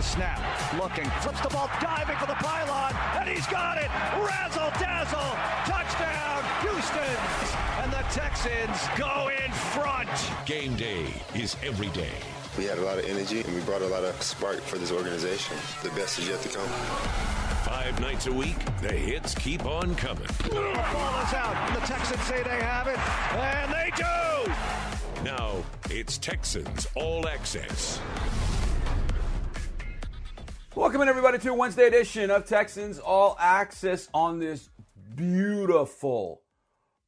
the snap, looking, flips the ball, diving for the pylon, and he's got it. Razzle dazzle, touchdown, Houston, and the Texans go in front. Game day is every day. We had a lot of energy and we brought a lot of spark for this organization. The best is yet to come. Five nights a week, the hits keep on coming. The ball is out, the Texans say they have it, and they do. Now it's Texans All Access. Welcome in, everybody, to Wednesday edition of Texans All Access on this beautiful,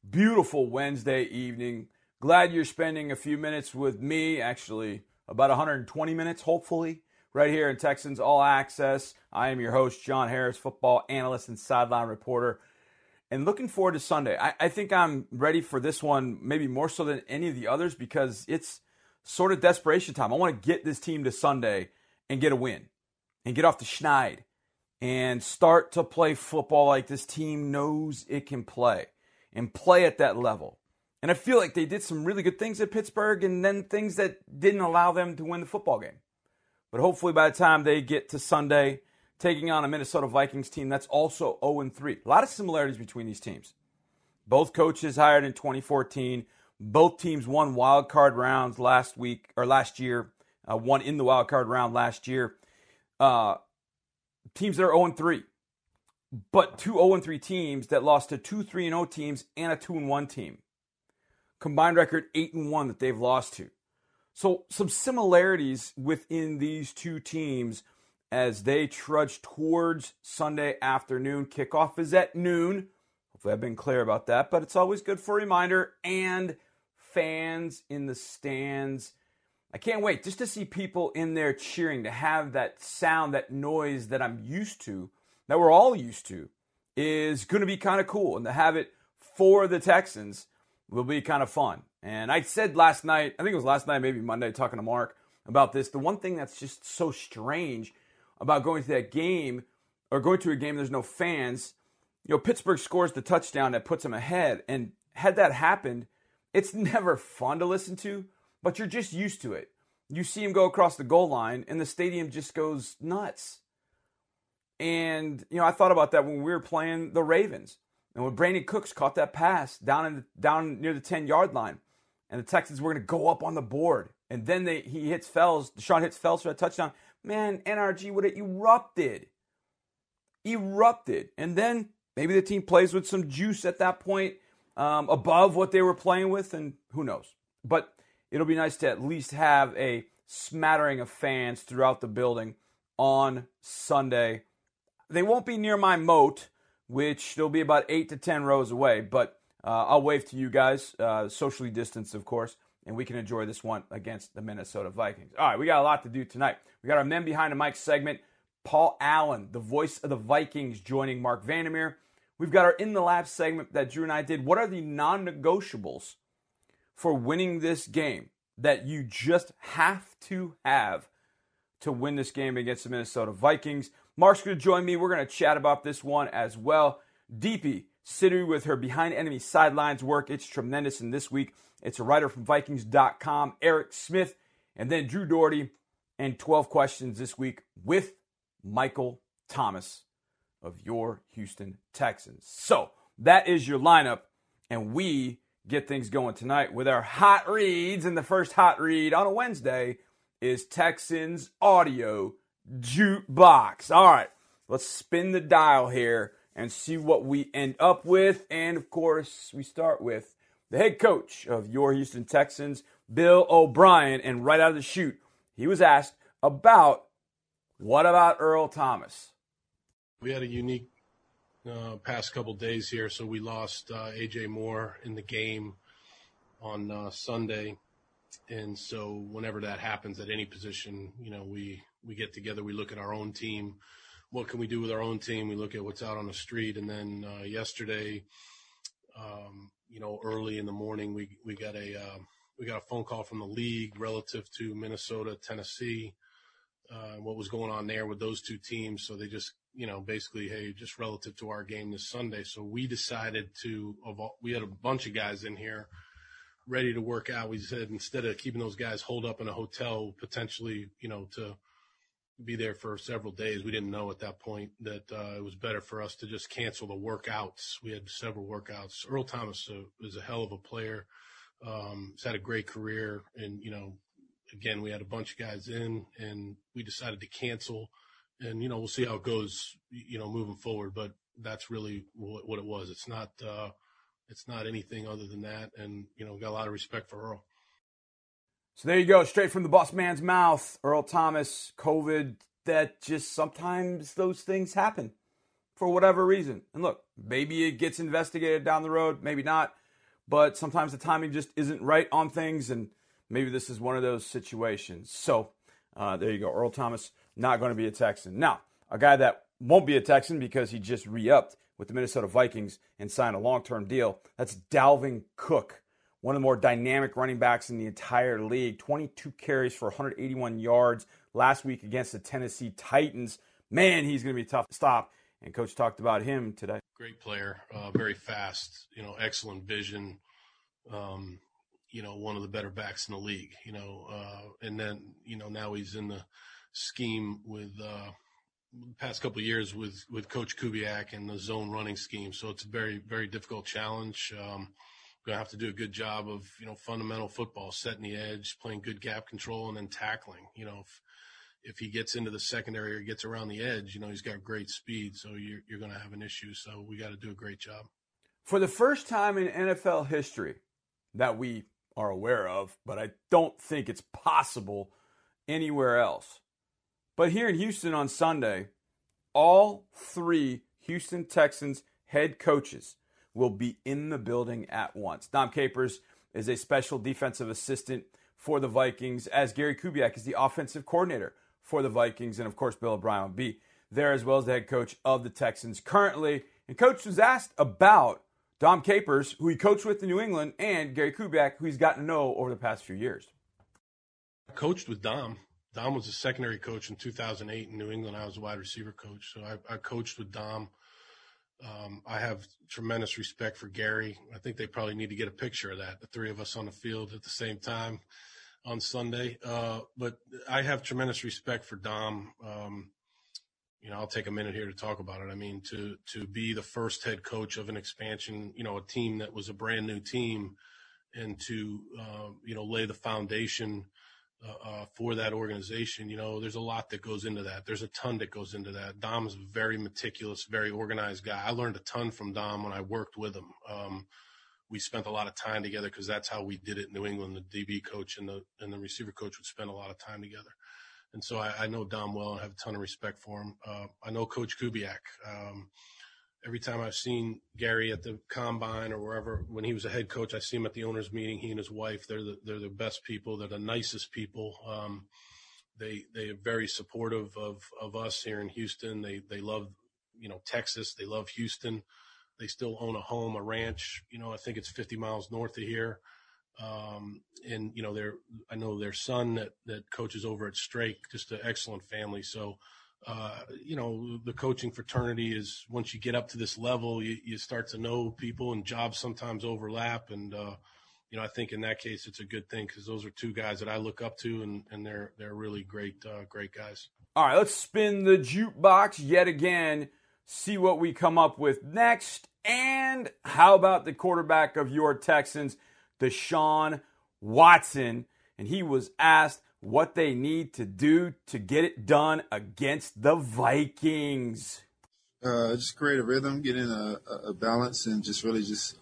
beautiful Wednesday evening. Glad you're spending a few minutes with me, actually, about 120 minutes, hopefully, right here in Texans All Access. I am your host, John Harris, football analyst and sideline reporter. And looking forward to Sunday. I, I think I'm ready for this one, maybe more so than any of the others, because it's sort of desperation time. I want to get this team to Sunday and get a win and get off the schneid and start to play football like this team knows it can play and play at that level. And I feel like they did some really good things at Pittsburgh and then things that didn't allow them to win the football game. But hopefully by the time they get to Sunday, taking on a Minnesota Vikings team that's also 0 3. A lot of similarities between these teams. Both coaches hired in 2014. Both teams won wild card rounds last week or last year. Uh, won in the wild card round last year. Uh, teams that are 0 3, but two 0 3 teams that lost to two 3 0 teams and a 2 1 team. Combined record 8 and 1 that they've lost to. So, some similarities within these two teams as they trudge towards Sunday afternoon. Kickoff is at noon. Hopefully, I've been clear about that, but it's always good for a reminder. And fans in the stands. I can't wait just to see people in there cheering, to have that sound, that noise that I'm used to, that we're all used to, is going to be kind of cool. And to have it for the Texans will be kind of fun. And I said last night, I think it was last night, maybe Monday, talking to Mark about this. The one thing that's just so strange about going to that game or going to a game there's no fans, you know, Pittsburgh scores the touchdown that puts them ahead. And had that happened, it's never fun to listen to, but you're just used to it. You see him go across the goal line and the stadium just goes nuts. And, you know, I thought about that when we were playing the Ravens. And when Brandin Cooks caught that pass down in the, down near the 10 yard line, and the Texans were going to go up on the board. And then they, he hits Fells, Deshaun hits Fells for a touchdown. Man, NRG would have erupted. Erupted. And then maybe the team plays with some juice at that point um, above what they were playing with, and who knows. But it'll be nice to at least have a smattering of fans throughout the building on Sunday. They won't be near my moat, which they'll be about eight to 10 rows away, but uh, I'll wave to you guys, uh, socially distanced, of course, and we can enjoy this one against the Minnesota Vikings. All right, we got a lot to do tonight. We got our Men Behind the Mic segment. Paul Allen, the voice of the Vikings, joining Marc Vandermeer. We've got our In the Lab segment that Drew and I did. What are the non negotiables for winning this game that you just have to have to win this game against the Minnesota Vikings? Mark's going to join me. We're going to chat about this one as well. Deepi Sidhu with her behind enemy sidelines work. It's tremendous. And this week, it's a writer from Vikings.com, Eric Smith, and then Drew Dougherty, and 12 questions this week with Michael Thomas of your Houston Texans. So that is your lineup, and we get things going tonight with our hot reads. And the first hot read on a Wednesday is Texans Audio Jukebox. All right, let's spin the dial here and see what we end up with. And of course, we start with the head coach of your Houston Texans, Bill O'Brien. And right out of the chute, he was asked about what about Earl Thomas? We had a unique uh, past couple days here. So we lost uh, AJ Moore in the game on uh, Sunday. And so whenever that happens at any position, you know, we, we get together, we look at our own team, what can we do with our own team? We look at what's out on the street. And then uh, yesterday, um, you know, early in the morning, we we got a uh, we got a phone call from the league relative to Minnesota, Tennessee, uh, what was going on there with those two teams. So they just, you know, basically, hey, just relative to our game this Sunday. So we decided to, we had a bunch of guys in here ready to work out. We said instead of keeping those guys holed up in a hotel, potentially, you know, to be there for several days. We didn't know at that point that uh, it was better for us to just cancel the workouts. We had several workouts. Earl Thomas uh, is a hell of a player. Um, he's had a great career, and you know, again, we had a bunch of guys in, and we decided to cancel. And you know, we'll see how it goes. You know, moving forward, but that's really what, what it was. It's not. Uh, it's not anything other than that. And you know, got a lot of respect for Earl. So there you go, straight from the boss man's mouth. Earl Thomas, COVID, that just sometimes those things happen for whatever reason. And look, maybe it gets investigated down the road, maybe not. But sometimes the timing just isn't right on things, and maybe this is one of those situations. So uh, there you go. Earl Thomas, not going to be a Texan. Now, a guy that won't be a Texan because he just re upped with the Minnesota Vikings and signed a long term deal. That's Dalvin Cook one of the more dynamic running backs in the entire league. 22 carries for 181 yards last week against the Tennessee Titans. Man, he's going to be tough to stop. And coach talked about him today. Great player, uh, very fast. You know, excellent vision. Um, you know, one of the better backs in the league. You know, uh, and then you know now he's in the scheme with. Uh, past couple years with with Coach Kubiak and the zone running scheme, so it's a very very difficult challenge. Um, going to have to do a good job of you know fundamental football, setting the edge, playing good gap control, and then tackling. You know, if if he gets into the secondary or gets around the edge, you know he's got great speed, so you're you're going to have an issue. So we got to do a great job. For the first time in NFL history that we are aware of, but I don't think it's possible anywhere else. But here in Houston on Sunday, all three Houston Texans head coaches will be in the building at once. Dom Capers is a special defensive assistant for the Vikings, as Gary Kubiak is the offensive coordinator for the Vikings, and of course, Bill O'Brien will be there as well as the head coach of the Texans currently. And coach was asked about Dom Capers, who he coached with in New England, and Gary Kubiak, who he's gotten to know over the past few years. I coached with Dom. Dom was a secondary coach in 2008 in New England. I was a wide receiver coach, so I, I coached with Dom um, I have tremendous respect for Gary. I think they probably need to get a picture of that, the three of us on the field at the same time on Sunday. Uh, but I have tremendous respect for Dom. Um, you know, I'll take a minute here to talk about it. I mean, to to be the first head coach of an expansion, you know, a team that was a brand new team, and to uh, you know lay the foundation uh, uh, for that organization. You know, there's a lot that goes into that. There's a ton that goes into that. Dom's a very meticulous, very organized guy. I learned a ton from Dom when I worked with him. Um, we spent a lot of time together because that's how we did it in New England. The DB coach and the and the receiver coach would spend a lot of time together. And so I, I know Dom well and have a ton of respect for him. Uh, I know Coach Kubiak. Um, every time I've seen Gary at the combine or wherever, when he was a head coach, I see him at the owners meeting. He and his wife, they're the, they're the best people. They're the nicest people. Um, they, they are very supportive of, of us here in Houston. They, they love, you know, Texas. They love Houston. They still own a home, a ranch, you know, I think it's 50 miles north of here. Um, and you know, their, I know their son that, that coaches over at Strake, just an excellent family. So, uh, you know, the coaching fraternity is once you get up to this level, you, you start to know people and jobs sometimes overlap. And, uh, you know, I think in that case, it's a good thing because those are two guys that I look up to and, and they're, they're really great, uh, great guys. All right, let's spin the jukebox yet again, see what we come up with next. And how about the quarterback of your Texans, Deshaun Watson? And he was asked what they need to do to get it done against the Vikings. Uh, just create a rhythm, get in a, a balance, and just really just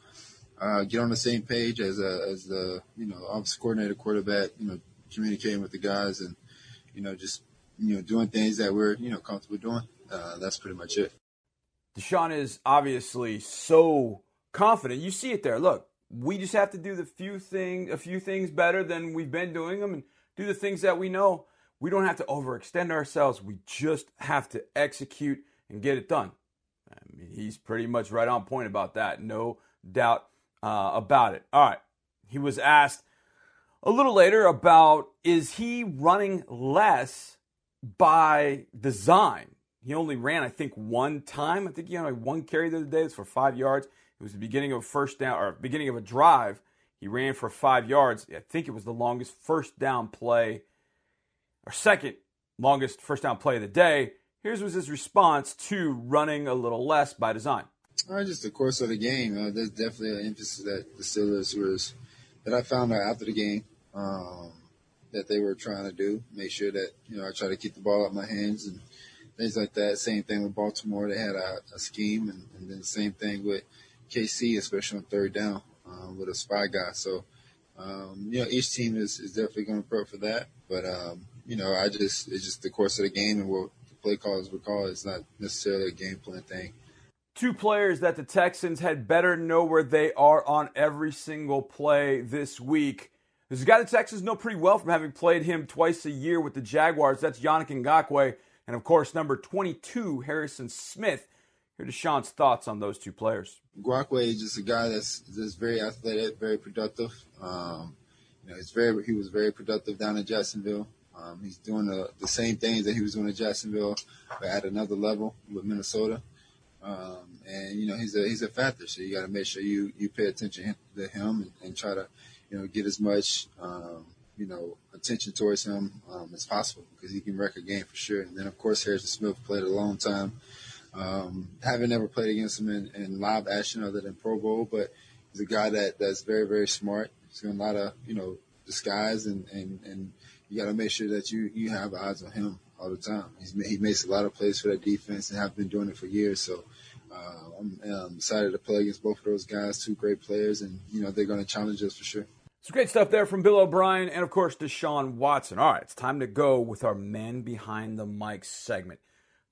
uh, get on the same page as a, as the you know office coordinator, quarterback. You know, communicating with the guys, and you know just you know doing things that we're you know comfortable doing. Uh, that's pretty much it. Deshaun is obviously so confident. You see it there. Look, we just have to do the few thing, a few things better than we've been doing them, and do the things that we know. We don't have to overextend ourselves. We just have to execute and get it done. I mean, he's pretty much right on point about that. No doubt uh, about it. All right. He was asked a little later about is he running less by design? He only ran, I think, one time. I think he only one carry the other day. It's for five yards. It was the beginning of a first down or beginning of a drive he ran for five yards. I think it was the longest first down play or second longest first down play of the day. Here's was his response to running a little less by design. Uh, just the course of the game. Uh, there's definitely an emphasis that the Steelers was that I found out after the game um, that they were trying to do. Make sure that you know I try to keep the ball out of my hands and things like that. Same thing with Baltimore. They had a, a scheme, and, and, then the same thing with KC, especially on third down um, with a spy guy. So um, you know each team is, is definitely going to prep for that. But um, you know I just it's just the course of the game and what the play callers would call it. It's not necessarily a game plan thing two players that the Texans had better know where they are on every single play this week. There's a guy the Texans know pretty well from having played him twice a year with the Jaguars. That's Yannick Ngakoue. And of course, number 22, Harrison Smith. Here to Sean's thoughts on those two players. Ngakoue is just a guy that's, that's very athletic, very productive. Um, you know, very, he was very productive down in Jacksonville. Um, he's doing the, the same things that he was doing in Jacksonville, but at another level with Minnesota. Um, and you know he's a he's a factor, so you got to make sure you you pay attention to him and, and try to you know get as much um, you know attention towards him um, as possible because he can wreck a game for sure. And then of course Harrison Smith played a long time. Um, haven't never played against him in, in live action other than Pro Bowl, but he's a guy that that's very very smart. He's doing a lot of you know disguise and and and you got to make sure that you you have eyes on him all the time. He's, he makes a lot of plays for that defense and have been doing it for years. So uh, I'm, I'm excited to play against both of those guys, two great players, and you know they're going to challenge us for sure. Some great stuff there from Bill O'Brien and, of course, Deshaun Watson. All right, it's time to go with our Man Behind the Mic segment.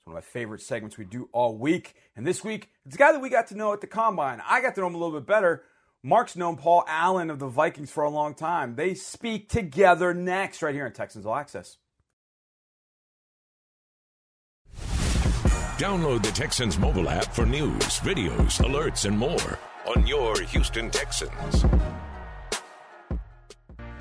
One of my favorite segments we do all week. And this week, it's a guy that we got to know at the Combine. I got to know him a little bit better. Mark's known Paul Allen of the Vikings for a long time. They speak together next, right here on Texans All Access. Download the Texans mobile app for news, videos, alerts, and more on your Houston Texans.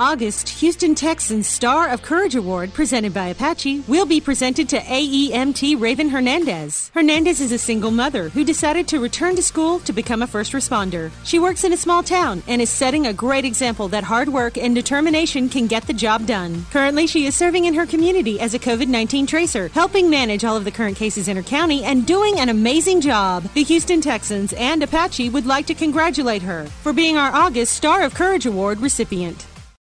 August Houston Texans Star of Courage Award presented by Apache will be presented to AEMT Raven Hernandez. Hernandez is a single mother who decided to return to school to become a first responder. She works in a small town and is setting a great example that hard work and determination can get the job done. Currently, she is serving in her community as a COVID 19 tracer, helping manage all of the current cases in her county and doing an amazing job. The Houston Texans and Apache would like to congratulate her for being our August Star of Courage Award recipient.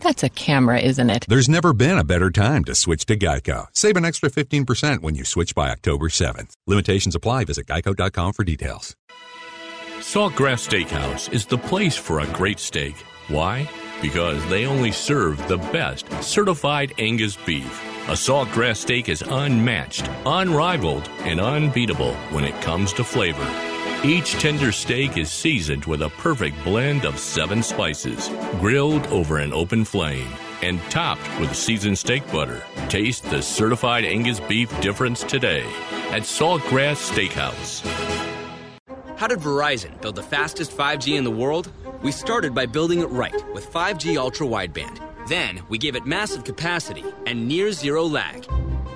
That's a camera, isn't it? There's never been a better time to switch to Geico. Save an extra 15% when you switch by October 7th. Limitations apply. Visit geico.com for details. Saltgrass Steakhouse is the place for a great steak. Why? Because they only serve the best certified Angus beef. A saltgrass steak is unmatched, unrivaled, and unbeatable when it comes to flavor. Each tender steak is seasoned with a perfect blend of seven spices, grilled over an open flame, and topped with seasoned steak butter. Taste the certified Angus beef difference today at Saltgrass Steakhouse. How did Verizon build the fastest 5G in the world? We started by building it right with 5G ultra wideband. Then we gave it massive capacity and near zero lag.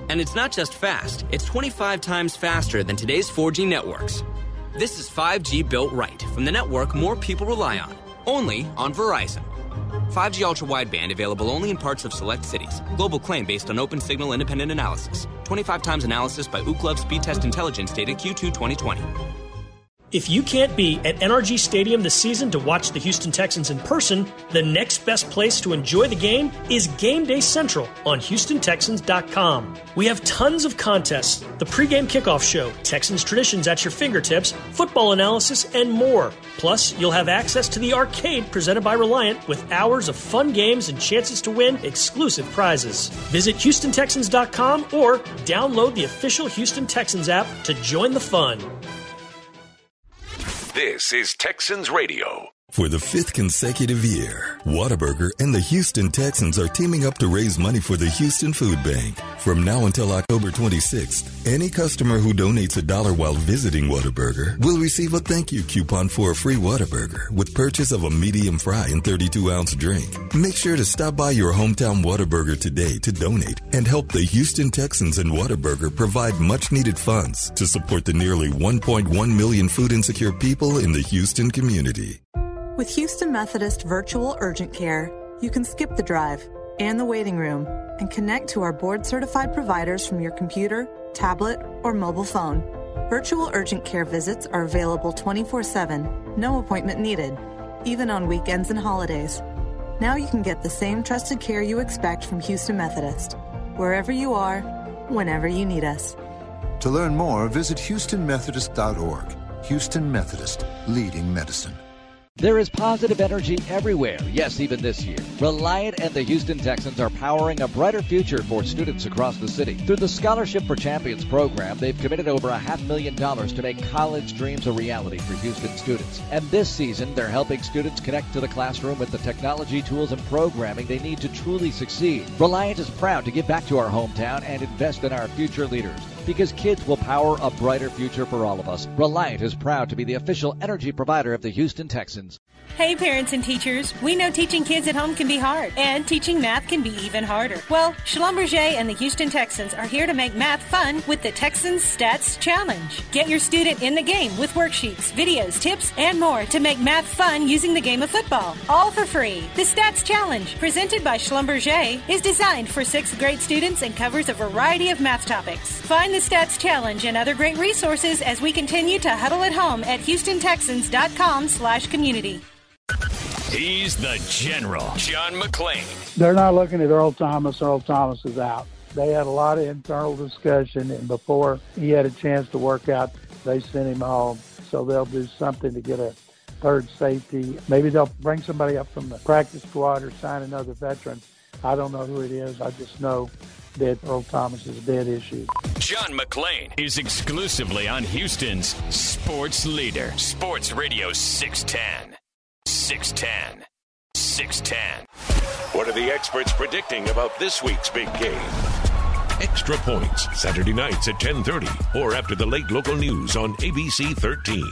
And it's not just fast, it's 25 times faster than today's 4G networks. This is 5G built right from the network more people rely on. Only on Verizon. 5G ultra wideband available only in parts of select cities. Global claim based on Opensignal independent analysis. 25 times analysis by Ookla Speedtest Intelligence data Q2 2020. If you can't be at NRG Stadium this season to watch the Houston Texans in person, the next best place to enjoy the game is Game Day Central on HoustonTexans.com. We have tons of contests, the pregame kickoff show, Texans traditions at your fingertips, football analysis, and more. Plus, you'll have access to the arcade presented by Reliant with hours of fun games and chances to win exclusive prizes. Visit HoustonTexans.com or download the official Houston Texans app to join the fun. This is Texans Radio. For the fifth consecutive year, Whataburger and the Houston Texans are teaming up to raise money for the Houston Food Bank. From now until October 26th, any customer who donates a dollar while visiting Whataburger will receive a thank you coupon for a free Whataburger with purchase of a medium fry and 32 ounce drink. Make sure to stop by your hometown Whataburger today to donate and help the Houston Texans and Whataburger provide much needed funds to support the nearly 1.1 million food insecure people in the Houston community. With Houston Methodist Virtual Urgent Care, you can skip the drive and the waiting room and connect to our board certified providers from your computer, tablet, or mobile phone. Virtual urgent care visits are available 24 7, no appointment needed, even on weekends and holidays. Now you can get the same trusted care you expect from Houston Methodist, wherever you are, whenever you need us. To learn more, visit HoustonMethodist.org. Houston Methodist, leading medicine. There is positive energy everywhere, yes, even this year. Reliant and the Houston Texans are powering a brighter future for students across the city. Through the Scholarship for Champions program, they've committed over a half million dollars to make college dreams a reality for Houston students. And this season, they're helping students connect to the classroom with the technology, tools, and programming they need to truly succeed. Reliant is proud to give back to our hometown and invest in our future leaders because kids will power a brighter future for all of us. Reliant is proud to be the official energy provider of the Houston Texans. Hey, parents and teachers. We know teaching kids at home can be hard, and teaching math can be even harder. Well, Schlumberger and the Houston Texans are here to make math fun with the Texans Stats Challenge. Get your student in the game with worksheets, videos, tips, and more to make math fun using the game of football. All for free. The Stats Challenge, presented by Schlumberger, is designed for sixth grade students and covers a variety of math topics. Find the Stats Challenge and other great resources as we continue to huddle at home at HoustonTexans.com slash community. He's the general, John McClain. They're not looking at Earl Thomas. Earl Thomas is out. They had a lot of internal discussion, and before he had a chance to work out, they sent him home. So they'll do something to get a third safety. Maybe they'll bring somebody up from the practice squad or sign another veteran. I don't know who it is. I just know that Earl Thomas is a dead issue. John McClain is exclusively on Houston's sports leader, Sports Radio 610. 610. 610. What are the experts predicting about this week's big game? Extra Points, Saturday nights at 10:30 or after the late local news on ABC 13.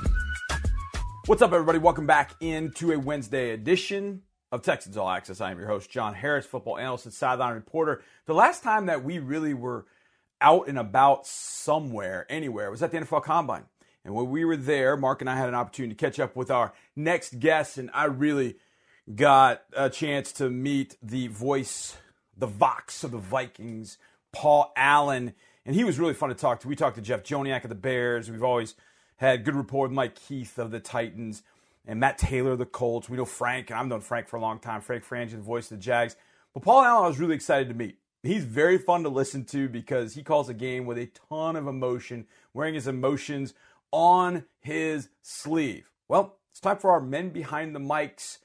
What's up, everybody? Welcome back into a Wednesday edition of Texans All Access. I am your host, John Harris, football analyst and sideline reporter. The last time that we really were out and about somewhere, anywhere, was at the NFL Combine. And when we were there, Mark and I had an opportunity to catch up with our next guest, and I really got a chance to meet the voice, the Vox of the Vikings, Paul Allen, and he was really fun to talk to. We talked to Jeff Joniak of the Bears. We've always had good rapport with Mike Keith of the Titans and Matt Taylor the Colts. We know Frank, and I've known Frank for a long time. Frank Frangie, the voice of the Jags. But Paul Allen, I was really excited to meet. He's very fun to listen to because he calls a game with a ton of emotion, wearing his emotions on his sleeve. Well, it's time for our Men Behind the Mics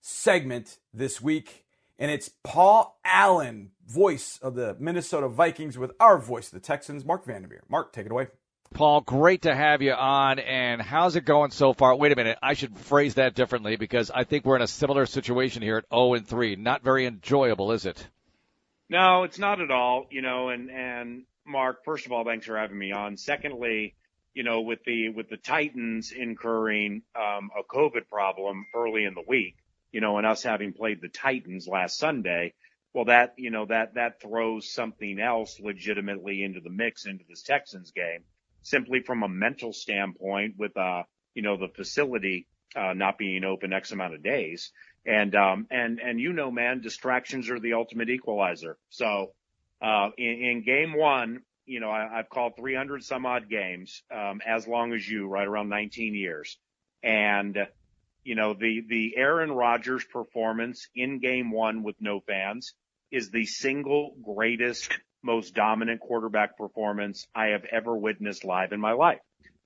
segment this week, and it's Paul Allen, voice of the Minnesota Vikings, with our voice the Texans, Marc Vandermeer. Mark, take it away. Paul, great to have you on. And how's it going so far? Wait a minute, I should phrase that differently because I think we're in a similar situation here at 0 and 3. Not very enjoyable, is it? No, it's not at all. You know, and and Mark, first of all, thanks for having me on. Secondly, you know, with the with the Titans incurring um, a COVID problem early in the week, you know, and us having played the Titans last Sunday, well, that you know that that throws something else legitimately into the mix into this Texans game, simply from a mental standpoint, with uh, you know, the facility uh, not being open X amount of days, and um, and and you know, man, distractions are the ultimate equalizer. So uh, in, in game one, you know, I, have called 300 some odd games, um, as long as you, right around 19 years. And, you know, the, the Aaron Rodgers performance in game one with no fans is the single greatest, most dominant quarterback performance I have ever witnessed live in my life.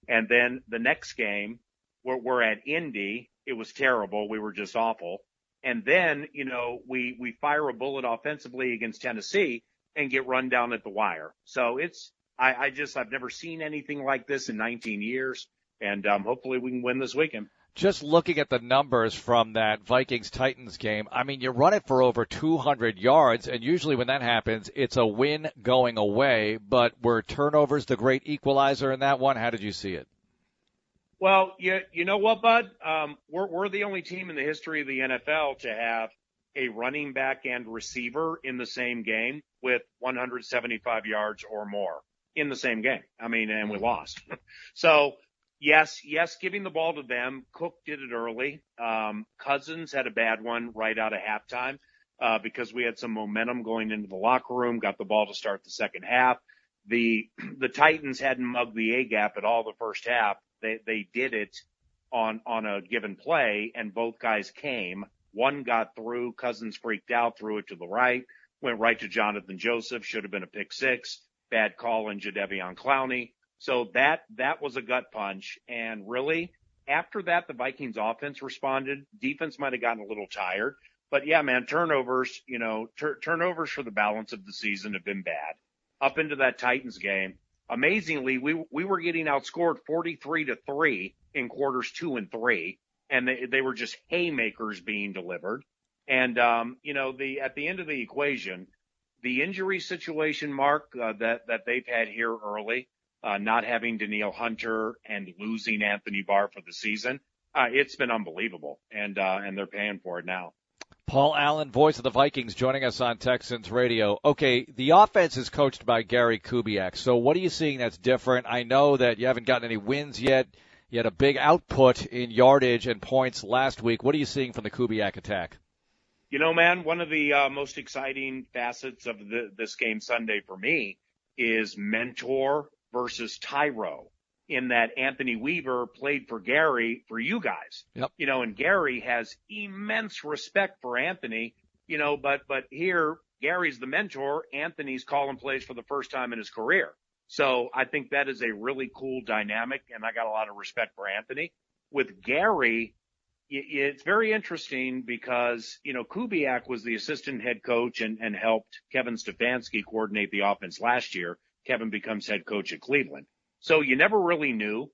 And then the next game, we're, we're at Indy. It was terrible. We were just awful. And then, you know, we, we fire a bullet offensively against Tennessee and get run down at the wire. So it's, I, I just, I've never seen anything like this in 19 years. And um, hopefully we can win this weekend. Just looking at the numbers from that Vikings Titans game, I mean, you run it for over 200 yards, and usually when that happens, it's a win going away. But were turnovers the great equalizer in that one? How did you see it? Well, you you know what, Bud? Um, we're we're the only team in the history of the NFL to have a running back and receiver in the same game with 175 yards or more in the same game. I mean, and we lost. so yes, yes, giving the ball to them. Cook did it early. Um, Cousins had a bad one right out of halftime, uh, because we had some momentum going into the locker room, got the ball to start the second half. The, the Titans hadn't mugged the A gap at all the first half. They, they did it on, on a given play and both guys came. One got through. Cousins freaked out, threw it to the right, went right to Johnathan Joseph. Should have been a pick six. Bad call in Jadeveon Clowney. So that, that was a gut punch. And really, after that, the Vikings offense responded. Defense might have gotten a little tired, but yeah, man, turnovers, you know, tur- turnovers for the balance of the season have been bad. Up into that Titans game, amazingly, we, we were getting outscored 43 to three in quarters two and three, and they, they were just haymakers being delivered. And, um, you know, the, at the end of the equation, the injury situation, Mark, uh, that, that they've had here early, not having Danielle Hunter and losing Anthony Barr for the season. Uh, it's been unbelievable, and uh, and they're paying for it now. Paul Allen, voice of the Vikings, joining us on Texans Radio. Okay, the offense is coached by Gary Kubiak. So what are you seeing that's different? I know that you haven't gotten any wins yet. You had a big output in yardage and points last week. What are you seeing from the Kubiak attack? You know, man, one of the uh, most exciting facets of the, this game Sunday for me is mentor versus Tyro in that Anthony Weaver played for Gary for you guys. Yep. You know, and Gary has immense respect for Anthony, you know, but, but here Gary's the mentor. Anthony's calling plays for the first time in his career. So I think that is a really cool dynamic and I got a lot of respect for Anthony. With Gary, it's very interesting because, you know, Kubiak was the assistant head coach and, and helped Kevin Stefanski coordinate the offense last year. Kevin becomes head coach at Cleveland. So you never really knew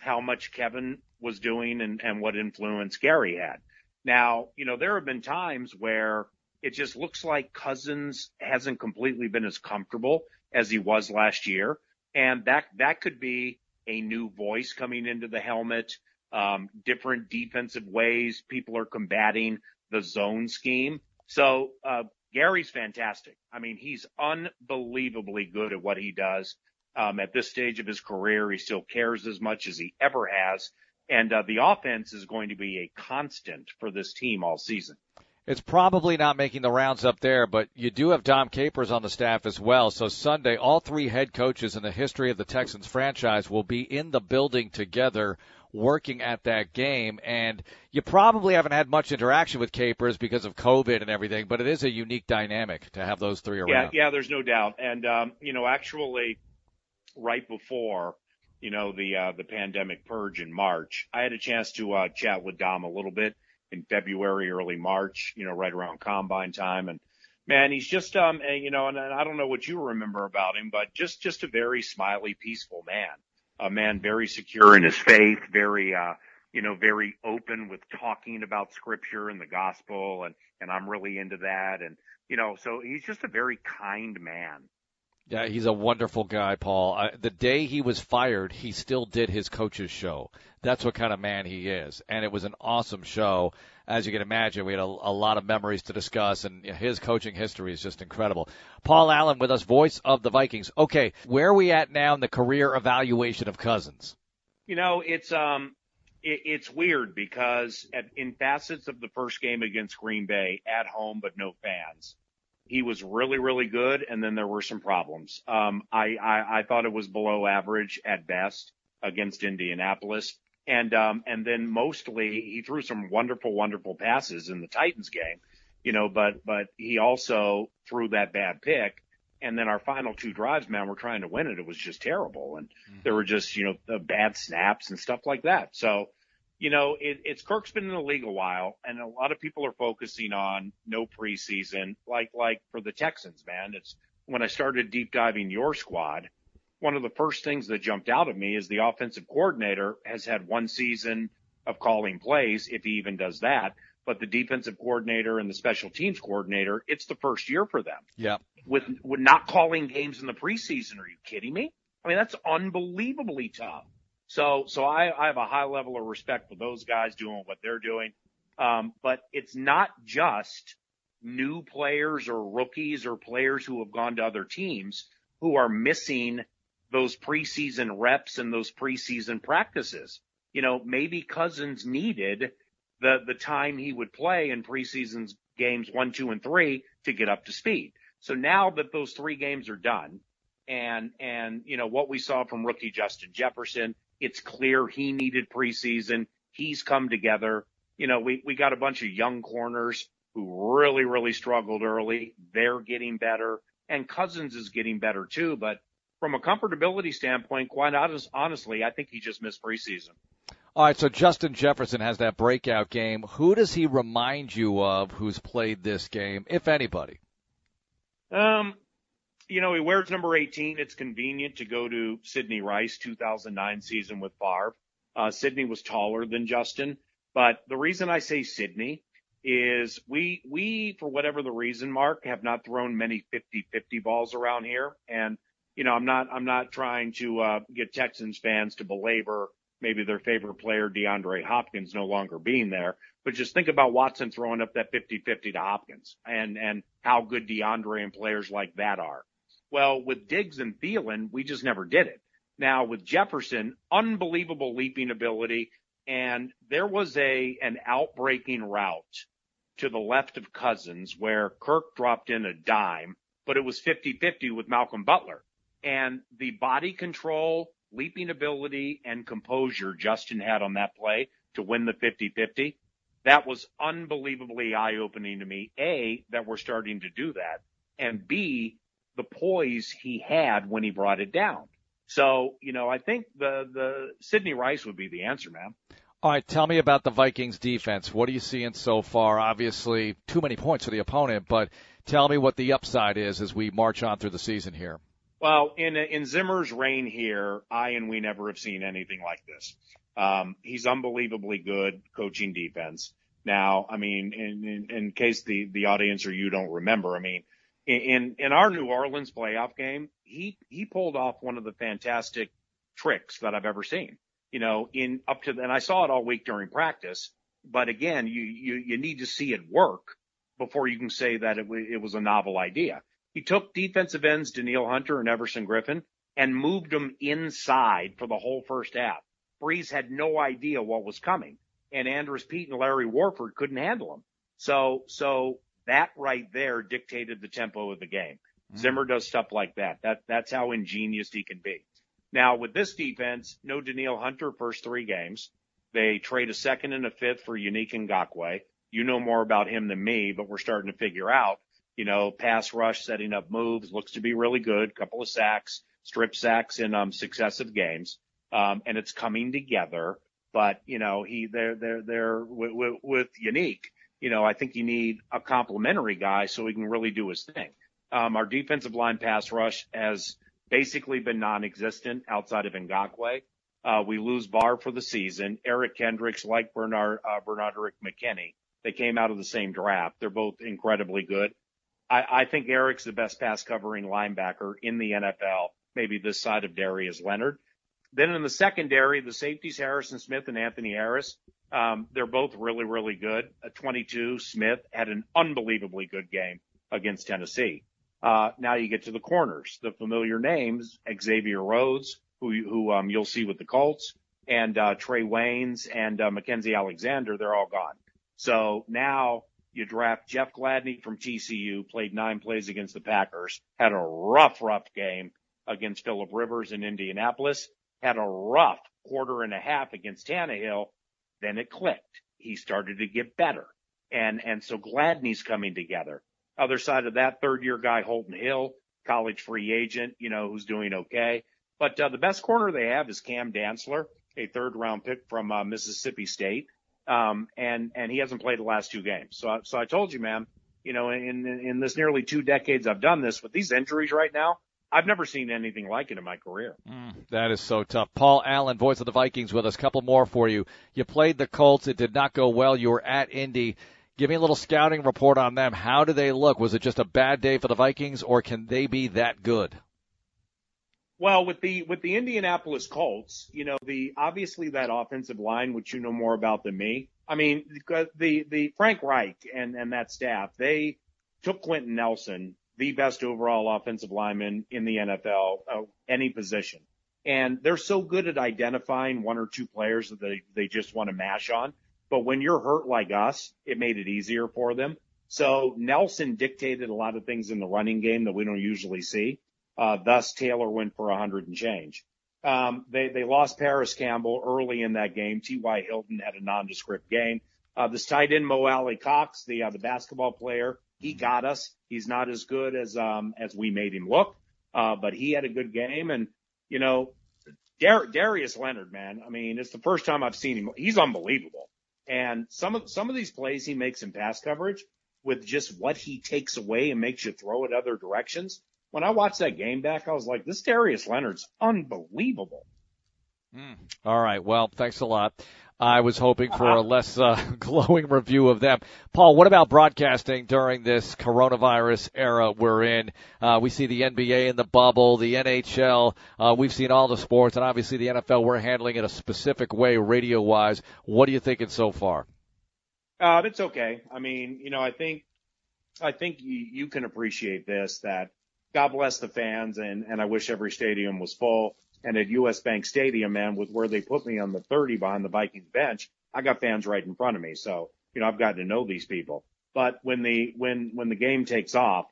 how much Kevin was doing and, and what influence Gary had. Now, you know, there have been times where it just looks like Cousins hasn't completely been as comfortable as he was last year. And that, that could be a new voice coming into the helmet, um, different defensive ways people are combating the zone scheme. So, uh, Gary's fantastic. I mean, he's unbelievably good at what he does. Um, at this stage of his career, he still cares as much as he ever has. And uh, the offense is going to be a constant for this team all season. It's probably not making the rounds up there, but you do have Dom Capers on the staff as well. So Sunday, all three head coaches in the history of the Texans franchise will be in the building together working at that game. And you probably haven't had much interaction with Capers because of COVID and everything, but it is a unique dynamic to have those three around. Yeah, yeah, there's no doubt. And, um, you know, actually right before, you know, the, uh, the pandemic purge in March, I had a chance to, uh, chat with Dom a little bit in February, early March, you know, right around combine time. And man, he's just, um, and, you know, and, and I don't know what you remember about him, but just, just a very smiley, peaceful man a man very secure in his faith, very, uh, you know, very open with talking about scripture and the gospel. And, and I'm really into that. And, you know, so he's just a very kind man. Yeah, he's a wonderful guy, Paul. I, the day he was fired, he still did his coach's show. That's what kind of man he is. And it was an awesome show. As you can imagine, we had a, a lot of memories to discuss, and his coaching history is just incredible. Paul Allen with us, voice of the Vikings. Okay, where are we at now in the career evaluation of Cousins? You know, it's um, it, it's weird because in facets of the first game against Green Bay at home, but no fans, he was really, really good, and then there were some problems. Um, I, I, I thought it was below average at best against Indianapolis. And, um, and then mostly he threw some wonderful, wonderful passes in the Titans game, you know, but, but he also threw that bad pick. And then our final two drives, man, we're trying to win it. It was just terrible. And mm-hmm. there were just, you know, bad snaps and stuff like that. So, you know, it, it's Kirk's been in the league a while, and a lot of people are focusing on no preseason, like like for the Texans, man. It's when I started deep diving your squad, one of the first things that jumped out at me is the offensive coordinator has had one season of calling plays if he even does that. But the defensive coordinator and the special teams coordinator, it's the first year for them. Yeah. With, with not calling games in the preseason. Are you kidding me? I mean, that's unbelievably tough. So, so I, I have a high level of respect for those guys doing what they're doing. Um, but it's not just new players or rookies or players who have gone to other teams who are missing those preseason reps and those preseason practices. You know, maybe Cousins needed the, the time he would play in preseason games one, two, and three to get up to speed. So now that those three games are done and, and, you know, what we saw from rookie Justin Jefferson, it's clear he needed preseason. He's come together. You know, we, we got a bunch of young corners who really, really struggled early. They're getting better and Cousins is getting better too. But from a comfortability standpoint, quite honest, honestly, I think he just missed preseason. All right, so Justin Jefferson has that breakout game. Who does he remind you of who's played this game, if anybody? Um, you know, he wears number 18. It's convenient to go to Sidney Rice 2009 season with Favre. Uh, Sidney was taller than Justin, but the reason I say Sidney is we, we, for whatever the reason, Mark, have not thrown many 50-50 balls around here. And, you know, I'm not, I'm not trying to, uh, get Texans fans to belabor maybe their favorite player, DeAndre Hopkins, no longer being there. But just think about Watson throwing up that 50-50 to Hopkins and, and how good DeAndre and players like that are. Well, with Diggs and Thielen, we just never did it. Now with Jefferson, unbelievable leaping ability. And there was a, an outbreaking route to the left of Cousins where Kirk dropped in a dime, but it was 50-50 with Malcolm Butler. And the body control, leaping ability and composure Justin had on that play to win the 50-50, that was unbelievably eye-opening to me. A, that we're starting to do that. And B, the poise he had when he brought it down. So, you know, I think the, the Sidney Rice would be the answer, man. All right, tell me about the Vikings defense. What are you seeing so far? Obviously, too many points for the opponent, but tell me what the upside is as we march on through the season here. Well, in in Zimmer's reign here, I and we never have seen anything like this. Um, he's unbelievably good coaching defense. Now, I mean, in, in, in case the the audience or you don't remember, I mean, in in our New Orleans playoff game, he he pulled off one of the fantastic tricks that I've ever seen. You know, in up to and I saw it all week during practice. But again, you you you need to see it work before you can say that it, it was a novel idea. He took defensive ends Danielle Hunter and Everson Griffen and moved them inside for the whole first half. Brees had no idea what was coming and Andrus Peat and Larry Warford couldn't handle him. So, so that right there dictated the tempo of the game. Mm. Zimmer does stuff like that. That, that's how ingenious he can be. Now with this defense, no Danielle Hunter first three games. They trade a second and a fifth for Yannick Ngakoue. You know more about him than me, but we're starting to figure out you know, pass rush, setting up moves, looks to be really good. Couple of sacks, strip sacks in um, successive games, um, and it's coming together. But you know, he they're they're they're with, with, with Yannick. You know, I think you need a complementary guy so he can really do his thing. Um, our defensive line pass rush has basically been non-existent outside of Ngakoue. Uh, we lose Barr for the season. Eric Kendricks, like Bernard, uh, Benardrick McKinney, they came out of the same draft. They're both incredibly good. I, I think Eric's the best pass covering linebacker in the NFL, maybe this side of Darius Leonard. Then in the secondary, the safeties Harrison Smith and Anthony Harris, um, they're both really, really good. At 22, Smith had an unbelievably good game against Tennessee. Uh, now you get to the corners, the familiar names, Xavier Rhodes, who, who, um, you'll see with the Colts and, uh, Trae Waynes and, uh, Mackensie Alexander, they're all gone. So now you draft Jeff Gladney from TCU, played nine plays against the Packers, had a rough, rough game against Philip Rivers in Indianapolis, had a rough quarter and a half against Tannehill. Then it clicked. He started to get better. And, and so Gladney's coming together. Other side of that, third year guy, Holton Hill, college free agent, you know, who's doing okay. But uh, the best corner they have is Cam Dantzler, a third round pick from uh, Mississippi State. Um, and, and he hasn't played the last two games. So, so I told you, man, you know, in, in this nearly two decades I've done this with these injuries right now, I've never seen anything like it in my career. Mm, that is so tough. Paul Allen, voice of the Vikings, with us. Couple more for you. You played the Colts. It did not go well. You were at Indy. Give me a little scouting report on them. How do they look? Was it just a bad day for the Vikings, or can they be that good? Well, with the with the Indianapolis Colts, you know, the obviously that offensive line, which you know more about than me. I mean, the the Frank Reich and and that staff, they took Quenton Nelson, the best overall offensive lineman in the NFL, uh, any position. And they're so good at identifying one or two players that they, they just want to mash on. But when you're hurt like us, it made it easier for them. So Nelson dictated a lot of things in the running game that we don't usually see. Uh, thus Taylor went for a hundred and change. Um, they, they lost Parris Campbell early in that game. T.Y. Hilton had a nondescript game. Uh, this tight end Mo Alie-Cox, the, uh, the basketball player, he got us. He's not as good as um as we made him look, uh, but he had a good game. And you know, Dar- Darius Leonard, man, I mean, it's the first time I've seen him. He's unbelievable. And some of some of these plays he makes in pass coverage with just what he takes away and makes you throw it other directions. When I watched that game back, I was like, this Darius Leonard's unbelievable. Mm. All right. Well, thanks a lot. I was hoping for a less uh, glowing review of them. Paul, what about broadcasting during this coronavirus era we're in? Uh, we see the NBA in the bubble, the NHL. Uh, we've seen all the sports, and obviously the NFL. We're handling it a specific way, radio wise. What are you thinking so far? Uh, it's okay. I mean, you know, I think, I think you, you can appreciate this. That God bless the fans, and and I wish every stadium was full. And at US Bank Stadium, man, with where they put me on the 30 behind the Vikings bench, I got fans right in front of me. So, you know, I've gotten to know these people. But when the, when, when the game takes off,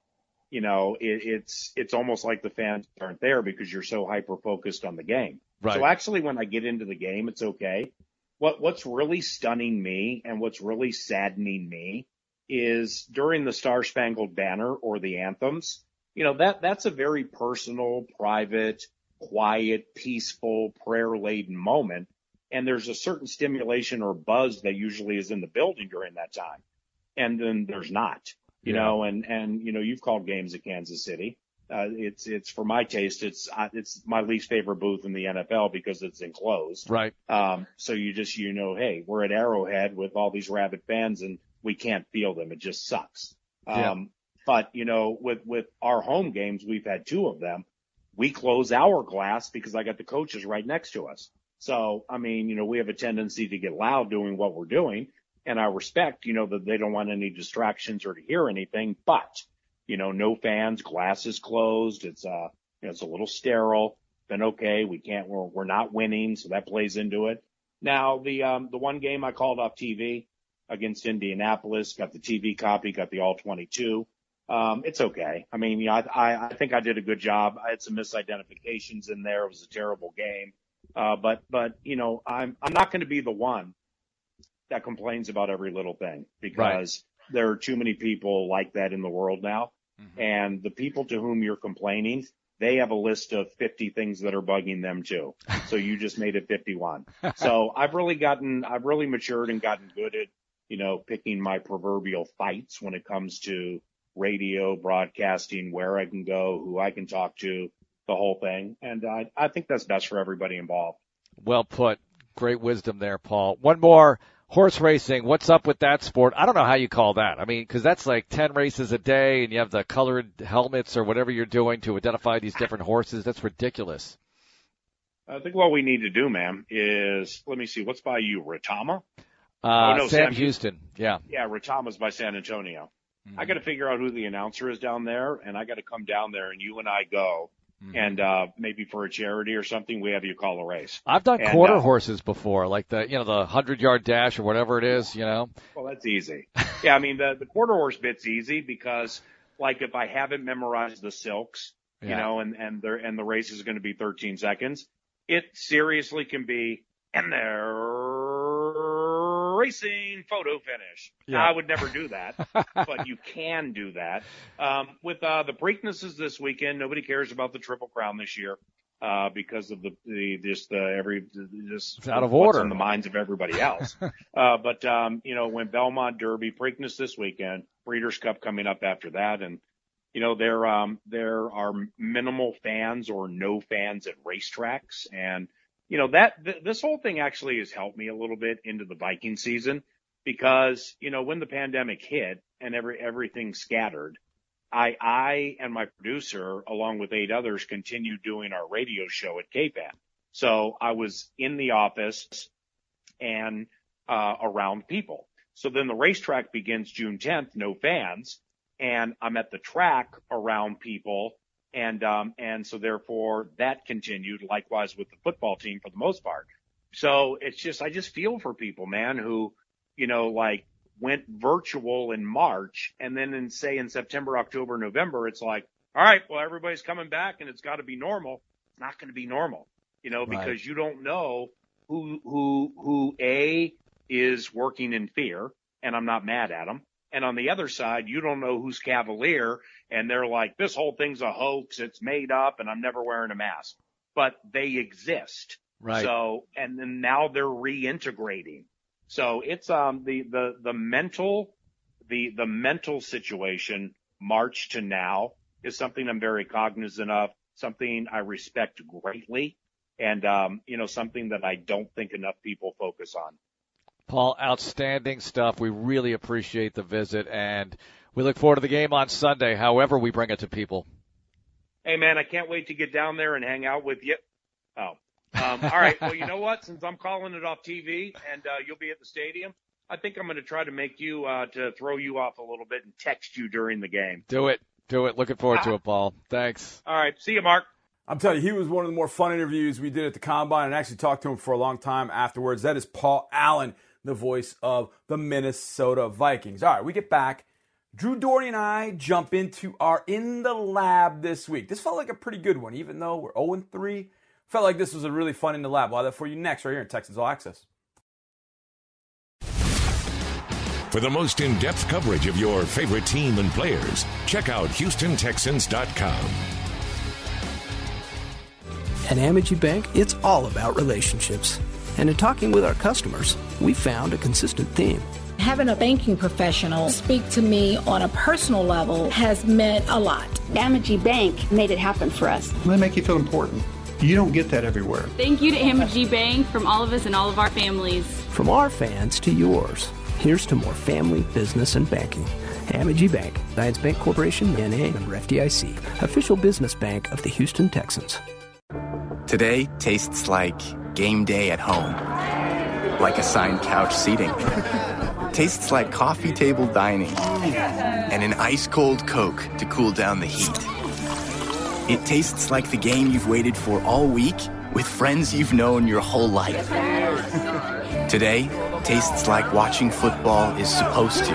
you know, it, it's, it's almost like the fans aren't there because you're so hyper focused on the game. Right. So actually when I get into the game, it's okay. What, what's really stunning me and what's really saddening me is during the Star Spangled Banner or the anthems, you know, that, that's a very personal, private, quiet, peaceful, prayer laden moment. And there's a certain stimulation or buzz that usually is in the building during that time. And then there's not, you yeah. know, and, and, you know, you've called games at Kansas City. Uh, it's, it's for my taste, it's, uh, it's my least favorite booth in the NFL because it's enclosed. Right. Um, so you just, you know, hey, we're at Arrowhead with all these rabid fans and we can't feel them. It just sucks. Yeah. Um, but you know, with, with our home games, we've had two of them we close our glass because I got the coaches right next to us. So, I mean, you know, we have a tendency to get loud doing what we're doing. And I respect, you know, that they don't want any distractions or to hear anything, but, you know, no fans, glasses closed. It's, uh, you know, it's a little sterile. Been okay. We can't, we're, we're not winning. So that plays into it. Now, the, um, the one game I called off TV against Indianapolis, got the TV copy, got the all 22 um, it's okay. I mean, yeah, I, I think I did a good job. I had some misidentifications in there. It was a terrible game. Uh, but, but, you know, I'm, I'm not going to be the one that complains about every little thing because right. there are too many people like that in the world now. Mm-hmm. And the people to whom you're complaining, they have a list of 50 things that are bugging them too. So you just made it 51. so I've really gotten, I've really matured and gotten good at, you know, picking my proverbial fights when it comes to radio, broadcasting, where I can go, who I can talk to, the whole thing. And I, I think that's best for everybody involved. Well put. Great wisdom there, Paul. One more horse racing. What's up with that sport? I don't know how you call that. I mean, because that's like 10 races a day and you have the colored helmets or whatever you're doing to identify these different horses. That's ridiculous. I think what we need to do, ma'am, is let me see. What's by you, Retama? Uh, oh, no, Sam, Sam Houston. Yeah. Yeah, Retama's by San Antonio. Mm-hmm. I got to figure out who the announcer is down there, and I got to come down there, and you and I go. Mm-hmm. And uh maybe for a charity or something, we have you call a race. I've done and, quarter uh, horses before, like the you know the hundred yard dash or whatever it is. You know. Well, that's easy. yeah, I mean the the quarter horse bit's easy because like if I haven't memorized the silks, yeah. you know, and and there and the race is going to be 13 seconds, it seriously can be and there racing photo finish. Yeah. I would never do that, but you can do that. Um, with uh, the Preaknesses this weekend, nobody cares about the Triple Crown this year uh, because of the, the just the every just it's out of order in the minds of everybody else. uh, but um, you know, when Belmont Derby, Preakness this weekend, Breeders' Cup coming up after that, and you know, there um, there are minimal fans or no fans at racetracks, and you know that th- this whole thing actually has helped me a little bit into the Viking season because you know when the pandemic hit and every everything scattered, I I and my producer along with eight others continued doing our radio show at KFAN. So I was in the office and uh, around people. So then the racetrack begins June 10th, no fans and I'm at the track around people. And, um, and so therefore that continued likewise with the football team for the most part. So it's just, I just feel for people, man, who, you know, like went virtual in March and then in say in September, October, November, it's like, all right, well, everybody's coming back and it's got to be normal. It's not going to be normal, you know, because right. you don't know who, who, who A is working in fear and I'm not mad at them and on the other side, you don't know who's cavalier and they're like, this whole thing's a hoax. It's made up and I'm never wearing a mask, but they exist. Right. So, and then now they're reintegrating. So it's, um, the, the, the mental, the, the mental situation March to now is something I'm very cognizant of, something I respect greatly. And, um, you know, something that I don't think enough people focus on. Paul, outstanding stuff. We really appreciate the visit, and we look forward to the game on Sunday, however we bring it to people. Hey, man, I can't wait to get down there and hang out with you. Oh, um, all right. Well, you know what? Since I'm calling it off TV and uh, you'll be at the stadium, I think I'm going to try to make you uh, to throw you off a little bit and text you during the game. Do it. Do it. Looking forward ah. to it, Paul. Thanks. All right. See you, Marc. I'm telling you, he was one of the more fun interviews we did at the combine, and actually talked to him for a long time afterwards. That is Paul Allen the voice of the Minnesota Vikings. All right, we get back. Drew Dougherty and I jump into our In the Lab this week. This felt like a pretty good one, even though we're 0 3. Felt like this was a really fun In the Lab. We'll have that for you next, right here in Texans All Access. For the most in depth coverage of your favorite team and players, check out HoustonTexans.com. At Amegy Bank, it's all about relationships and in talking with our customers, we found a consistent theme. Having a banking professional speak to me on a personal level has meant a lot. Amegy Bank made it happen for us. They make you feel important. You don't get that everywhere. Thank you to Amegy Bank from all of us and all of our families. From our fans to yours. Here's to more family, business, and banking. Amegy Bank, Zions Bank Corporation, NA, member FDIC, official business bank of the Houston Texans. Today tastes like game day at home. Like assigned couch seating. Tastes like coffee table dining. And an ice cold Coke to cool down the heat. It tastes like the game you've waited for all week with friends you've known your whole life. Today tastes like watching football is supposed to.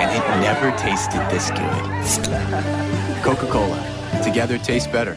And it never tasted this good. Coca Cola. Together tastes better.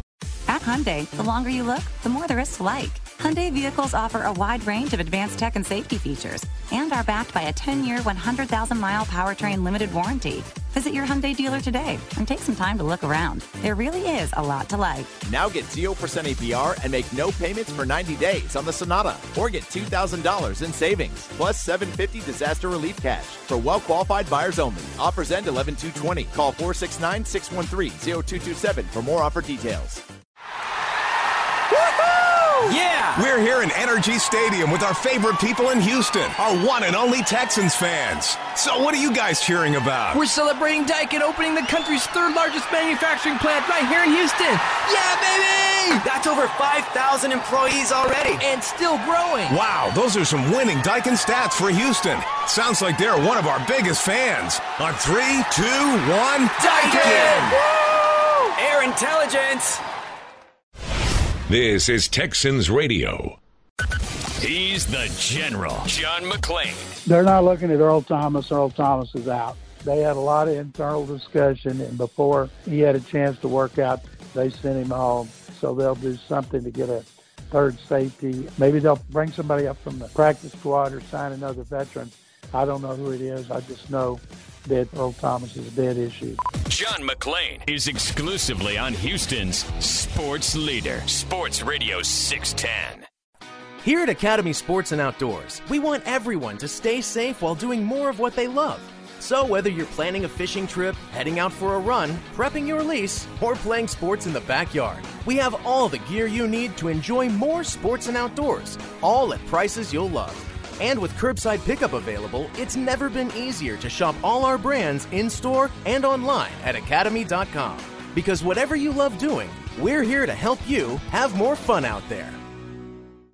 Hyundai, the longer you look, the more there is to like. Hyundai vehicles offer a wide range of advanced tech and safety features and are backed by a 10-year, 100,000-mile powertrain limited warranty. Visit your Hyundai dealer today and take some time to look around. There really is a lot to like. Now get 0% APR and make no payments for 90 days on the Sonata or get $2,000 in savings plus 750 disaster relief cash for well-qualified buyers only. Offers end 11-220. Call 469-613-0227 for more offer details. Yeah! We're here in NRG Stadium with our favorite people in Houston, our one and only Texans fans. So what are you guys cheering about? We're celebrating Daikin opening the country's third largest manufacturing plant right here in Houston. Yeah, baby! That's over 5,000 employees already. And still growing. Wow, those are some winning Daikin stats for Houston. Sounds like they're one of our biggest fans. On three, two, one, Daikin! Air intelligence! This is Texans Radio. He's the general, John McClain. They're not looking at Earl Thomas. Earl Thomas is out. They had a lot of internal discussion, and before he had a chance to work out, they sent him home. So they'll do something to get a third safety. Maybe they'll bring somebody up from the practice squad or sign another veteran. I don't know who it is. I just know that Earl Thomas is a dead issue. John McClain is exclusively on Houston's sports leader, Sports Radio 610. Here at Academy Sports and Outdoors, we want everyone to stay safe while doing more of what they love. So, whether you're planning a fishing trip, heading out for a run, prepping your lease, or playing sports in the backyard, we have all the gear you need to enjoy more sports and outdoors, all at prices you'll love. And with curbside pickup available, it's never been easier to shop all our brands in store and online at academy.com. Because whatever you love doing, we're here to help you have more fun out there.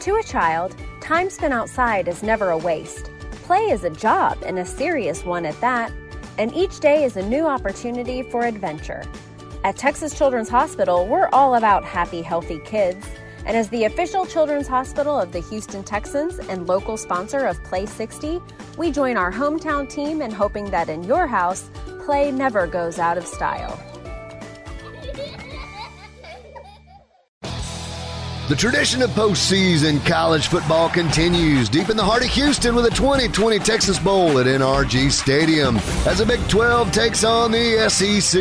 To a child, time spent outside is never a waste. Play is a job and a serious one at that, and each day is a new opportunity for adventure. At Texas Children's Hospital, we're all about happy, healthy kids. And as the official children's hospital of the Houston Texans and local sponsor of Play 60, we join our hometown team in hoping that in your house, play never goes out of style. The tradition of postseason college football continues deep in the heart of Houston with a 2020 Texas Bowl at NRG Stadium as the Big 12 takes on the SEC.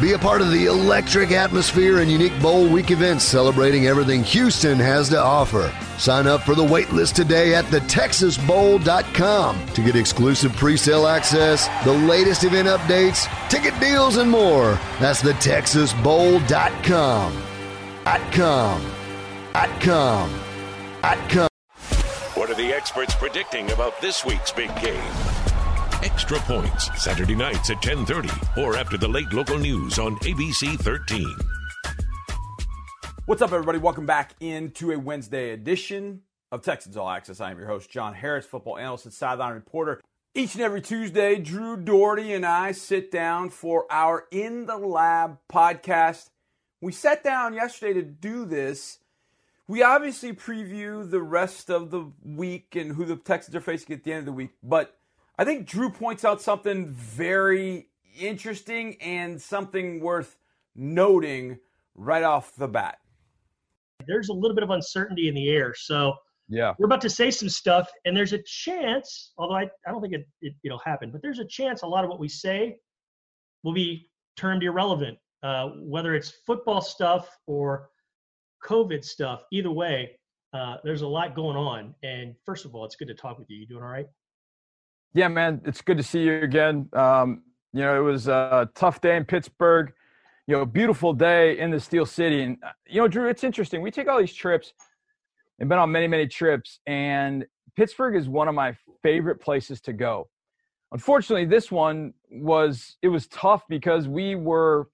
Be a part of the electric atmosphere and unique bowl week events celebrating everything Houston has to offer. Sign up for the waitlist today at thetexasbowl.com to get exclusive pre-sale access, the latest event updates, ticket deals, and more. That's thetexasbowl.com. .com. .com. .com. What are the experts predicting about this week's big game? Extra Points, Saturday nights at 10:30 or after the late local news on ABC 13. What's up, everybody? Welcome back into a Wednesday edition of Texans All Access. I am your host, John Harris, football analyst and sideline reporter. Each and every Tuesday, Drew Dougherty and I sit down for our In the Lab podcast. We sat down yesterday to do this we obviously preview the rest of the week and who the Texans are facing at the end of the week, but I think Drew points out something very interesting and something worth noting right off the bat. There's a little bit of uncertainty in the air, so yeah, we're about to say some stuff, and there's a chance, although I, I don't think it, it it'll happen, but there's a chance a lot of what we say will be termed irrelevant, uh, whether it's football stuff or COVID stuff, either way, uh, there's a lot going on. And first of all, it's good to talk with you. You doing all right? Yeah, man, it's good to see you again. Um, you know, it was a tough day in Pittsburgh. You know, beautiful day in the Steel City, and uh, you know, Drew, it's interesting. We take all these trips and been on many, many trips, and Pittsburgh is one of my favorite places to go. Unfortunately, this one was it was tough because we were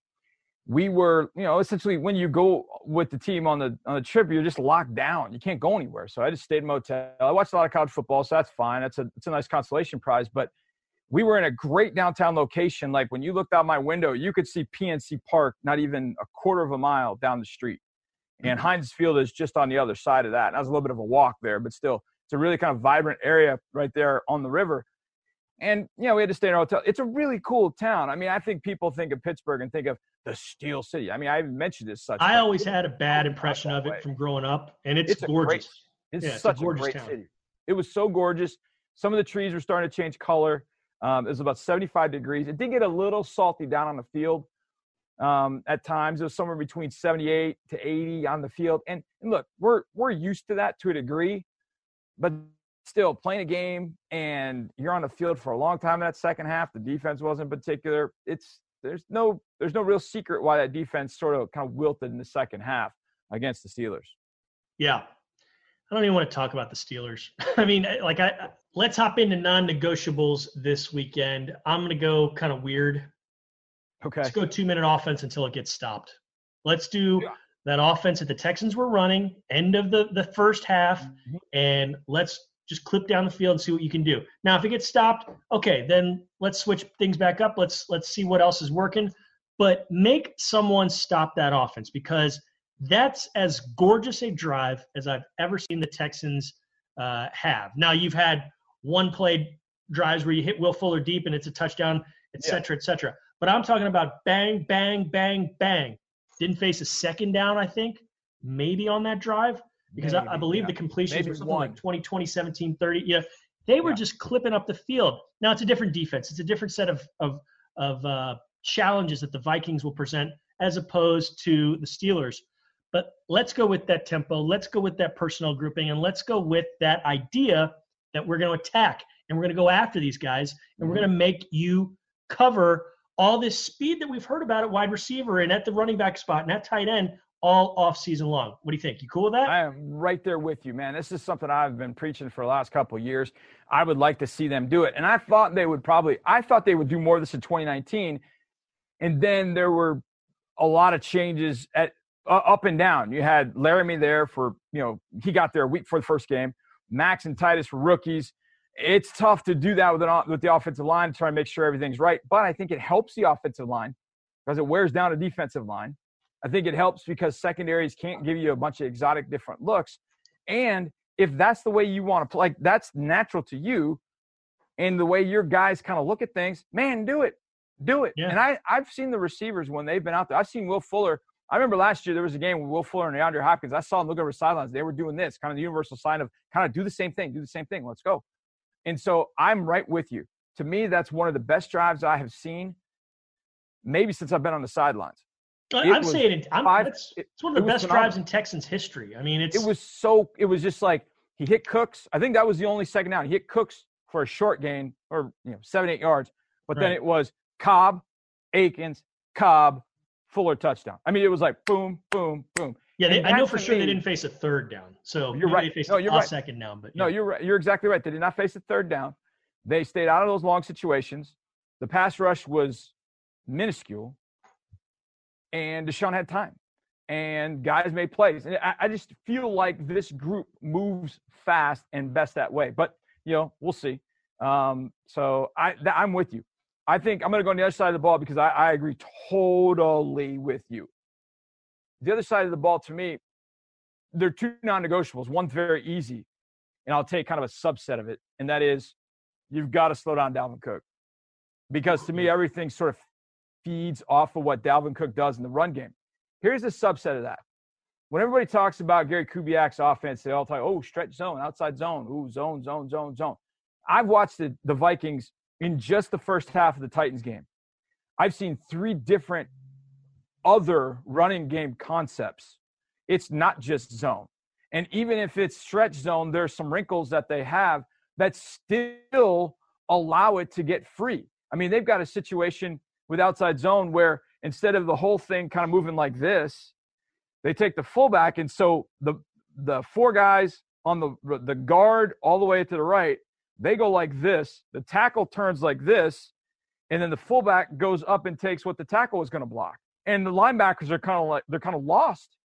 we were, you know, essentially when you go with the team on the on the trip, you're just locked down. You can't go anywhere. So I just stayed in motel. I watched a lot of college football, so that's fine. That's a it's a nice consolation prize. But we were in a great downtown location. Like when you looked out my window, you could see PNC Park not even a quarter of a mile down the street. And mm-hmm. Heinz Field is just on the other side of that. And that was a little bit of a walk there, but still, it's a really kind of vibrant area right there on the river. And you know, we had to stay in a hotel. It's a really cool town. I mean, I think people think of Pittsburgh and think of the Steel City. I mean, I mentioned this such. I always had a bad impression of it way. from growing up, and it's, it's gorgeous. Great, it's yeah, such it's a, gorgeous a great town. city. It was so gorgeous. Some of the trees were starting to change color. Um, it was about 75 degrees. It did get a little salty down on the field um, at times. It was somewhere between 78 to 80 on the field. And, and look, we're we're used to that to a degree, but still playing a game and you're on the field for a long time in that second half. The defense wasn't particular. It's there's no there's no real secret why that defense sort of kind of wilted in the second half against the Steelers. Yeah. I don't even want to talk about the Steelers. I mean, like I let's hop into non-negotiables this weekend. I'm going to go kind of weird. Okay. Let's go two minute offense until it gets stopped. Let's do yeah. that offense that the Texans were running, end of the, the first half, mm-hmm. and let's just clip down the field and see what you can do. Now, if it gets stopped, okay, then let's switch things back up. Let's let's see what else is working. But make someone stop that offense because that's as gorgeous a drive as I've ever seen the Texans uh, have. Now you've had one play drives where you hit Will Fuller deep and it's a touchdown, et cetera, yeah. et cetera. But I'm talking about bang, bang, bang, bang. Didn't face a second down, I think, maybe on that drive because maybe, I, I, believe yeah. the completions maybe were something one. like 20, 20, 17, 30. Yeah, they were yeah. just clipping up the field. Now it's a different defense. It's a different set of of of uh, challenges that the Vikings will present as opposed to the Steelers. But let's go with that tempo. Let's go with that personnel grouping, and let's go with that idea that we're going to attack and we're going to go after these guys, and we're mm-hmm. going to make you cover all this speed that we've heard about at wide receiver and at the running back spot and at tight end all off season long. What do you think? You cool with that? I am right there with you, man. This is something I've been preaching for the last couple years. I would like to see them do it. And I thought they would probably I thought they would do more of this in 2019. And then there were a lot of changes at uh, up and down. You had Laremy there for, you know, he got there a week for the first game. Max and Titus were rookies it's tough to do that with an with the offensive line to try and make sure everything's right. But I think it helps the offensive line because it wears down a defensive line. I think it helps because secondaries can't give you a bunch of exotic different looks. And if that's the way you want to play, like that's natural to you, and the way your guys kind of look at things, man, do it, do it. Yeah. And I I've seen the receivers when they've been out there. I've seen Will Fuller. I remember last year there was a game with Will Fuller and DeAndre Hopkins. I saw them look over the sidelines. They were doing this, kind of the universal sign of kind of do the same thing, do the same thing. Let's go. And so I'm right with you. To me, that's one of the best drives I have seen, maybe since I've been on the sidelines. I'm saying it, I'm, five, it's, it's, one of the best drives in Texans history. I mean, it's it was so it was just like he hit Cooks. I think that was the only second down. He hit Cooks for a short gain or you know seven eight yards, but right. then it was Cobb, Akins, Cobb, Fuller touchdown. I mean, it was like boom, boom, boom. Yeah, they, I know for sure me, they didn't face a third down. So you're right. They faced no, you're a right. second down, but yeah. no, you're right. You're exactly right. They did not face a third down. They stayed out of those long situations. The pass rush was minuscule, and Deshaun had time, and guys made plays. And I, I just feel like this group moves fast and best that way. But you know, we'll see. Um, so I, I'm with you. I think I'm going to go on the other side of the ball because I, I agree totally with you. The other side of the ball to me, there are two non-negotiables. One's very easy, and I'll take kind of a subset of it, and that is you've got to slow down Dalvin Cook. Because to me, everything sort of feeds off of what Dalvin Cook does in the run game. Here's a subset of that. When everybody talks about Gary Kubiak's offense, they all talk, oh, stretch zone, outside zone, ooh, zone, zone, zone, zone. I've watched the, the Vikings in just the first half of the Titans game. I've seen three different other running game concepts. It's not just zone. And even if it's stretch zone, there's some wrinkles that they have that still allow it to get free. I mean, they've got a situation with outside zone where instead of the whole thing kind of moving like this, they take the fullback, and so the the four guys on the the guard all the way to the right, they go like this. The tackle turns like this, and then the fullback goes up and takes what the tackle was going to block and the linebackers are kind of like they're kind of lost.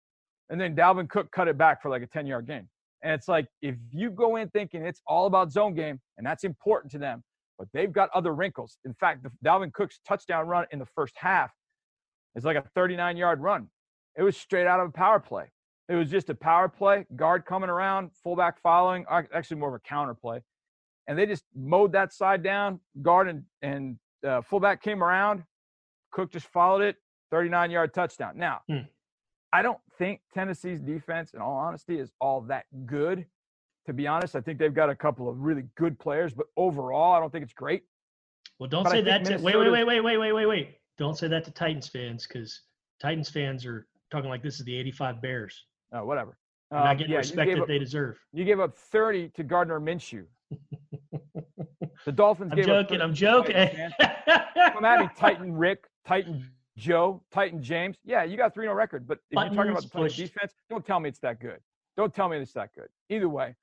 And then Dalvin Cook cut it back for like a 10 yard gain. And it's like if you go in thinking it's all about zone game, and that's important to them, but they've got other wrinkles. In fact, the Dalvin Cook's touchdown run in the first half is like a 39 yard run. It was straight out of a power play. It was just a power play, guard coming around, fullback following, actually more of a counter play. And they just mowed that side down. Guard and, and uh, fullback came around. Cook just followed it, 39 yard touchdown. Now, hmm. I don't think Tennessee's defense, in all honesty, is all that good. To be honest, I think they've got a couple of really good players, but overall, I don't think it's great. Well, don't but say that. To, wait, wait, wait, wait, wait, wait, wait, wait. Don't say that to Titans fans because Titans fans are talking like this is the 85 Bears. Oh, whatever. They're not um, getting yeah, respect that up, they deserve. You gave up 30 to Gardner Minshew. the Dolphins I'm gave joking, up. I'm joking. I'm joking. Come at me, Titan Rick, Titan Joe, Titan James, yeah, you got 3 0 record. But if Buttons you're talking about the defense, don't tell me it's that good. Don't tell me it's that good. Either way,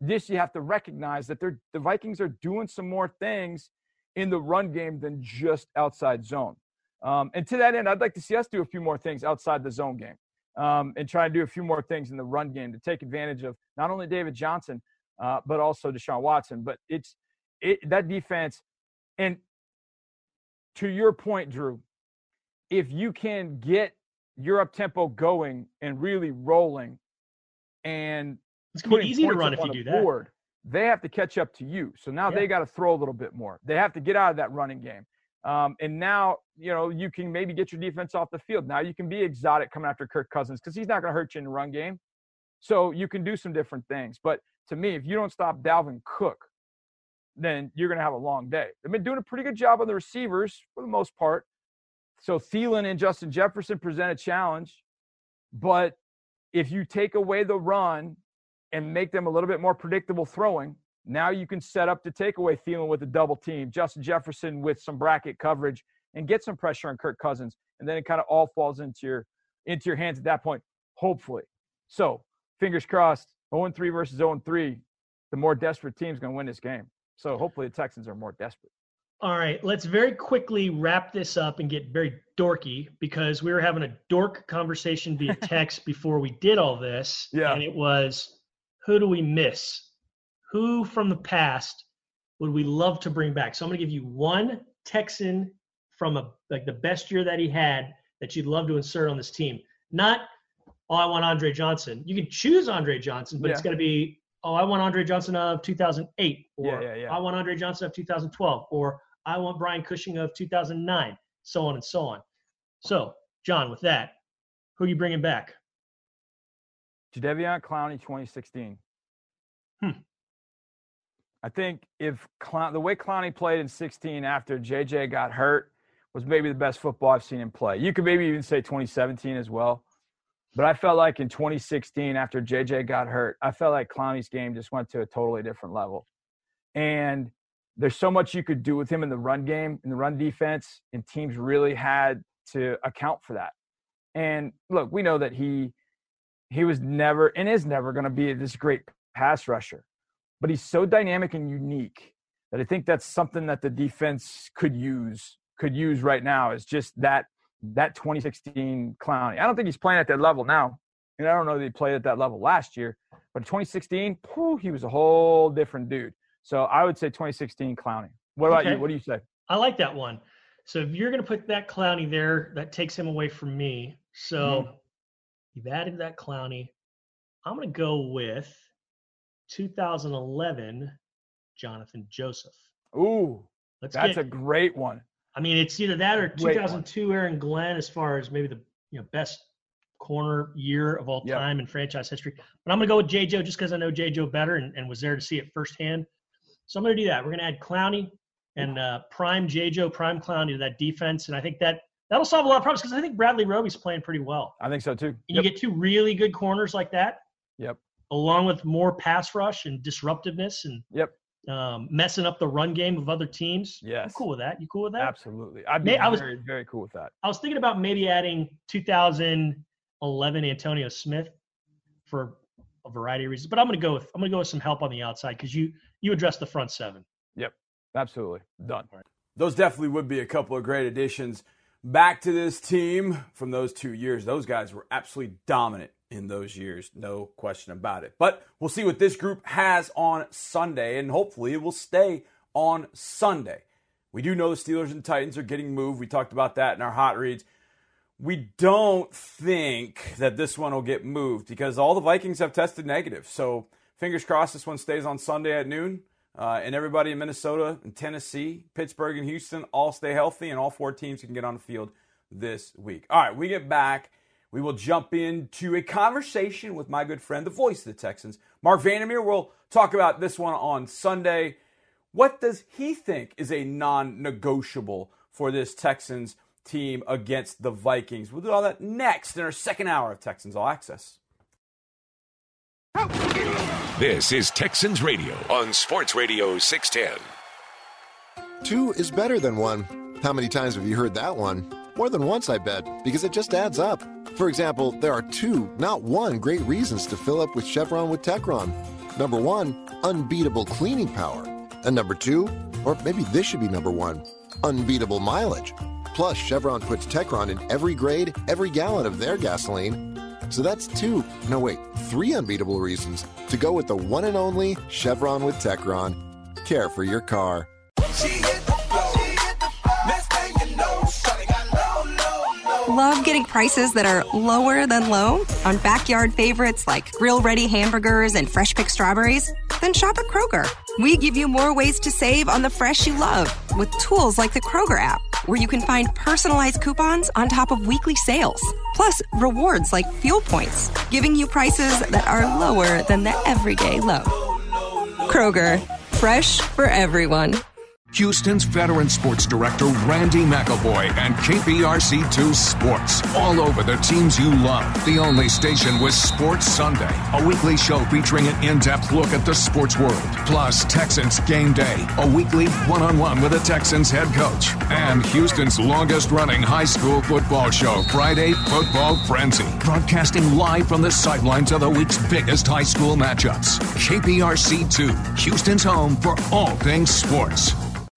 this you have to recognize that they're the Vikings are doing some more things in the run game than just outside zone. Um, and to that end, I'd like to see us do a few more things outside the zone game um, and try to do a few more things in the run game to take advantage of not only David Johnson, uh, but also Deshaun Watson. But it's it, that defense. And to your point, Drew, if you can get your up tempo going and really rolling and it's going to be easy to run if you do board, that. They have to catch up to you. So now yeah. they got to throw a little bit more. They have to get out of that running game. Um, and now, you know, you can maybe get your defense off the field. Now you can be exotic coming after Kirk Cousins because he's not going to hurt you in the run game. So you can do some different things. But to me, if you don't stop Dalvin Cook, then you're going to have a long day. They've been doing a pretty good job on the receivers for the most part. So Thielen and Justin Jefferson present a challenge. But if you take away the run and make them a little bit more predictable throwing, now you can set up to take away Thielen with a double team, Justin Jefferson with some bracket coverage, and get some pressure on Kirk Cousins. And then it kind of all falls into your into your hands at that point, hopefully. So fingers crossed, 0 3 versus 0 3. The more desperate team's going to win this game. So hopefully the Texans are more desperate. All right, let's very quickly wrap this up and get very dorky because we were having a dork conversation via text before we did all this. Yeah. And it was who do we miss? who from the past would we love to bring back? So I'm going to give you one Texan from a like the best year that he had that you'd love to insert on this team. Not oh I want Andre Johnson. You can choose Andre Johnson, but yeah. it's going to be oh I want Andre Johnson of 2008 or yeah, yeah, yeah. I want Andre Johnson of 2012 or I want Brian Cushing of 2009, so on and so on. So, John, with that, who are you bringing back? Jadeveon Clowney 2016. Hmm. I think if Clown, the way Clowney played in 16 after JJ got hurt was maybe the best football I've seen him play. You could maybe even say 2017 as well. But I felt like in 2016, after JJ got hurt, I felt like Clowney's game just went to a totally different level. And there's so much you could do with him in the run game, in the run defense, and teams really had to account for that. And look, we know that he he was never and is never going to be this great pass rusher but he's so dynamic and unique that I think that's something that the defense could use could use right now is just that that 2016 Clowney. I don't think he's playing at that level now. And I don't know that he played at that level last year, but 2016, whew, he was a whole different dude. So I would say 2016 Clowney. What about okay. you? What do you say? I like that one. So if you're going to put that Clowney there, that takes him away from me. So mm-hmm. You've added that Clowney. I'm going to go with 2011, Johnathan Joseph. Ooh, Let's that's get, a great one. I mean, it's either that or 2002 Aaron Glenn, as far as maybe the you know best corner year of all time yep. in franchise history. But I'm going to go with J. Joe just because I know J. Joe better and, and, was there to see it firsthand. So I'm going to do that. We're going to add Clowney and uh, prime J. Joe, prime Clowney to that defense, and I think that that'll solve a lot of problems because I think Bradley Roby's playing pretty well. I think so too. And yep. you get two really good corners like that. Yep along with more pass rush and disruptiveness and yep. Um, messing up the run game of other teams. Yes. I'm cool with that. You cool with that? Absolutely. I'd be May, very, I was, very cool with that. I was thinking about maybe adding 2011 Antonio Smith for a variety of reasons, but I'm going to go with I'm going to go with some help on the outside because you you address the front seven. Yep. Absolutely. Done. Those definitely would be a couple of great additions back to this team from those two years. Those guys were absolutely dominant in those years, no question about it. But we'll see what this group has on Sunday, and hopefully it will stay on Sunday. We do know the Steelers and Titans are getting moved. We talked about that in our hot reads. We don't think that this one will get moved because all the Vikings have tested negative. So fingers crossed this one stays on Sunday at noon. Uh, and everybody in Minnesota and Tennessee, Pittsburgh, and Houston all stay healthy, and all four teams can get on the field this week. All right, we get back we will jump into a conversation with my good friend, the voice of the Texans, Marc Vandermeer. We'll talk about this one on Sunday. What does he think is a non negotiable for this Texans team against the Vikings? We'll do all that next in our second hour of Texans All Access. This is Texans Radio on Sports Radio 610. Two is better than one. How many times have you heard that one? More than once, I bet, because it just adds up. For example, there are two, not one, great reasons to fill up with Chevron with Techron. Number one, unbeatable cleaning power. And number two, or maybe this should be number one, unbeatable mileage. Plus, Chevron puts Techron in every grade, every gallon of their gasoline. So that's two, no wait, three unbeatable reasons to go with the one and only Chevron with Techron. Care for your car. Love getting prices that are lower than low on backyard favorites like grill ready hamburgers and fresh picked strawberries? Then shop at Kroger. We give you more ways to save on the fresh you love with tools like the Kroger app, where you can find personalized coupons on top of weekly sales. Plus, rewards like fuel points, giving you prices that are lower than the everyday low. Kroger, fresh for everyone. Houston's veteran sports director Randy McIlvoy and KPRC2 Sports. All over the teams you love. The only station with Sports Sunday, a weekly show featuring an in depth look at the sports world. Plus, Texans Game Day, a weekly one on one with the Texans head coach. And Houston's longest running high school football show, Friday Football Frenzy. Broadcasting live from the sidelines of the week's biggest high school matchups. KPRC2, Houston's home for all things sports.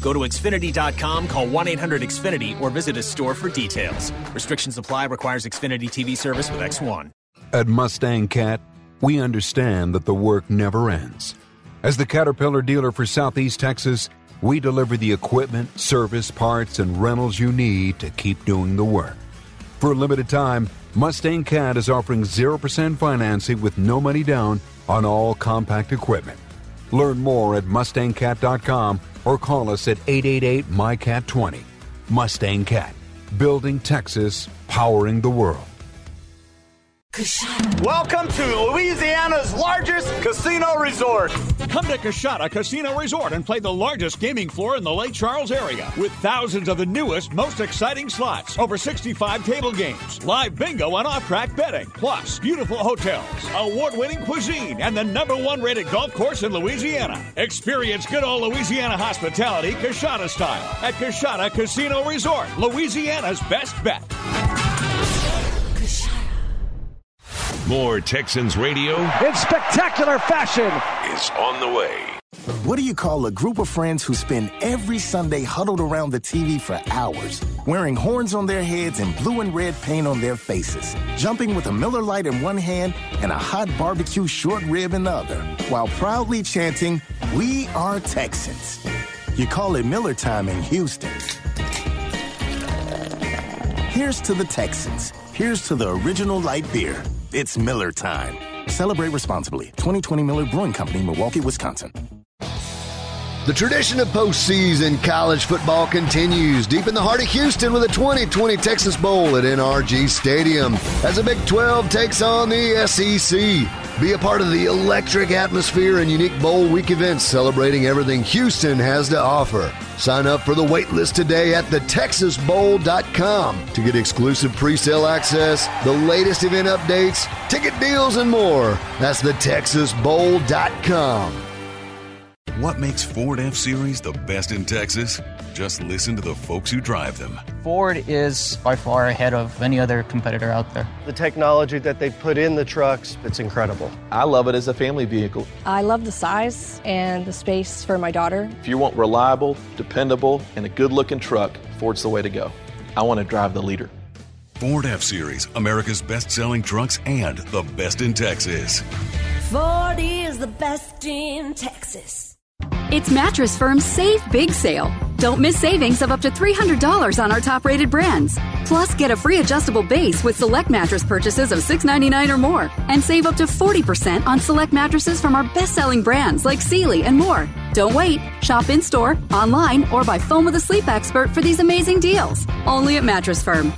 Go to Xfinity.com, call 1 800 Xfinity, or visit a store for details. Restrictions apply, requires Xfinity TV service with X1. At Mustang Cat, we understand that the work never ends. As the Caterpillar dealer for Southeast Texas, we deliver the equipment, service, parts, and rentals you need to keep doing the work. For a limited time, Mustang Cat is offering 0% financing with no money down on all compact equipment. Learn more at MustangCat.com or call us at 888 MyCat20. Mustang Cat, building Texas, powering the world. Welcome to Louisiana's largest casino resort. Come to Coushatta Casino Resort and play the largest gaming floor in the Lake Charles area with thousands of the newest, most exciting slots, over 65 table games, live bingo and off-track betting, plus beautiful hotels, award-winning cuisine, and the number one rated golf course in Louisiana. Experience good old Louisiana hospitality Coushatta style at Coushatta Casino Resort, Louisiana's best bet. More Texans radio in spectacular fashion is on the way. What do you call a group of friends who spend every Sunday huddled around the TV for hours, wearing horns on their heads and blue and red paint on their faces, jumping with a Miller Lite in one hand and a hot barbecue short rib in the other, while proudly chanting, We are Texans? You call it Miller time in Houston. Here's to the Texans. Here's to the original light beer. It's Miller time. Celebrate responsibly. 2020 Miller Brewing Company, Milwaukee, Wisconsin. The tradition of postseason college football continues deep in the heart of Houston with a 2020 Texas Bowl at NRG Stadium as the Big 12 takes on the SEC. Be a part of the electric atmosphere and unique Bowl Week events celebrating everything Houston has to offer. Sign up for the waitlist today at thetexasbowl.com to get exclusive pre-sale access, the latest event updates, ticket deals, and more. That's thetexasbowl.com. What makes Ford F Series the best in Texas? Just listen to the folks who drive them. Ford is by far ahead of any other competitor out there. The technology that they put in the trucks, it's incredible. I love it as a family vehicle. I love the size and the space for my daughter. If you want reliable, dependable, and a good looking truck, Ford's the way to go. I want to drive the leader. Ford F Series, America's best selling trucks and the best in Texas. Ford is the best in Texas. It's Mattress Firm's Save Big Sale. Don't miss savings of up to $300 on our top rated brands. Plus, get a free adjustable base with select mattress purchases of 699 or more. And save up to 40% on select mattresses from our best selling brands like Sealy and more. Don't wait. Shop in store, online, or by phone with a sleep expert for these amazing deals. Only at Mattress Firm.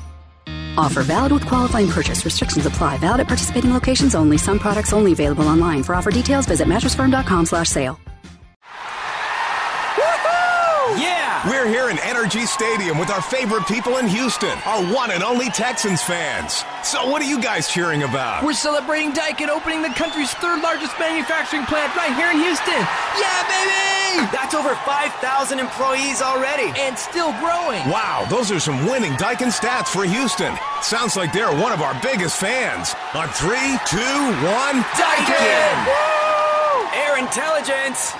Offer valid with qualifying purchase. Restrictions apply. Valid at participating locations only. Some products only available online. For offer details, visit mattressfirm.com slash sale. We're here in NRG Stadium with our favorite people in Houston, our one and only Texans fans. So, what are you guys cheering about? We're celebrating Daikin opening the country's third largest manufacturing plant right here in Houston. Yeah, baby! That's over 5,000 employees already. And still growing. Wow, those are some winning Daikin stats for Houston. Sounds like they're one of our biggest fans. On three, two, one, Daikin! Woo! Air intelligence!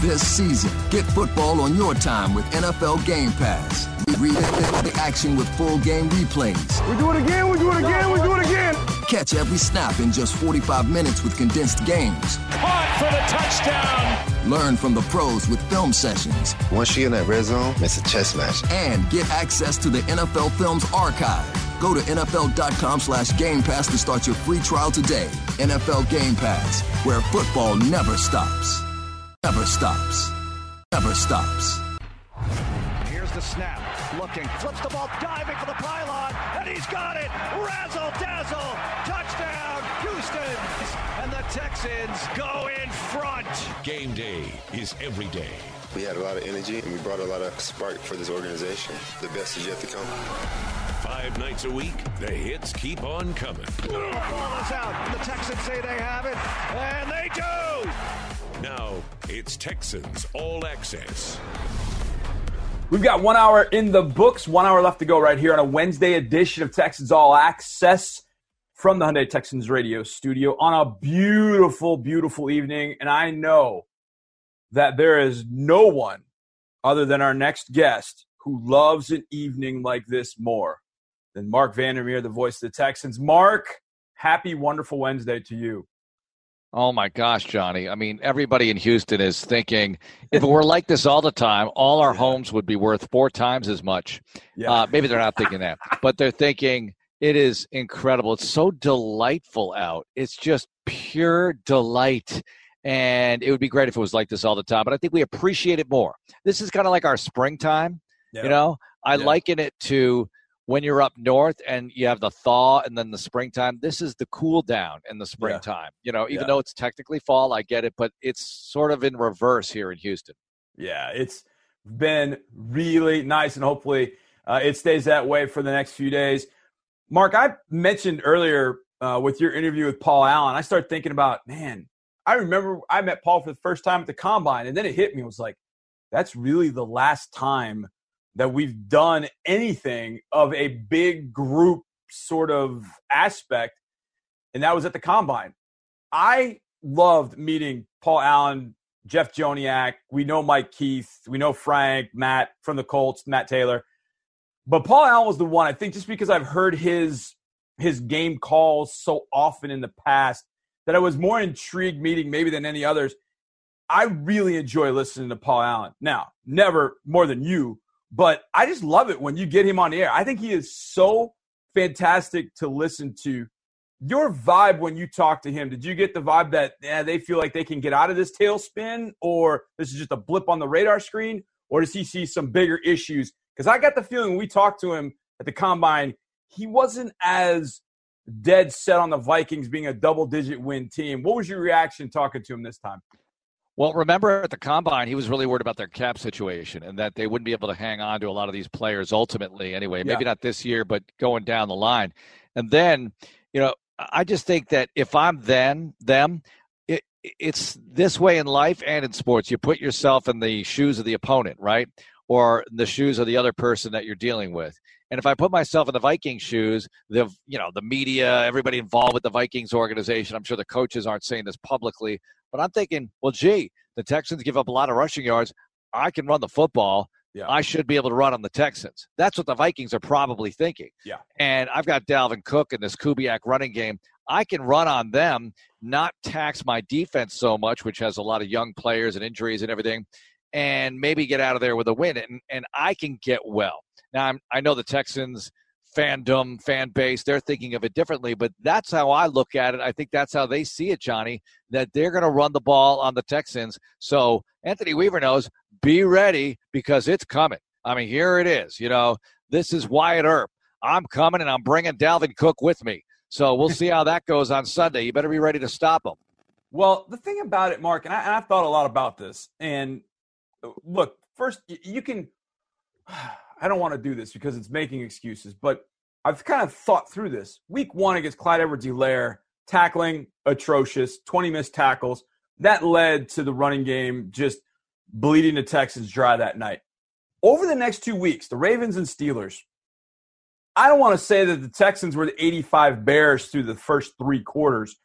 This season, get football on your time with NFL Game Pass. Read the action with full game replays. We do it again, we do it again, we do it again. Catch every snap in just 45 minutes with condensed games. Caught for the touchdown. Learn from the pros with film sessions. Once you're in that red zone, it's a chess match. And get access to the NFL Films archive. Go to NFL.com slash Game Pass to start your free trial today. NFL Game Pass, where football never stops. Never stops. Never stops. Here's the snap. Looking, flips the ball, diving for the pylon, and he's got it. Razzle dazzle. Touchdown, Houston. And the Texans go in front. Game day is every day. We had a lot of energy and we brought a lot of spark for this organization. The best is yet to come. Five nights a week, the hits keep on coming. The ball is out. The Texans say they have it, and they do. Now it's Texans All Access. We've got one hour in the books, one hour left to go right here on a Wednesday edition of Texans All Access from the Hyundai Texans radio studio on a beautiful, beautiful evening. And I know that there is no one other than our next guest who loves an evening like this more than Marc Vandermeer, the voice of the Texans. Marc, happy, wonderful Wednesday to you. Oh my gosh, Johnny. I mean, everybody in Houston is thinking if it were like this all the time, all our homes would be worth four times as much. Yeah. Uh, maybe they're not thinking that, but they're thinking it is incredible. It's so delightful out. It's just pure delight. And it would be great if it was like this all the time, but I think we appreciate it more. This is kind of like our springtime. Yeah. You know, I Yeah. liken it to when you're up north and you have the thaw and then the springtime. This is the cool down in the springtime. You know, even Yeah. though it's technically fall, I get it, but it's sort of in reverse here in Houston. Yeah, it's been really nice, and hopefully uh, it stays that way for the next few days. Marc, I mentioned earlier uh, with your interview with Paul Allen, I started thinking about, man, I remember I met Paul for the first time at the combine, and then it hit me. It was like, that's really the last time that we've done anything of a big group sort of aspect, and that was at the combine. I loved meeting Paul Allen, Jeff Joniak. We know Mike Keith. We know Frank, Matt from the Colts, Matt Taylor. But Paul Allen was the one I think just because I've heard his his game calls so often in the past that I was more intrigued meeting maybe than any others. I really enjoy listening to Paul Allen. Now, never more than you, but I just love it when you get him on the air. I think he is so fantastic to listen to. Your vibe when you talk to him, did you get the vibe that yeah, they feel like they can get out of this tailspin, or this is just a blip on the radar screen, or does he see some bigger issues? Because I got the feeling when we talked to him at the combine, he wasn't as dead set on the Vikings being a double digit win team. What was your reaction talking to him this time? Well, remember at the combine, he was really worried about their cap situation and that they wouldn't be able to hang on to a lot of these players ultimately, anyway. Maybe Yeah. not this year, but going down the line. And then, you know, I just think that if I'm then them, it, it's this way in life and in sports. You put yourself in the shoes of the opponent, right? Or the shoes of the other person that you're dealing with. And if I put myself in the Vikings shoes, the you know the media, everybody involved with the Vikings organization, I'm sure the coaches aren't saying this publicly, but I'm thinking, well, gee, the Texans give up a lot of rushing yards. I can run the football. Yeah. I should be able to run on the Texans. That's what the Vikings are probably thinking. Yeah. And I've got Dalvin Cook in this Kubiak running game. I can run on them, not tax my defense so much, which has a lot of young players and injuries and everything, and maybe get out of there with a win. And, and I can get well. Now, I'm, I know the Texans fandom, fan base, they're thinking of it differently, but that's how I look at it. I think that's how they see it, Johnny, that they're going to run the ball on the Texans. So Anthony Weaver knows be ready because it's coming. I mean, here it is. You know, this is Wyatt Earp. I'm coming and I'm bringing Dalvin Cook with me. So we'll see how that goes on Sunday. You better be ready to stop him. Well, the thing about it, Marc, and, I, and I've thought a lot about this. And uh, look, first you can. I don't want to do this because it's making excuses, but I've kind of thought through this. Week one against Clyde Edwards-Helaire, tackling atrocious, 20 missed tackles. That led to the running game just bleeding the Texans dry that night. Over the next two weeks, the Ravens and Steelers, I don't want to say that the Texans were the 85 Bears through the first three quarters,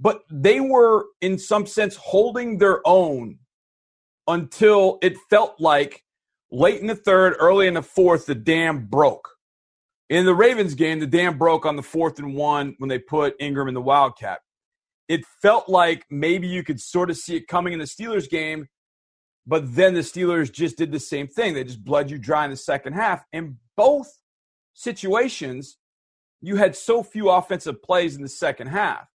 but they were, in some sense, holding their own until it felt like late in the third, early in the fourth, the dam broke. In the Ravens game, the dam broke on the fourth and one when they put Ingram in the Wildcat. It felt like maybe you could sort of see it coming in the Steelers game, but then the Steelers just did the same thing. They just bled you dry in the second half. In both situations, you had so few offensive plays in the second half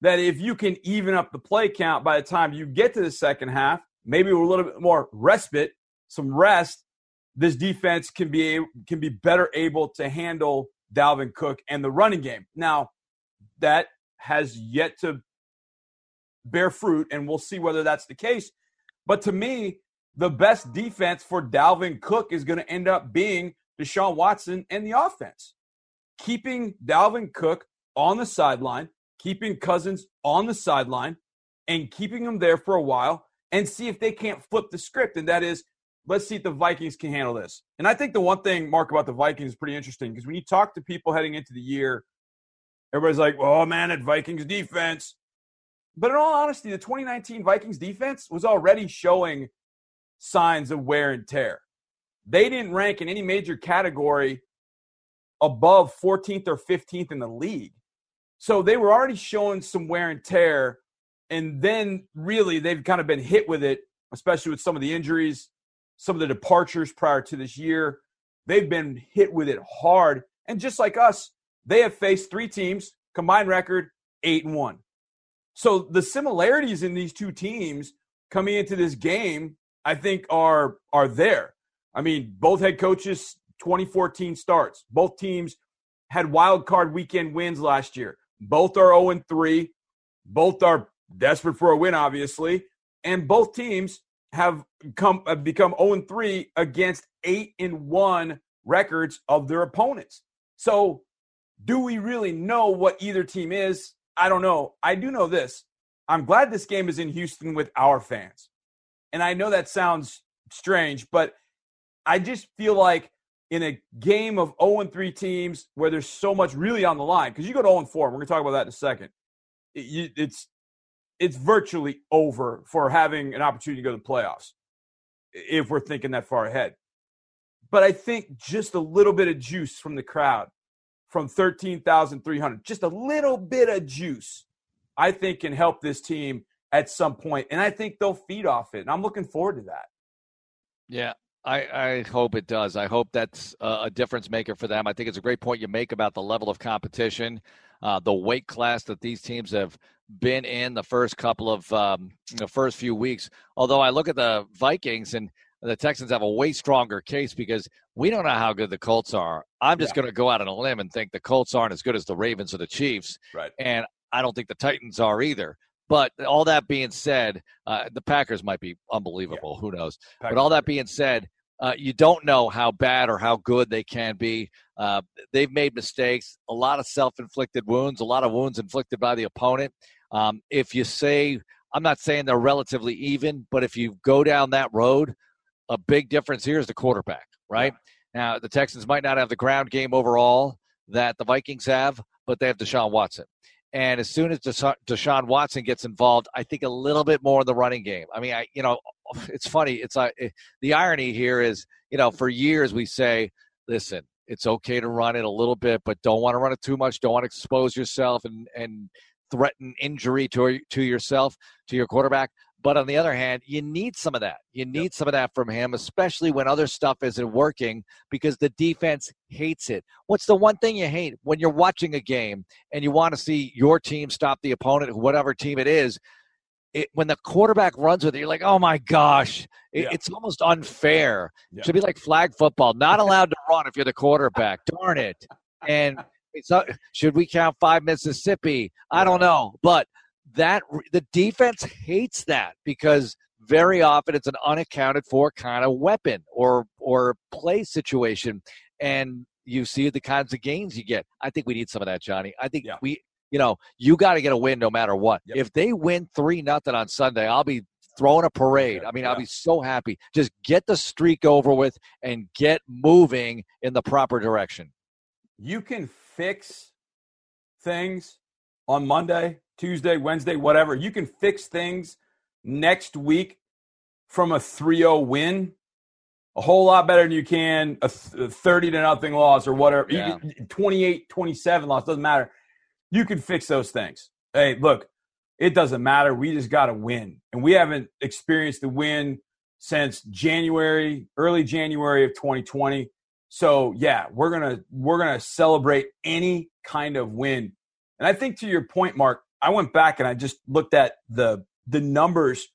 that if you can even up the play count by the time you get to the second half, maybe a little bit more respite, some rest, this defense can be can be better able to handle Dalvin Cook and the running game. Now, that has yet to bear fruit, and we'll see whether that's the case. But to me, the best defense for Dalvin Cook is going to end up being Deshaun Watson and the offense. Keeping Dalvin Cook on the sideline, keeping Cousins on the sideline, and keeping them there for a while and see if they can't flip the script. And that is let's see if the Vikings can handle this. And I think the one thing, Marc, about the Vikings is pretty interesting because when you talk to people heading into the year, everybody's like, oh man, at Vikings defense. But in all honesty, the 2019 Vikings defense was already showing signs of wear and tear. They didn't rank in any major category above 14th or 15th in the league. So they were already showing some wear and tear. And then really they've kind of been hit with it, especially with some of the injuries some of the departures prior to this year. They've been hit with it hard. And just like us, they have faced three teams, combined record eight and one. So the similarities in these two teams coming into this game, I think, are are there. I mean, both head coaches 2014 starts. Both teams had wild card weekend wins last year. Both are 0 and 3. Both are desperate for a win, obviously. And both teams have come have become 0 3 against 8 and 1 records of their opponents. So, do we really know what either team is? I don't know. I do know this. I'm glad this game is in Houston with our fans. And I know that sounds strange, but I just feel like in a game of 0 3 teams where there's so much really on the line, because you go to 0 4, we're going to talk about that in a second. It's it's virtually over for having an opportunity to go to the playoffs if we're thinking that far ahead. But I think just a little bit of juice from the crowd, from 13,300, just a little bit of juice, I think can help this team at some point. And I think they'll feed off it. And I'm looking forward to that. Yeah, I, I, hope it does. I hope that's a difference maker for them. I think it's a great point you make about the level of competition, uh, the weight class that these teams have been in the first couple of um, the first few weeks. Although I look at the Vikings and the Texans have a way stronger case because we don't know how good the Colts are. I'm just yeah. going to go out on a limb and think the Colts aren't as good as the Ravens or the Chiefs. Right. And I don't think the Titans are either. But all that being said, uh, the Packers might be unbelievable. Yeah. Who knows? Packers. But all that being said, uh, you don't know how bad or how good they can be. Uh, they've made mistakes, a lot of self inflicted wounds, a lot of wounds inflicted by the opponent. Um, if you say, I'm not saying they're relatively even, but if you go down that road, a big difference here is the quarterback, right? Now, the Texans might not have the ground game overall that the Vikings have, but they have Deshaun Watson. And as soon as Deshaun Watson gets involved, I think a little bit more in the running game. I mean, I you know, it's funny. It's like uh, the irony here is, you know, for years we say, listen, it's okay to run it a little bit, but don't want to run it too much. Don't want to expose yourself and and threaten injury to to yourself to your quarterback. But on the other hand, you need some of that. You need yep. some of that from him, especially when other stuff isn't working because the defense hates it. What's the one thing you hate when you're watching a game and you want to see your team stop the opponent, whatever team it is? It, when the quarterback runs with it, you're like, oh my gosh, it, yeah. it's almost unfair. Yeah. It should be like flag football, not allowed to run if you're the quarterback. Darn it. And should we count five Mississippi? I don't know, but that the defense hates that because very often it's an unaccounted for kind of weapon or or play situation, and you see the kinds of gains you get. I think we need some of that, Johnny. I think yeah. we, you know, you got to get a win no matter what. Yep. If they win three nothing on Sunday, I'll be throwing a parade. I mean, yeah. I'll be so happy. Just get the streak over with and get moving in the proper direction. You can fix things on Monday, Tuesday, Wednesday, whatever. You can fix things next week from a 3-0 win a whole lot better than you can a 30 to nothing loss or whatever. Yeah. 28 27 loss doesn't matter. You can fix those things. Hey, look, it doesn't matter. We just got to win. And we haven't experienced the win since January, early January of 2020. So, yeah, we're to we're to celebrate any kind of win. And I think to your point, Marc, I went back and I just looked at the the numbers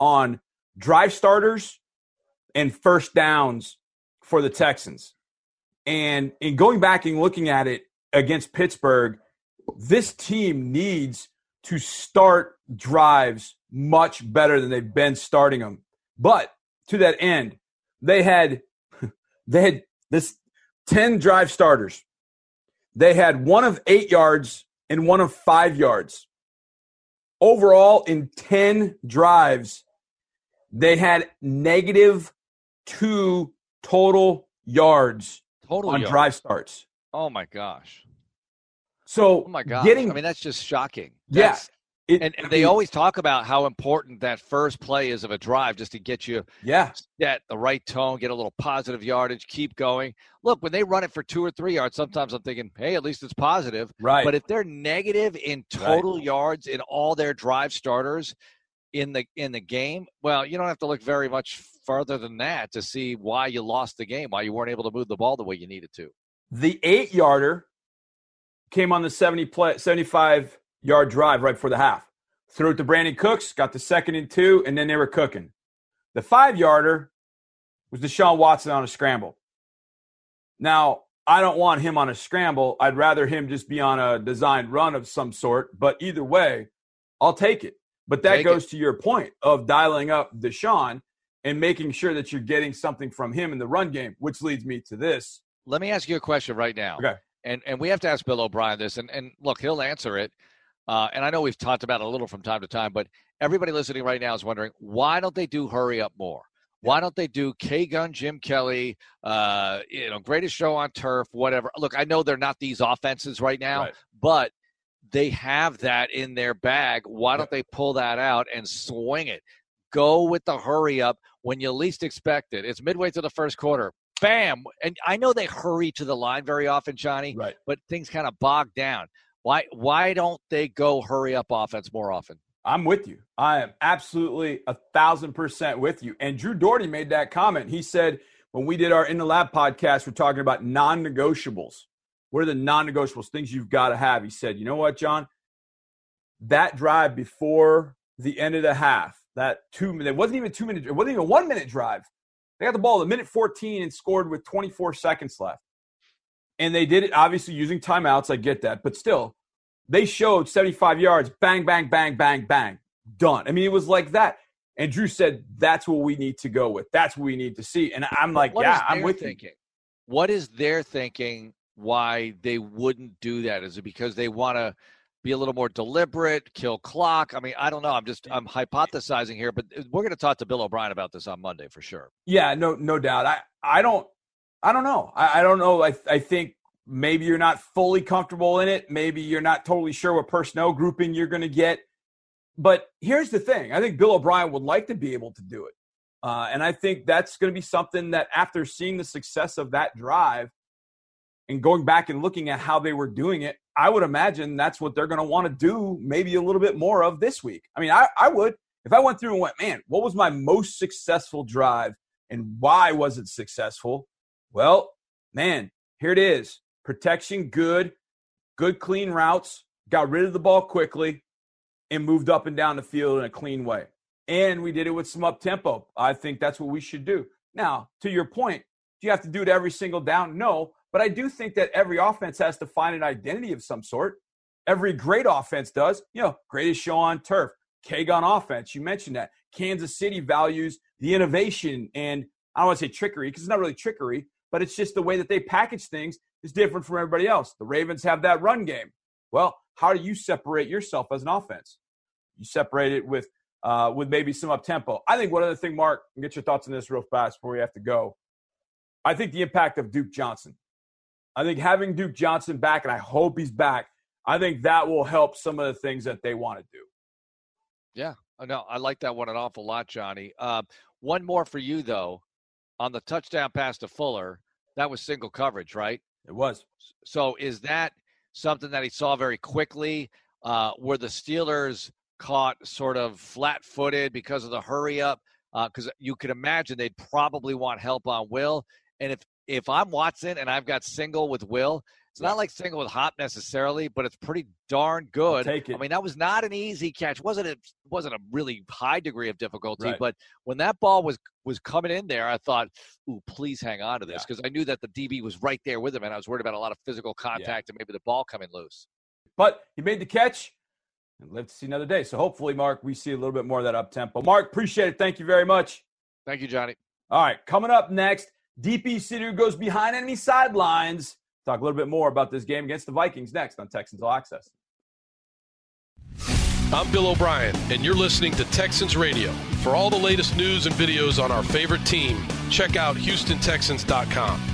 on drive starters and first downs for the Texans. And in going back and looking at it against Pittsburgh, this team needs to start drives much better than they've been starting them. But to that end, they had they had this 10 drive starters. They had one of 8 yards and one of 5 yards. Overall in 10 drives, they had negative two total yards total on yards. drive starts. Oh my gosh. So oh my god, getting, I mean that's just shocking. That's, yeah, it, and, and, they always talk about how important that first play is of a drive, just to get you yeah set the right tone, get a little positive yardage, keep going. Look, when they run it for two or three yards, sometimes I'm thinking, hey, at least it's positive. Right. But if they're negative in total right. yards in all their drive starters in the in the game, well, you don't have to look very much further than that to see why you lost the game, why you weren't able to move the ball the way you needed to. The eight yarder came on the 70 play, 75 yard drive right before the half. Threw it to Brandin Cooks, got the second and two, and then they were cooking. The five yarder was Deshaun Watson on a scramble. Now, I don't want him on a scramble. I'd rather him just be on a designed run of some sort. But either way, I'll take it. But that take goes it. to your point of dialing up Deshaun and making sure that you're getting something from him in the run game, which leads me to this. Let me ask you a question right now. Okay. And and we have to ask Bill O'Brien this, and, and look, he'll answer it. Uh, and I know we've talked about it a little from time to time, but everybody listening right now is wondering why don't they do hurry up more? Why don't they do K Gun, Jim Kelly, uh, you know, greatest show on turf, whatever? Look, I know they're not these offenses right now, right. but they have that in their bag. Why don't they pull that out and swing it? Go with the hurry up when you least expect it. It's midway through the first quarter. Bam. And I know they hurry to the line very often, Johnny, right. but things kind of bog down. Why why don't they go hurry up offense more often? I'm with you. I am absolutely a thousand percent with you. And Drew Dougherty made that comment. He said when we did our In the Lab podcast, we're talking about non-negotiables. What are the non-negotiables? Things you've got to have. He said, you know what, John? That drive before the end of the half, that two minute, it wasn't even two minute, it wasn't even one minute drive. They got the ball at minute 14 and scored with 24 seconds left. And they did it obviously using timeouts. I get that. But still, they showed 75 yards, bang, bang, bang, bang, bang, done. I mean, it was like that. And Drew said, that's what we need to go with. That's what we need to see. And I'm like, yeah, I'm with thinking? you. What is their thinking why they wouldn't do that? Is it because they want to be a little more deliberate, kill clock. I mean, I don't know. I'm just I'm hypothesizing here, but uh, we're going to talk to Bill O'Brien about this on Monday for sure. Yeah, no, no doubt. I I don't I don't know. I, I don't know. I I think maybe you're not fully comfortable in it. Maybe you're not totally sure what personnel grouping you're going to get. But here's the thing: I think Bill O'Brien would like to be able to do it, uh, and I think that's going to be something that after seeing the success of that drive and going back and looking at how they were doing it, I would imagine that's what they're going to want to do maybe a little bit more of this week. I mean, I, I would. If I went through and went, man, what was my most successful drive and why was it successful? Well, man, here it is. Protection good, good clean routes, got rid of the ball quickly, and moved up and down the field in a clean way. And we did it with some up tempo. I think that's what we should do. Now, to your point, do you have to do it every single down? No, but I do think that every offense has to find an identity of some sort. Every great offense does. You know, greatest show on turf, K Gun offense. You mentioned that. Kansas City values the innovation and I don't want to say trickery because it's not really trickery, but it's just the way that they package things is different from everybody else. The Ravens have that run game. Well, how do you separate yourself as an offense? You separate it with uh, with maybe some up tempo. I think one other thing, Marc, and get your thoughts on this real fast before we have to go. I think the impact of Duke Johnson. I think having Duke Johnson back, and I hope he's back, I think that will help some of the things that they want to do. Yeah, no, I like that one an awful lot, Johnny. Uh, one more for you though, on the touchdown pass to Fuller. That was single coverage, right? It was. So is that something that he saw very quickly? Uh, were the Steelers caught sort of flat-footed because of the hurry up? Because uh, you could imagine they'd probably want help on Will. And if if I'm Watson and I've got single with Will, it's not like single with Hop necessarily, but it's pretty darn good. Take it. I mean, that was not an easy catch. wasn't It wasn't a really high degree of difficulty, Right. but when that ball was was coming in there, I thought, "Ooh, please hang on to this," because I knew that the DB was right there with him, and I was worried about a lot of physical contact and maybe the ball coming loose. But he made the catch and live to see another day. So hopefully, Marc, we see a little bit more of that up tempo. Marc, appreciate it. Thank you very much. Thank you, Johnny. All right, coming up next, Deepi Sidhu goes behind enemy sidelines. Talk a little bit more about this game against the Vikings next on Texans All Access. I'm Bill O'Brien, and you're listening to Texans Radio. For all the latest news and videos on our favorite team, check out HoustonTexans.com.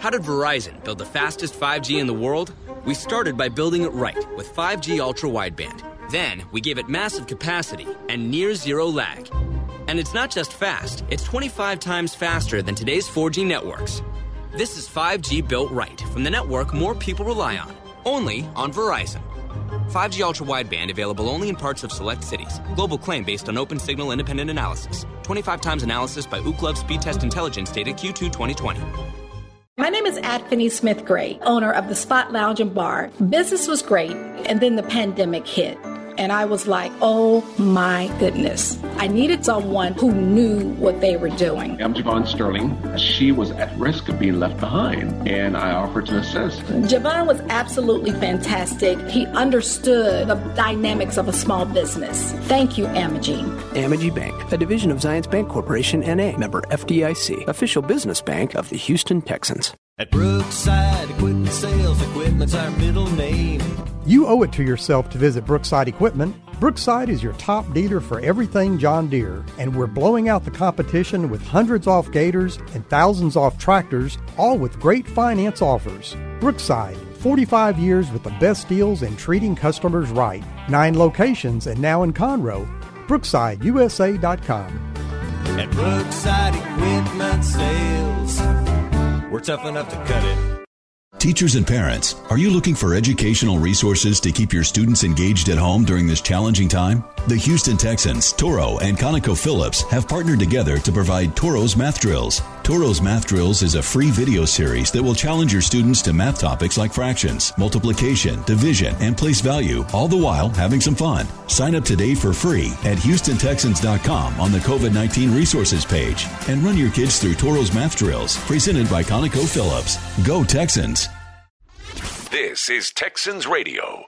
How did Verizon build the fastest 5G in the world? We started by building it right with 5G ultra wideband. Then we gave it massive capacity and near zero lag. And it's not just fast, it's 25 times faster than today's 4G networks. This is 5G built right from the network more people rely on, only on Verizon. 5G ultra wideband available only in parts of select cities. Global claim based on Opensignal independent analysis. 25 times analysis by Ookla Speedtest Intelligence data Q2 2020. My name is Adfany Smith Gray, owner of the Spot Lounge and Bar. Business was great, and then the pandemic hit. And I was like, oh my goodness. I needed someone who knew what they were doing. I'm Javon Sterling. She was at risk of being left behind, and I offered to assist. Javon was absolutely fantastic. He understood the dynamics of a small business. Thank you, Amogene. Amegy Bank, a division of Zions Bancorporation NA, member FDIC, official business bank of the Houston Texans. At Brookside Equipment Sales, equipment's our middle name. You owe it to yourself to visit Brookside Equipment. Brookside is your top dealer for everything John Deere, and we're blowing out the competition with hundreds off gators and thousands off tractors, all with great finance offers. Brookside, 45 years with the best deals and treating customers right. Nine locations and now in Conroe. BrooksideUSA.com. At Brookside Equipment Sales, we're tough enough to cut it. Teachers and parents, are you looking for educational resources to keep your students engaged at home during this challenging time? The Houston Texans, Toro, and ConocoPhillips have partnered together to provide Toro's Math Drills. Toro's Math Drills is a free video series that will challenge your students to math topics like fractions, multiplication, division, and place value, all the while having some fun. Sign up today for free at HoustonTexans.com on the COVID 19 resources page and run your kids through Toro's Math Drills, presented by ConocoPhillips. Go Texans! This is Texans Radio.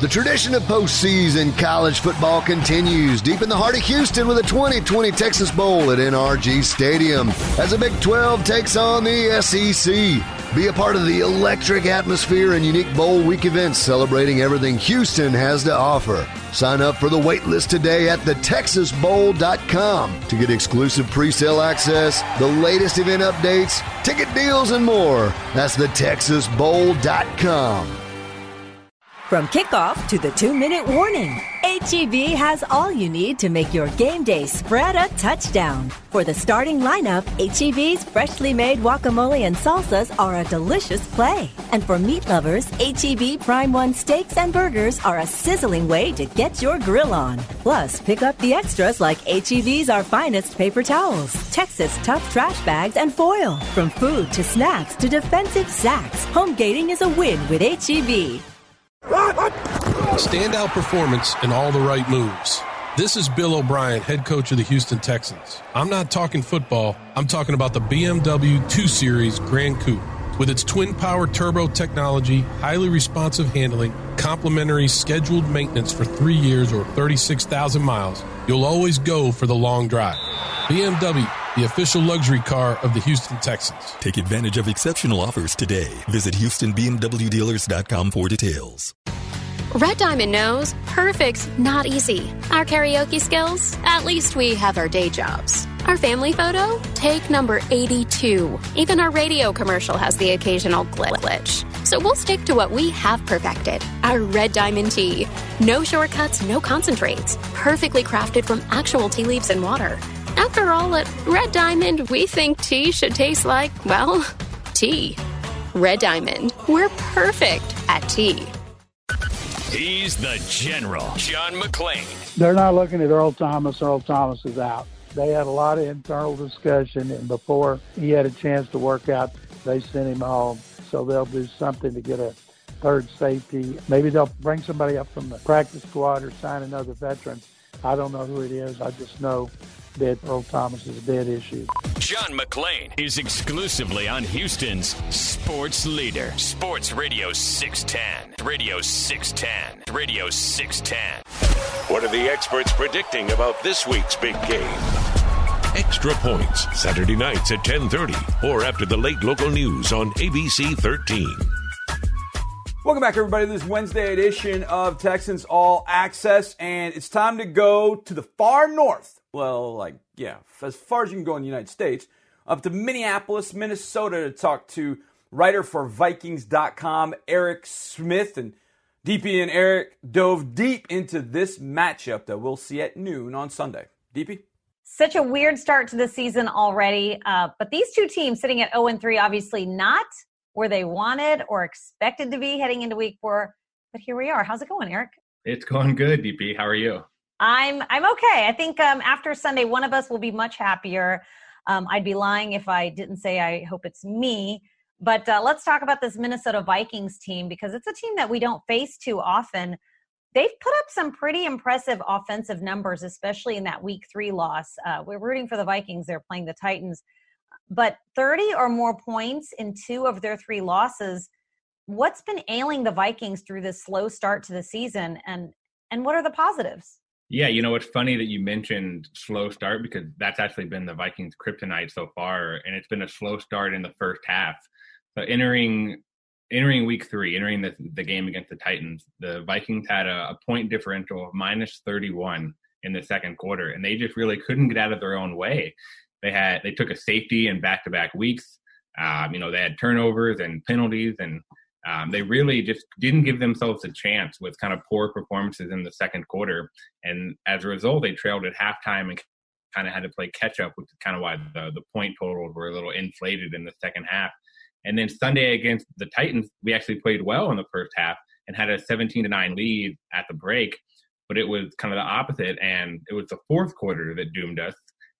The tradition of postseason college football continues deep in the heart of Houston with a 2020 Texas Bowl at NRG Stadium as the Big 12 takes on the SEC. Be a part of the electric atmosphere and unique bowl week events celebrating everything Houston has to offer. Sign up for the waitlist today at thetexasbowl.com to get exclusive pre-sale access, the latest event updates, ticket deals, and more. That's thetexasbowl.com. From kickoff to the two minute warning, HEB has all you need to make your game day spread a touchdown. For the starting lineup, HEB's freshly made guacamole and salsas are a delicious play. And for meat lovers, HEB Prime One steaks and burgers are a sizzling way to get your grill on. Plus, pick up the extras like HEB's Our Finest paper towels, Texas Tough trash bags, and foil. From food to snacks to defensive sacks, home gating is a win with HEB. Standout performance and all the right moves. This is Bill O'Brien, head coach of the Houston Texans. I'm not talking football, I'm talking about the BMW 2 Series Gran Coupe. With its twin power turbo technology, highly responsive handling, complimentary scheduled maintenance for three years or 36,000 miles, you'll always go for the long drive. BMW, the official luxury car of the Houston Texans. Take advantage of exceptional offers today. Visit HoustonBMWDealers.com for details. Red Diamond knows perfect's not easy. Our karaoke skills, at least we have our day jobs. Our family photo, take number 82. Even our radio commercial has the occasional glitch. So we'll stick to what we have perfected our Red Diamond tea. No shortcuts, no concentrates. Perfectly crafted from actual tea leaves and water. After all, at Red Diamond, we think tea should taste like, well, tea. Red Diamond, we're perfect at tea. He's the general, John McClain. They're not looking at Earl Thomas. Earl Thomas is out. They had a lot of internal discussion, and before he had a chance to work out, they sent him home. So they'll do something to get a third safety. Maybe they'll bring somebody up from the practice squad or sign another veteran. I don't know who it is. I just know that Earl Thomas is a dead issue. John McClain is exclusively on Houston's sports leader, Sports Radio 610. Radio 610. Radio 610. What are the experts predicting about this week's big game? Extra Points, Saturday nights at 10:30 or after the late local news on ABC 13. Welcome back, everybody, to this Wednesday edition of Texans All Access, and it's time to go to the far north. Well, like, yeah, as far as you can go in the United States, up to Minneapolis, Minnesota, to talk to writer for Vikings.com, Eric Smith. And Deepi and Eric dove deep into this matchup that we'll see at noon on Sunday. Deepi? Such a weird start to the season already, uh, but these two teams sitting at 0 3, obviously not where they wanted or expected to be heading into week four. But here we are. How's it going, Eric? It's going good, Deepi. How are you? I'm I'm okay. I think um, after Sunday, one of us will be much happier. Um, I'd be lying if I didn't say I hope it's me. But uh, let's talk about this Minnesota Vikings team because it's a team that we don't face too often. They've put up some pretty impressive offensive numbers, especially in that Week Three loss. Uh, we're rooting for the Vikings. They're playing the Titans but 30 or more points in two of their three losses. What's been ailing the Vikings through this slow start to the season and and what are the positives? Yeah, you know, it's funny that you mentioned slow start because that's actually been the Vikings kryptonite so far and it's been a slow start in the first half. So entering entering week 3, entering the the game against the Titans, the Vikings had a, a point differential of minus 31 in the second quarter and they just really couldn't get out of their own way. They had they took a safety in back to back weeks. Um, you know, they had turnovers and penalties, and um, they really just didn't give themselves a chance with kind of poor performances in the second quarter. And as a result, they trailed at halftime and kind of had to play catch up, which is kind of why the, the point totals were a little inflated in the second half. And then Sunday against the Titans, we actually played well in the first half and had a 17 to 9 lead at the break. But it was kind of the opposite. And it was the fourth quarter that doomed us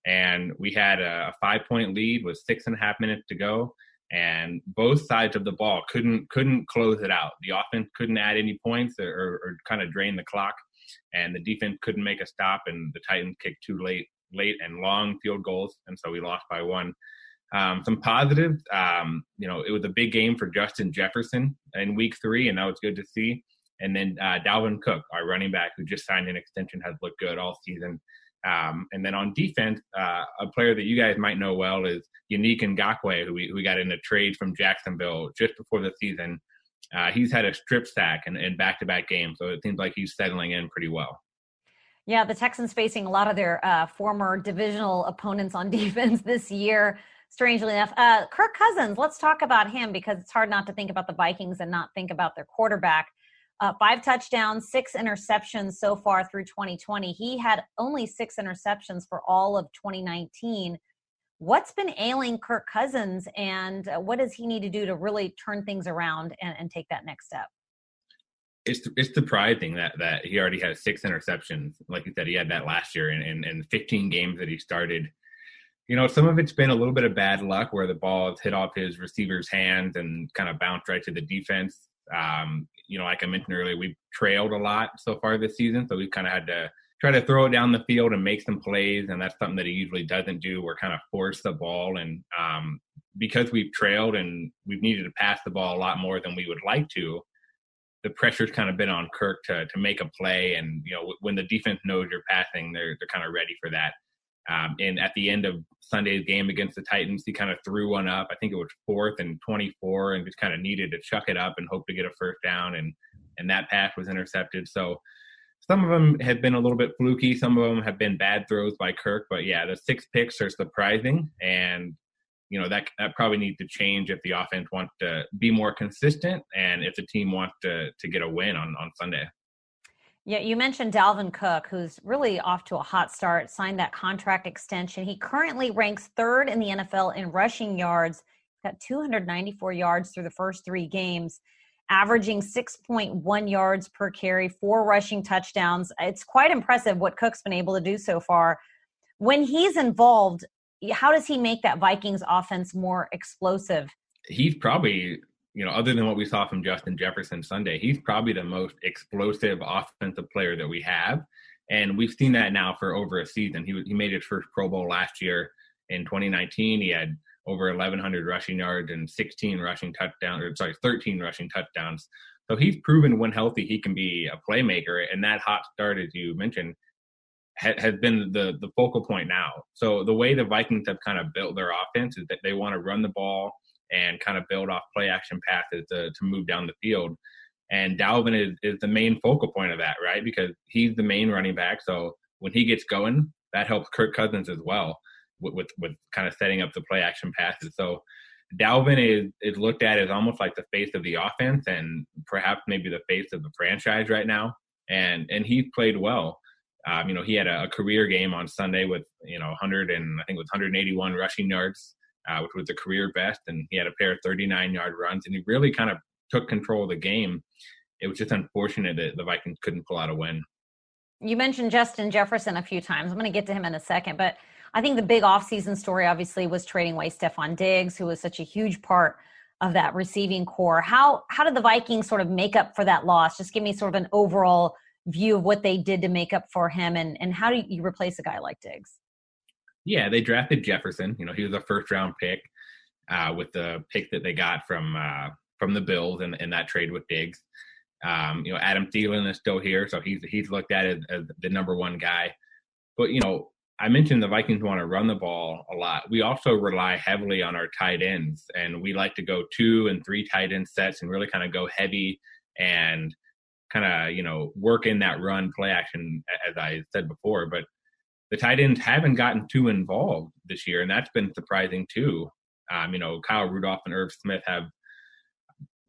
and we had a, five point lead with six and a half minutes to go and both sides of the ball couldn't couldn't close it out. The offense couldn't add any points or, or, kind of drain the clock and the defense couldn't make a stop and the titans kicked two late late and long field goals and so we lost by one. Um, some positives um, you know it was a big game for Justin Jefferson in week three and that was good to see. And then uh, Dalvin Cook our running back who just signed an extension has looked good all season um, and then on defense, uh, a player that you guys might know well is Yannick Ngakoue, who we, who we got in a trade from Jacksonville just before the season. Uh, he's had a strip sack in, in back-to-back games, so it seems like he's settling in pretty well. Yeah, the Texans facing a lot of their uh, former divisional opponents on defense this year. Strangely enough, uh, Kirk Cousins. Let's talk about him because it's hard not to think about the Vikings and not think about their quarterback. Uh, five touchdowns, six interceptions so far through 2020. He had only six interceptions for all of 2019. What's been ailing Kirk Cousins, and uh, what does he need to do to really turn things around and, and take that next step? It's it's surprising that that he already has six interceptions. Like you said, he had that last year in, in, in 15 games that he started you know, some of it's been a little bit of bad luck where the ball has hit off his receiver's hands and kind of bounced right to the defense. Um, you know, like I mentioned earlier, we've trailed a lot so far this season, so we've kind of had to try to throw it down the field and make some plays, and that's something that he usually doesn't do. We're kind of force the ball, and um, because we've trailed and we've needed to pass the ball a lot more than we would like to, the pressure's kind of been on Kirk to to make a play, and you know, when the defense knows you're passing, they're they're kind of ready for that. Um, and at the end of Sunday's game against the Titans, he kind of threw one up. I think it was fourth and 24, and just kind of needed to chuck it up and hope to get a first down. And and that pass was intercepted. So some of them have been a little bit fluky. Some of them have been bad throws by Kirk. But yeah, the six picks are surprising, and you know that that probably needs to change if the offense wants to be more consistent and if the team wants to to get a win on on Sunday. Yeah, you mentioned Dalvin Cook, who's really off to a hot start, signed that contract extension. He currently ranks third in the NFL in rushing yards, got 294 yards through the first three games, averaging 6.1 yards per carry, four rushing touchdowns. It's quite impressive what Cook's been able to do so far. When he's involved, how does he make that Vikings offense more explosive? He's probably you know, other than what we saw from Justin Jefferson Sunday, he's probably the most explosive offensive player that we have. And we've seen that now for over a season. He, he made his first Pro Bowl last year in 2019. He had over 1,100 rushing yards and 16 rushing touchdowns, or sorry, 13 rushing touchdowns. So he's proven when healthy he can be a playmaker. And that hot start, as you mentioned, ha- has been the the focal point now. So the way the Vikings have kind of built their offense is that they want to run the ball and kind of build off play action passes to, to move down the field. And Dalvin is, is the main focal point of that, right? Because he's the main running back. So when he gets going, that helps Kirk Cousins as well with, with, with kind of setting up the play action passes. So Dalvin is, is looked at as almost like the face of the offense and perhaps maybe the face of the franchise right now. And and he played well. Um, you know, he had a, a, career game on Sunday with you know 100 and I think it was 181 rushing yards, uh, which was a career best. And he had a pair of 39 yard runs, and he really kind of took control of the game. It was just unfortunate that the Vikings couldn't pull out a win. You mentioned Justin Jefferson a few times. I'm going to get to him in a second, but I think the big offseason story obviously was trading away Stefon Diggs, who was such a huge part of that receiving corps. How how did the Vikings sort of make up for that loss? Just give me sort of an overall view of what they did to make up for him and, and how do you replace a guy like Diggs? Yeah, they drafted Jefferson. You know, he was a first round pick uh, with the pick that they got from uh, from the Bills and in, in that trade with Diggs. Um, you know, Adam Thielen is still here, so he's he's looked at as, as the number one guy. But you know, I mentioned the Vikings want to run the ball a lot. We also rely heavily on our tight ends, and we like to go two and three tight end sets and really kind of go heavy and kind of you know work in that run play action as I said before. But the tight ends haven't gotten too involved this year, and that's been surprising too. Um, you know, Kyle Rudolph and Irv Smith have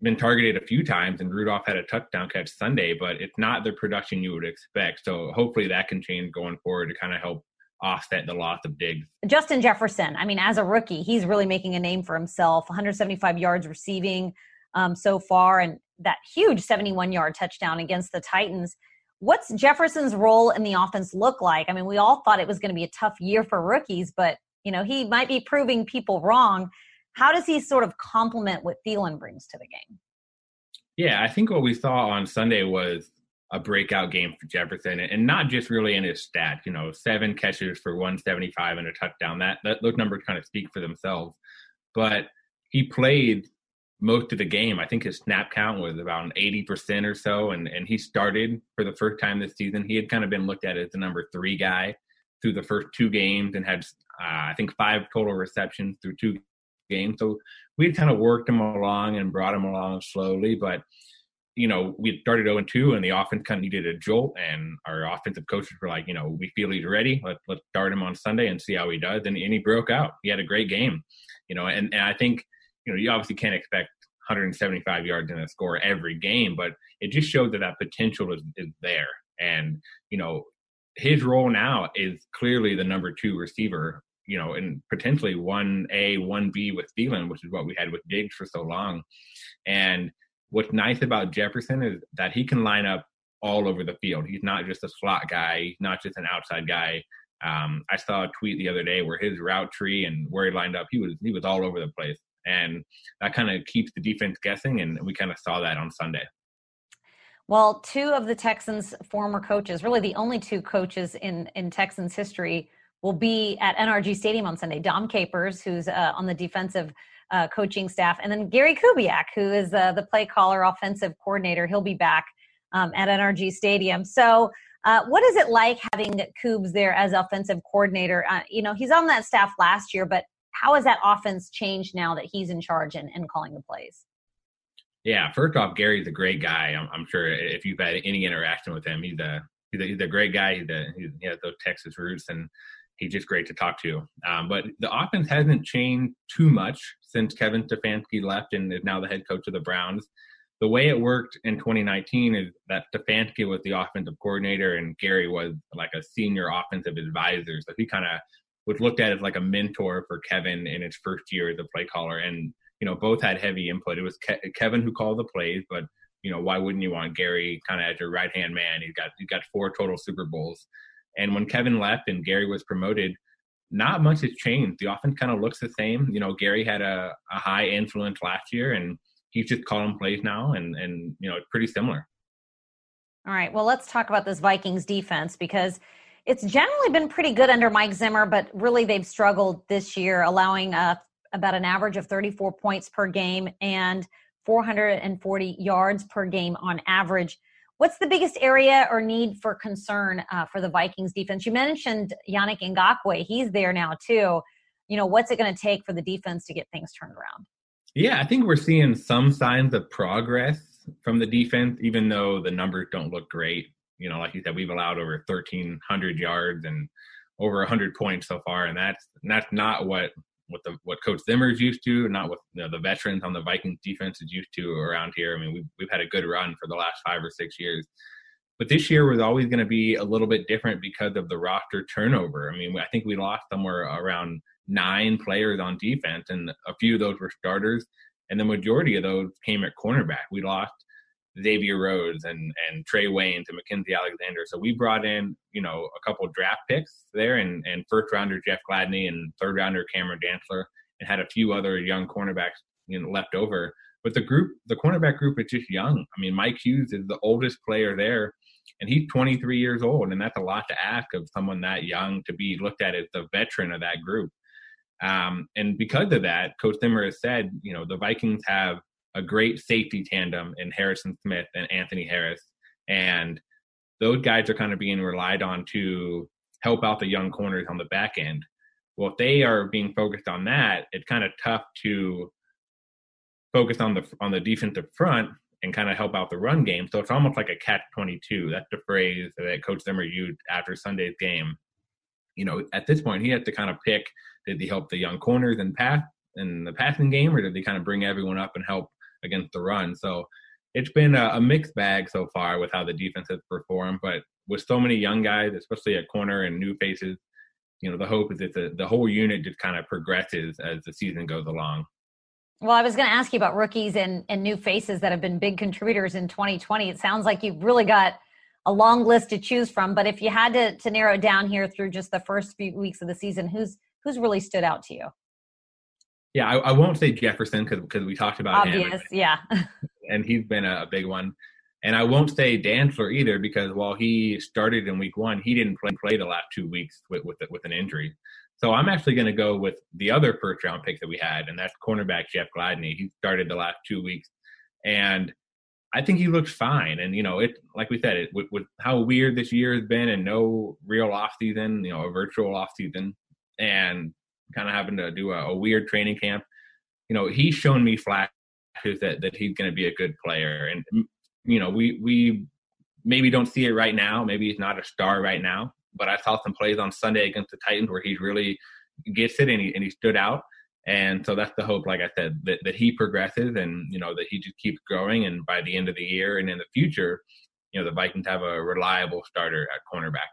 been targeted a few times, and Rudolph had a touchdown catch Sunday, but it's not the production you would expect. So hopefully that can change going forward to kind of help offset the loss of Diggs. Justin Jefferson, I mean, as a rookie, he's really making a name for himself. 175 yards receiving um, so far, and that huge 71 yard touchdown against the Titans. What's Jefferson's role in the offense look like? I mean, we all thought it was going to be a tough year for rookies, but you know he might be proving people wrong. How does he sort of complement what Thielen brings to the game? Yeah, I think what we saw on Sunday was a breakout game for Jefferson, and not just really in his stats. You know, seven catches for 175 and a touchdown. That that those numbers kind of speak for themselves. But he played most of the game. I think his snap count was about 80% or so. And, and he started for the first time this season. He had kind of been looked at as the number three guy through the first two games and had, uh, I think, five total receptions through two games. So we had kind of worked him along and brought him along slowly. But, you know, we started 0 2 and the offense kind of needed a jolt. And our offensive coaches were like, you know, we feel he's ready. Let, let's start him on Sunday and see how he does. And, and he broke out. He had a great game, you know, and, and I think – you know, you obviously can't expect 175 yards in a score every game, but it just showed that that potential is, is there. And, you know, his role now is clearly the number two receiver, you know, and potentially one A, one B with Thielen, which is what we had with Diggs for so long. And what's nice about Jefferson is that he can line up all over the field. He's not just a slot guy, he's not just an outside guy. Um, I saw a tweet the other day where his route tree and where he lined up, he was he was all over the place, and that kind of keeps the defense guessing. And we kind of saw that on Sunday. Well, two of the Texans' former coaches, really the only two coaches in in Texans history, will be at NRG Stadium on Sunday. Dom Capers, who's uh, on the defensive uh, coaching staff, and then Gary Kubiak, who is uh, the play caller, offensive coordinator. He'll be back um, at NRG Stadium. So, uh, what is it like having Coobs there as offensive coordinator? Uh, you know, he's on that staff last year, but how has that offense changed now that he's in charge and, and calling the plays? Yeah, first off, Gary's a great guy. I'm, I'm, sure if you've had any interaction with him, he's a he's a, he's a great guy. He's a, he has those Texas roots, and he's just great to talk to. Um, but the offense hasn't changed too much since Kevin Stefanski left and is now the head coach of the Browns the way it worked in 2019 is that Stefanski was the offensive coordinator and Gary was like a senior offensive advisor. So he kind of was looked at as like a mentor for Kevin in his first year as a play caller. And, you know, both had heavy input. It was Ke- Kevin who called the plays, but, you know, why wouldn't you want Gary kind of as your right hand man? He's got, he's got four total Super Bowls. And when Kevin left and Gary was promoted, not much has changed. The offense kind of looks the same. You know, Gary had a, a high influence last year and, he's just calling plays now, and and you know it's pretty similar. All right, well let's talk about this Vikings defense because it's generally been pretty good under Mike Zimmer, but really they've struggled this year, allowing uh, about an average of 34 points per game and 440 yards per game on average. What's the biggest area or need for concern uh, for the Vikings defense? You mentioned Yannick Ngakoue; he's there now too. You know, what's it going to take for the defense to get things turned around? Yeah, I think we're seeing some signs of progress from the defense, even though the numbers don't look great. You know, like you said, we've allowed over 1,300 yards and over 100 points so far, and that's that's not what what the what Coach Zimmer's used to, not what you know, the veterans on the Vikings defense is used to around here. I mean, we've we've had a good run for the last five or six years, but this year was always going to be a little bit different because of the roster turnover. I mean, I think we lost somewhere around nine players on defense, and a few of those were starters, and the majority of those came at cornerback. We lost Xavier Rhodes and and Trae Waynes and Mackensie Alexander. So we brought in, you know, a couple draft picks there and and first rounder Jeff Gladney and third rounder Cameron Dantzler and had a few other young cornerbacks you know left over. But the group, the cornerback group is just young. I mean, Mike Hughes is the oldest player there, and he's 23 years old, and that's a lot to ask of someone that young to be looked at as the veteran of that group. Um, and because of that, Coach Zimmer has said, you know, the Vikings have a great safety tandem in Harrison Smith and Anthony Harris. And those guys are kind of being relied on to help out the young corners on the back end. Well, if they are being focused on that, it's kind of tough to focus on the on the defensive front and kind of help out the run game. So it's almost like a catch twenty two. That's the phrase that Coach Zimmer used after Sunday's game. You know, at this point, he has to kind of pick did he help the young corners and pass in the passing game, or did they kind of bring everyone up and help against the run? So it's been a, a mixed bag so far with how the defense has performed. But with so many young guys, especially at corner and new faces, you know, the hope is that the, the whole unit just kind of progresses as the season goes along. Well, I was going to ask you about rookies and, and new faces that have been big contributors in 2020. It sounds like you've really got a long list to choose from. But if you had to, to narrow it down here through just the first few weeks of the season, who's who's really stood out to you? Yeah, I, I won't say Jefferson because because we talked about Obvious, him. yeah. and he's been a, a, big one. And I won't say Dantzler either because while he started in week one, he didn't play, play the last two weeks with with, with an injury. So I'm actually going to go with the other first round pick that we had, and that's cornerback Jeff Gladney. He started the last two weeks, and I think he looks fine. And you know, it like we said, it with, with how weird this year has been, and no real off season, you know, a virtual off season and kind of having to do a, a, weird training camp. You know, he's shown me flashes that that he's going to be a good player, and you know, we we maybe don't see it right now. Maybe he's not a star right now, but I saw some plays on Sunday against the Titans where he really gets it and he and he stood out. And so that's the hope, like I said, that, that he progresses and, you know, that he just keeps growing. And by the end of the year and in the future, you know, the Vikings have a reliable starter at cornerback.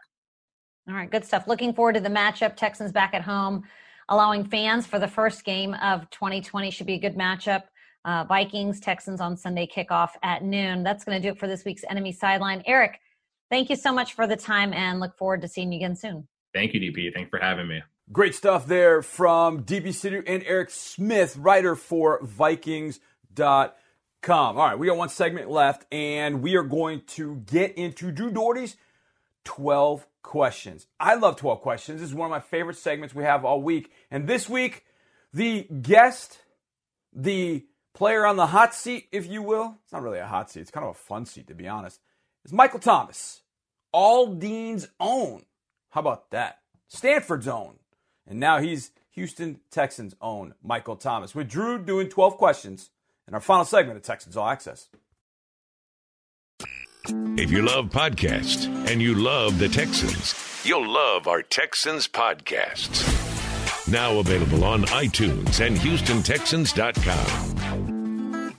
All right, good stuff. Looking forward to the matchup. Texans back at home, allowing fans for the first game of 2020 should be a good matchup. Uh, Vikings, Texans on Sunday kickoff at noon. That's going to do it for this week's Enemy Sideline. Eric, thank you so much for the time and look forward to seeing you again soon. Thank you, Deepi. Thanks for having me. Great stuff there from Deepi Sidhu and Eric Smith, writer for Vikings.com. All right, we got one segment left, and we are going to get into Drew Dougherty's 12 questions. I love 12 questions. This is one of my favorite segments we have all week. And this week, the guest, the player on the hot seat, if you will, it's not really a hot seat, it's kind of a fun seat, to be honest, is Michael Thomas, Aldine's own. How about that? Stanford's own. And now he's Houston Texans' own Michael Thomas. With Drew doing 12 questions in our final segment of Texans All Access. If you love podcasts and you love the Texans, you'll love our Texans podcasts. Now available on iTunes and HoustonTexans.com.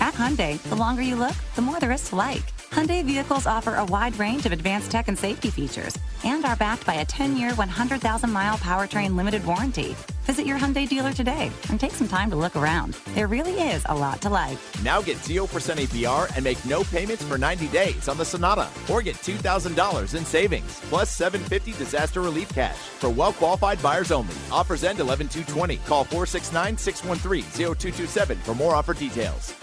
At Hyundai, the longer you look, the more there is to like. Hyundai vehicles offer a wide range of advanced tech and safety features and are backed by a 10-year, 100,000-mile powertrain limited warranty. Visit your Hyundai dealer today and take some time to look around. There really is a lot to like. Now get 0% APR and make no payments for 90 days on the Sonata or get $2,000 in savings plus 750 disaster relief cash for well-qualified buyers only. Offers end 11-220. Call 469-613-0227 for more offer details.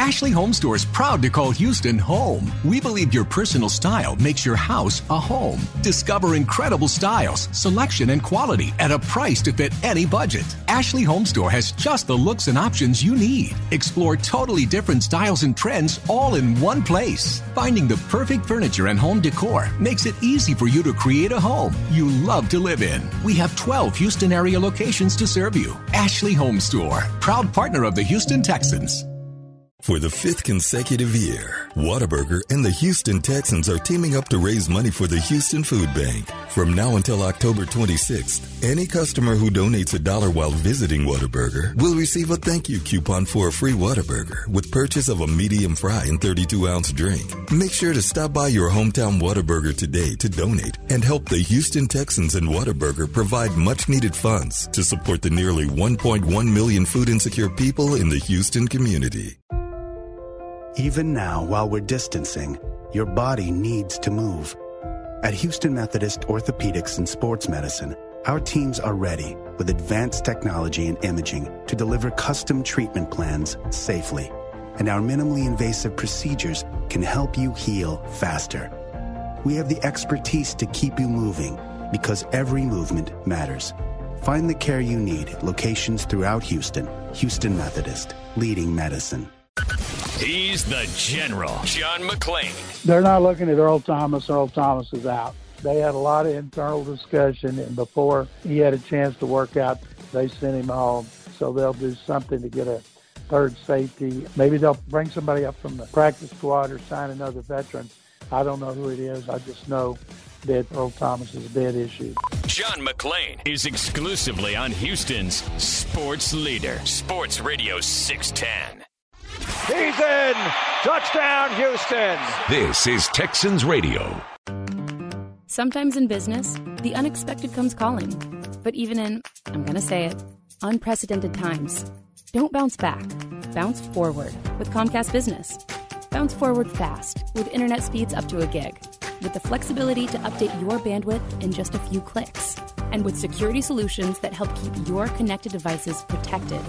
Ashley Home Store is proud to call Houston home. We believe your personal style makes your house a home. Discover incredible styles, selection, and quality at a price to fit any budget. Ashley Home Store has just the looks and options you need. Explore totally different styles and trends all in one place. Finding the perfect furniture and home decor makes it easy for you to create a home you love to live in. We have 12 Houston area locations to serve you. Ashley Home Store, proud partner of the Houston Texans. For the fifth consecutive year, Whataburger and the Houston Texans are teaming up to raise money for the Houston Food Bank. From now until October 26th, any customer who donates a dollar while visiting Whataburger will receive a thank you coupon for a free Whataburger with purchase of a medium fry and 32 ounce drink. Make sure to stop by your hometown Whataburger today to donate and help the Houston Texans and Whataburger provide much needed funds to support the nearly 1.1 million food insecure people in the Houston community. Even now, while we're distancing, your body needs to move. At Houston Methodist Orthopedics and Sports Medicine, our teams are ready with advanced technology and imaging to deliver custom treatment plans safely. And our minimally invasive procedures can help you heal faster. We have the expertise to keep you moving because every movement matters. Find the care you need at locations throughout Houston. Houston Methodist, leading medicine. He's the general, John McClain. They're not looking at Earl Thomas. Earl Thomas is out. They had a lot of internal discussion, and before he had a chance to work out, they sent him home. So they'll do something to get a third safety. Maybe they'll bring somebody up from the practice squad or sign another veteran. I don't know who it is. I just know that Earl Thomas is a dead issue. John McClain is exclusively on Houston's sports leader, Sports Radio 610. He's in. Touchdown, Houston. This is Texans Radio. Sometimes in business, the unexpected comes calling. But even in, I'm going to say it, unprecedented times, don't bounce back. Bounce forward with Comcast Business. Bounce forward fast with internet speeds up to a gig, with the flexibility to update your bandwidth in just a few clicks, and with security solutions that help keep your connected devices protected.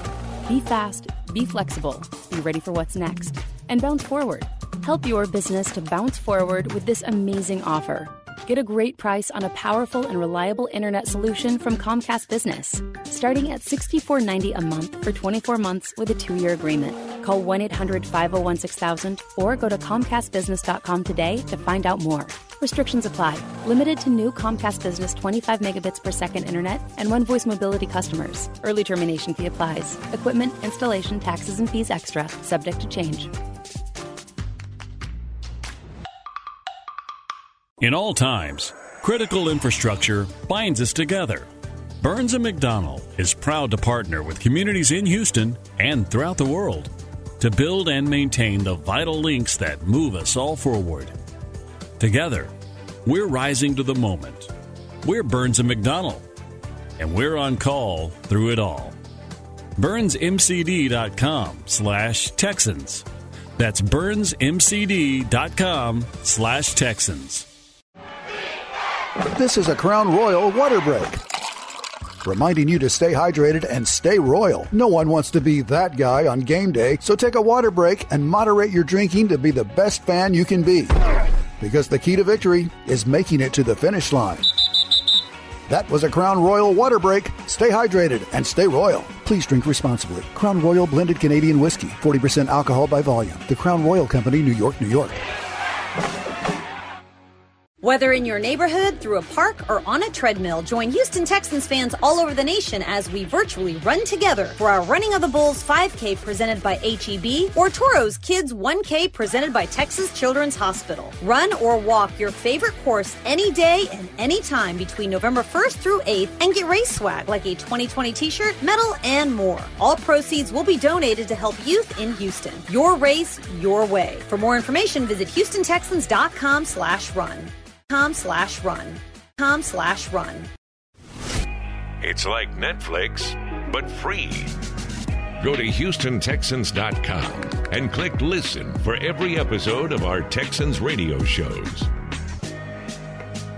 Be fast, be flexible, be ready for what's next, and bounce forward. Help your business to bounce forward with this amazing offer. Get a great price on a powerful and reliable internet solution from Comcast Business, starting at $64.90 a month for 24 months with a two year agreement. Call 1 800 501 6000 or go to ComcastBusiness.com today to find out more. Restrictions apply. Limited to new Comcast Business 25 megabits per second internet and one voice mobility customers. Early termination fee applies. Equipment, installation, taxes, and fees extra, subject to change. In all times, critical infrastructure binds us together. Burns & McDonnell is proud to partner with communities in Houston and throughout the world to build and maintain the vital links that move us all forward. Together, we're rising to the moment. We're Burns & McDonnell, and we're on call through it all. BurnsMCD.com slash Texans. That's BurnsMCD.com slash Texans. This is a Crown Royal water break reminding you to stay hydrated and stay royal. No one wants to be that guy on game day, so take a water break and moderate your drinking to be the best fan you can be. Because the key to victory is making it to the finish line. That was a Crown Royal water break. Stay hydrated and stay royal. Please drink responsibly. Crown Royal blended Canadian whiskey, 40% alcohol by volume. The Crown Royal Company, New York, New York. Whether in your neighborhood, through a park, or on a treadmill, join Houston Texans fans all over the nation as we virtually run together for our Running of the Bulls 5K presented by HEB or Toro's Kids 1K presented by Texas Children's Hospital. Run or walk your favorite course any day and any time between November 1st through 8th and get race swag like a 2020 t-shirt, medal, and more. All proceeds will be donated to help youth in Houston. Your race, your way. For more information, visit HoustonTexans.com slash run com slash run. com slash run. It's like Netflix, but free. Go to HoustonTexans.com and click listen for every episode of our Texans radio shows.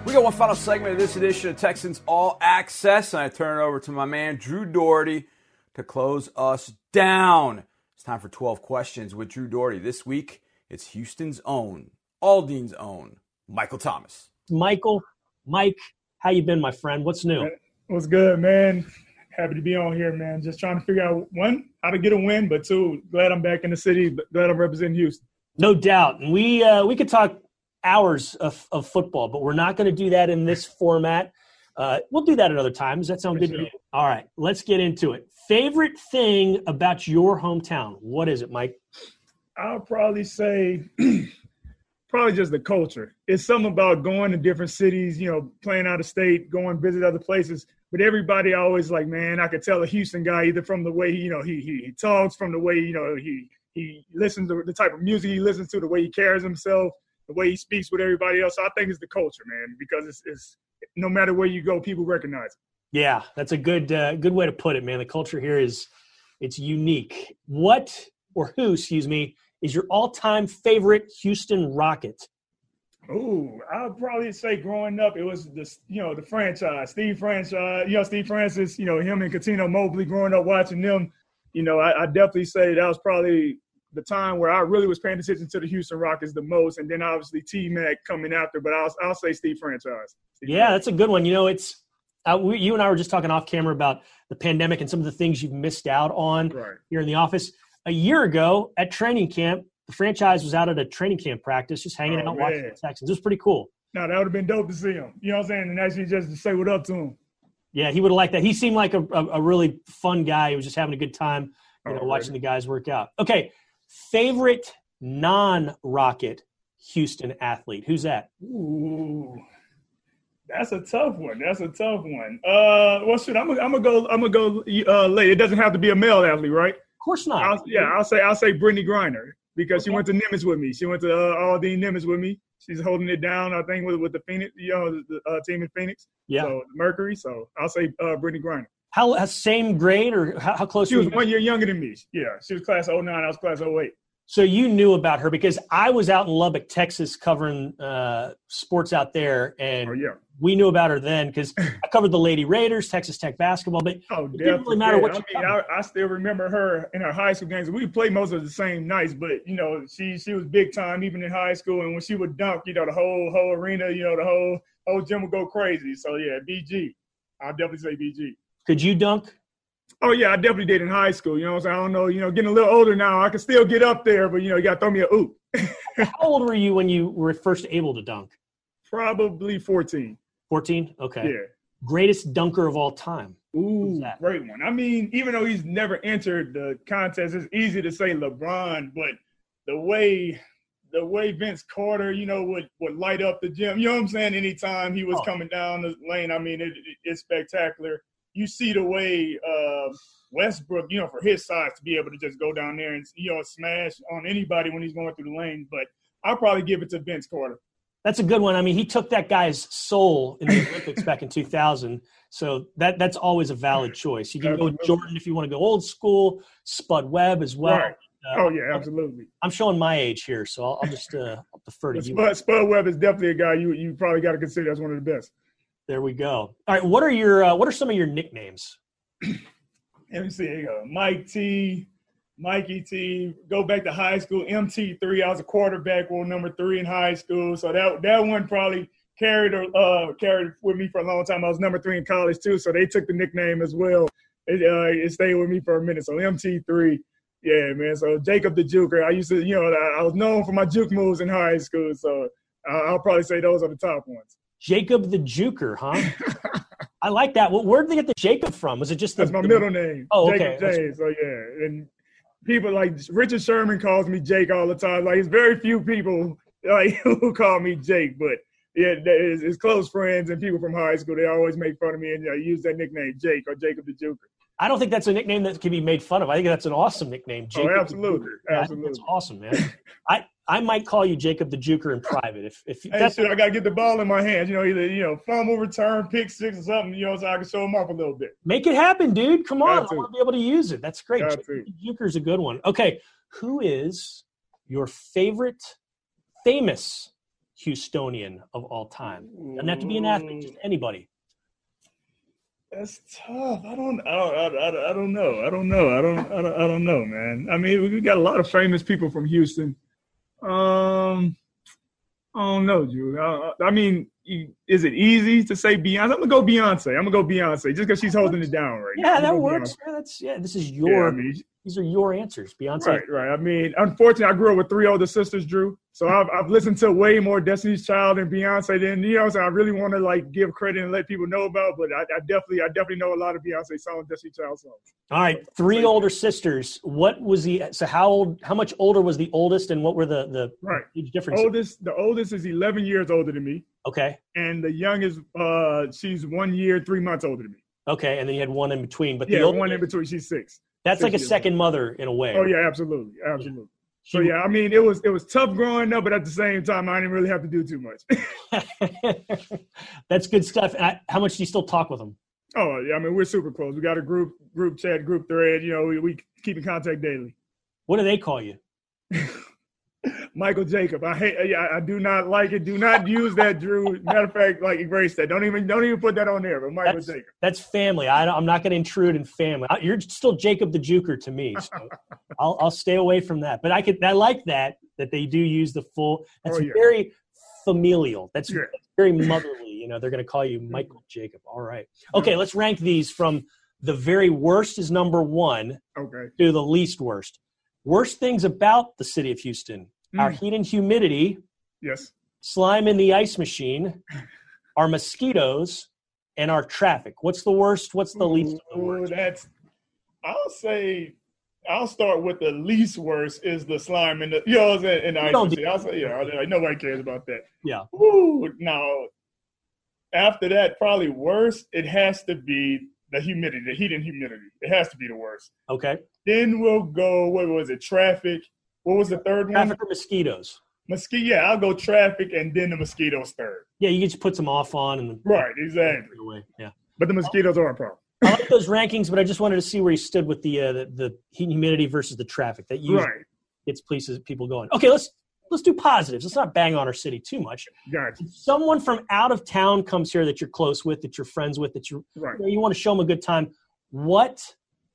We got one final segment of this edition of Texans All Access, and I turn it over to my man Drew Dougherty to close us down. It's time for 12 questions with Drew Dougherty. This week, it's Houston's own, Aldine's own, Michael Thomas. Michael, Mike, how you been, my friend? What's new? What's good, man? Happy to be on here, man. Just trying to figure out one how to get a win, but two, glad I'm back in the city. Glad I'm representing Houston. No doubt, and we uh, we could talk hours of, of football, but we're not going to do that in this format. Uh, we'll do that another time. Does that sound For good sure. to you? All right, let's get into it. Favorite thing about your hometown? What is it, Mike? I'll probably say probably just the culture. It's something about going to different cities, you know, playing out of state, going visit other places. But everybody always like, man, I could tell a Houston guy either from the way he, you know, he he, he talks, from the way you know he he listens to the type of music he listens to, the way he carries himself, the way he speaks with everybody else. So I think it's the culture, man, because it's, it's no matter where you go, people recognize it. Yeah, that's a good uh, good way to put it, man. The culture here is it's unique. What or who, excuse me, is your all-time favorite Houston Rocket? Ooh, I'd probably say growing up, it was the you know the franchise, Steve franchise, you know Steve Francis, you know him and Cuttino Mobley. Growing up watching them, you know I, I definitely say that was probably the time where I really was paying attention to the Houston Rockets the most, and then obviously T Mac coming after. But I'll I'll say Steve franchise. Steve yeah, that's a good one. You know, it's uh, we, you and I were just talking off camera about the pandemic and some of the things you've missed out on right. here in the office a year ago at training camp, the franchise was out at a training camp practice, just hanging oh, out man. watching the Texans. It was pretty cool. No, that would have been dope to see him. You know what I'm saying? And actually just to say what up to him. Yeah, he would have liked that. He seemed like a, a, a, really fun guy. He was just having a good time, you know, oh, watching the guys work out. Okay, favorite non-Rocket Houston athlete? Who's that? Ooh, that's a tough one. That's a tough one. Uh, well, shit, I'm gonna I'm go. I'm gonna go. Uh, late. It doesn't have to be a male athlete, right? Course not. I'll, yeah, I'll say I'll say Brittney Griner because okay. she went to Nimitz with me. She went to uh, Aldine Nimitz with me. She's holding it down, I think, with with the Phoenix, you know, the uh, team in Phoenix. Yeah. So Mercury. So I'll say uh, Brittney Griner. How same grade or how, how close? She was one year younger than me. Yeah, she was class 09, I was class 08. So you knew about her because I was out in Lubbock, Texas, covering uh, sports out there, and oh, yeah. We knew about her then because I covered the Lady Raiders, Texas Tech basketball. But oh, it didn't really matter yeah. what. I mean, I, I, still remember her in our high school games. We played most of the same nights, but you know, she she was big time even in high school. And when she would dunk, you know, the whole whole arena, you know, the whole whole gym would go crazy. So yeah, BG. I'll definitely say BG. Could you dunk? Oh yeah, I definitely did in high school. You know, so I don't know. You know, getting a little older now, I can still get up there, but you know, you got to throw me a oop. How old were you when you were first able to dunk? Probably fourteen. Fourteen. Okay. Yeah. Greatest dunker of all time. Ooh, great one. I mean, even though he's never entered the contest, it's easy to say LeBron, but the way the way Vince Carter, you know, would would light up the gym. You know what I'm saying? Anytime he was oh. coming down the lane, I mean, it, it's spectacular. you see the way uh, Westbrook, you know, for his size to be able to just go down there and you know smash on anybody when he's going through the lane. But I'll probably give it to Vince Carter. That's a good one. I mean, he took that guy's soul in the Olympics back in 2000. So that that's always a valid choice. You can go Jordan if you want to go old school, Spud Webb as well. Right. Uh, oh yeah, absolutely. I'm showing my age here, so I'll, I'll just uh, I'll defer to you. Spud, Spud Webb is definitely a guy you you probably got to consider as one of the best. There we go. All right, what are your uh, what are some of your nicknames? Let me see. Here you go. Mike T, Mikey T. Go back to high school. MT3. I was a quarterback, well, number three in high school. So that that one probably carried uh carried with me for a long time. I was number three in college too, so they took the nickname as well. It, uh, it stayed with me for a minute. So MT3. Yeah, man. So Jacob the Juker. I used to, you know, I, was known for my juke moves in high school. So I'll probably say those are the top ones. Jacob the Juker, huh? I like that. Well, where did they get the Jacob from? Was it just the, that's my middle name? Oh, Jacob okay. James. So yeah, and people like Richard Sherman calls me Jake all the time. Like, it's very few people like who call me Jake, but yeah, it's, his close friends and people from high school they always make fun of me and you know, use that nickname Jake or Jacob the Joker. I don't think that's a nickname that can be made fun of. I think that's an awesome nickname. Oh, Jacob oh, absolutely, absolutely. That's awesome, man. I I might call you Jacob the Juker in private if if hey, that's. Sure, I gotta get the ball in my hands. You know, either you know fumble, return, pick six, or something. You know, so I can show them off a little bit. Make it happen, dude. Come on, I want to be able to use it. That's great. Juker's a good one. Okay, who is your favorite famous Houstonian of all time? Doesn't have to be an athlete, just mm. anybody. That's tough. I don't. I don't. I, I, I don't know. I don't know. I don't. I don't. I don't know, man. I mean, we got a lot of famous people from Houston. Um, I don't know, Drew. I, I mean, is it easy to say Beyonce? I'm gonna go Beyonce. I'm gonna go Beyonce just because she's holding it down right yeah, now. Yeah, that works. Yeah, that's yeah. This is your. Yeah, I mean, these are your answers, Beyonce. Right, right. I mean, unfortunately, I grew up with three older sisters, Drew. So I've, I've listened to way more Destiny's Child and Beyonce than you know. So I really want to like give credit and let people know about. But I, I, definitely, I definitely know a lot of Beyonce songs, Destiny's Child songs. All right, three older sisters. What was the so how old? How much older was the oldest, and what were the the right differences? Oldest, the oldest is 11 years older than me. Okay. And the youngest, uh, she's one year, three months older than me. Okay, and then you had one in between, but yeah, the one in between. She's six. That's like a second mother in a way. Oh yeah, absolutely, absolutely. So yeah, I mean, it was it was tough growing up, but at the same time, I didn't really have to do too much. That's good stuff. I, how much do you still talk with them? Oh yeah, I mean, we're super close. We got a group group chat, group thread. You know, we, we keep in contact daily. What do they call you? Michael Jacob. I hate. I, I, do not like it. Do not use that, Drew. Matter of fact, like erase that. Don't even don't even put that on there. But Michael that's, Jacob. That's family. I, am not going to intrude in family. You're still Jacob the Juker to me. So I'll I'll stay away from that. But I could. I like that that they do use the full. That's oh, yeah. very familial. That's, yeah. that's very motherly. You know, they're going to call you Michael Jacob. All right. Okay, let's rank these from the very worst is number one. Okay. To the least worst. Worst things about the city of Houston mm. our heat and humidity, yes, slime in the ice machine, our mosquitoes, and our traffic. What's the worst? What's the least? Ooh, that's I'll say I'll start with the least worst is the slime in the you know in the ice machine. I'll say yeah, like, nobody cares about that. Yeah. Ooh, now after that, probably worst. It has to be the humidity, the heat and humidity. It has to be the worst. Okay. Then we'll go. What was it? Traffic. What was the third one? Traffic or mosquitoes. Mosquito. Yeah, I'll go traffic and then the mosquitoes third. Yeah, you just put some off on and right, exactly. Away. Yeah, but the mosquitoes are a problem. I like those rankings, but I just wanted to see where you stood with the uh, the, the heat and humidity versus the traffic. That usually right. gets places people going. Okay, let's let's do positives. Let's not bang on our city too much. Gotcha. Someone from out of town comes here that you're close with, that you're friends with, that you right. you, know, you want to show them a good time. What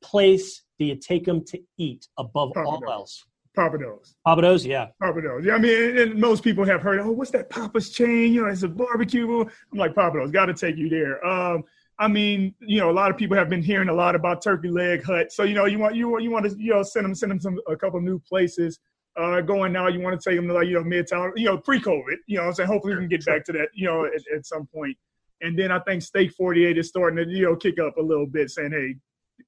place do you take them to eat above all else? Pappadeaux. Pappadeaux, yeah. Pappadeaux. Yeah, I mean, and most people have heard, oh, what's that Papa's chain? You know, it's a barbecue. I'm like, Pappadeaux, got to take you there. Um, I mean, you know, a lot of people have been hearing a lot about Turkey Leg Hut. So, you know, you want you want you want to you know send them send them some a couple new places. Uh, going now, you want to take them to like you know Midtown, you know, pre-COVID. You know, I'm saying hopefully we can get back to that, you know, at, at some point. And then I think Steak 48 is starting to you know kick up a little bit, saying, hey,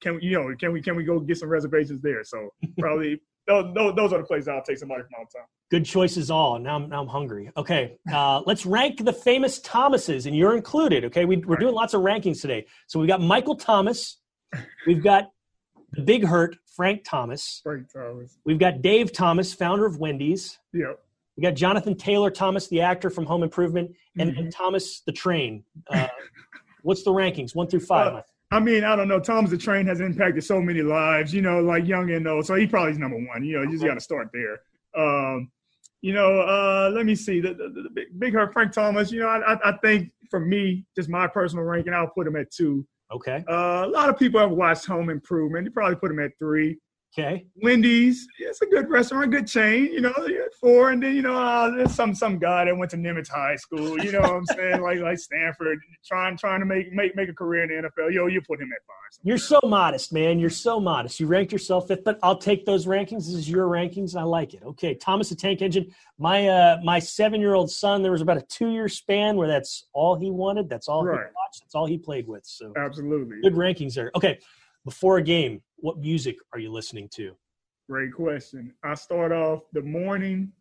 can we you know can we can we go get some reservations there? So probably those, those, those are the places I'll take somebody from of town. Good choices all. Now I'm, now I'm hungry. Okay, uh, let's rank the famous Thomases, and you're included. Okay, we, we're doing lots of rankings today. So we've got Michael Thomas, we've got the Big Hurt, Frank Thomas. Frank Thomas. We've got Dave Thomas, founder of Wendy's. Yep. We got Jonathan Taylor Thomas, the actor from Home Improvement, and, Mhm. and Thomas the Train. Uh, what's the rankings? One through five. Uh, I mean, I don't know. Thomas the Train has impacted so many lives, you know, like young and old. So he probably is number one. You know, you just got to start there. Um, you know, uh, let me see. The, the, the big, big Hurt Frank Thomas, you know, I, I, I think for me, just my personal ranking, I'll put him at two. Okay. Uh, a lot of people have watched Home Improvement. You probably put him at three. Okay. Wendy's, it's a good restaurant, good chain, you know, four. And then, you know, uh, there's some some guy that went to Nimitz High School, you know what I'm saying? like like Stanford, trying trying to make make make a career in the NFL. Yo, you put him at five. You're so modest, man. You're so modest. You ranked yourself fifth, but I'll take those rankings. This is your rankings. I like it. Okay, Thomas the Tank Engine. My uh, my seven year old son. There was about a two year span where that's all he wanted. That's all he watched. That's all he played with. So Absolutely. good rankings there. Okay, before a game, what music are you listening to? Great question. I start off the morning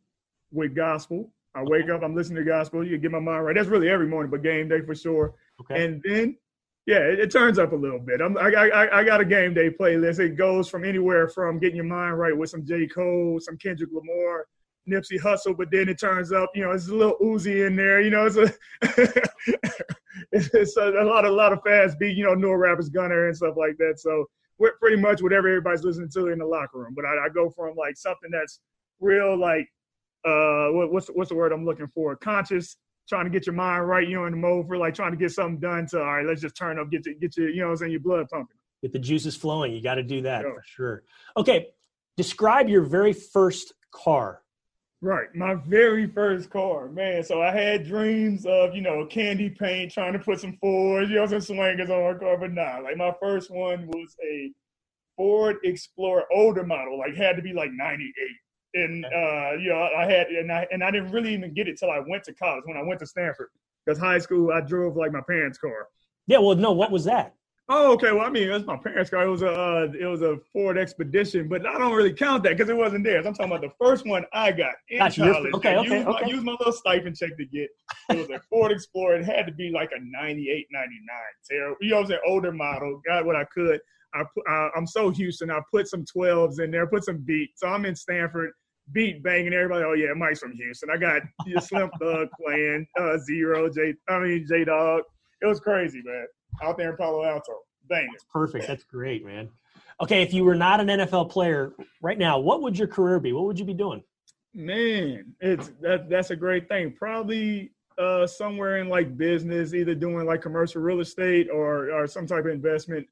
with gospel. I wake up, I'm listening to gospel. You get my mind right. That's really every morning, but game day for sure. Okay. And then, yeah, it, it turns up a little bit. I'm, I, I, I got a game day playlist. It goes from anywhere from getting your mind right with some J. Cole, some Kendrick Lamar, Nipsey Hussle, but then it turns up, you know, it's a little Uzi in there. You know, it's a it's, a, a lot of a lot of fast beat. You know, newer rappers, Gunna and stuff like that. So we're pretty much whatever everybody's listening to in the locker room. But I, I go from like something that's real, like uh, what, what's what's the word I'm looking for? Conscious, trying to get your mind right. You know, in the mode for like trying to get something done. To all right, let's just turn up, get your, get your, you know, what I'm saying your blood pumping. Get the juices flowing. You got to do that for sure. Okay, describe your very first car. Right, my very first car, man. So I had dreams of, you know, candy paint, trying to put some Fords, you know, some swingers on my car, but nah. Like my first one was a Ford Explorer, older model, like had to be like '98, and uh, you know, I had, and I and I didn't really even get it till I went to college when I went to Stanford, because high school I drove like my parents' car. Yeah, well, no, what was that? Oh, okay. Well, I mean, it was my parents' car. It was a uh, it was a Ford Expedition, but I don't really count that because it wasn't theirs. I'm talking about the first one I got in Gotcha, college. okay, I okay, used my, okay. used my little stipend check to get. It was a Ford Explorer. It had to be like a 98, 99. Terrible. You know what I'm saying? Older model. Got what I could. I put, uh, I'm so Houston. I put some 12s in there. Put some beat. So I'm in Stanford. Beat banging. Everybody. Oh yeah, Mike's from Houston. I got your Slim Thug playing. Uh, Z-Ro. J. I mean J Dog. It was crazy, man. Out there in Palo Alto. Banging. Perfect. That's great, man. Okay, if you were not an NFL player right now, what would your career be? What would you be doing? Man, it's that that's a great thing. Probably uh somewhere in like business, either doing like commercial real estate or or some type of investment,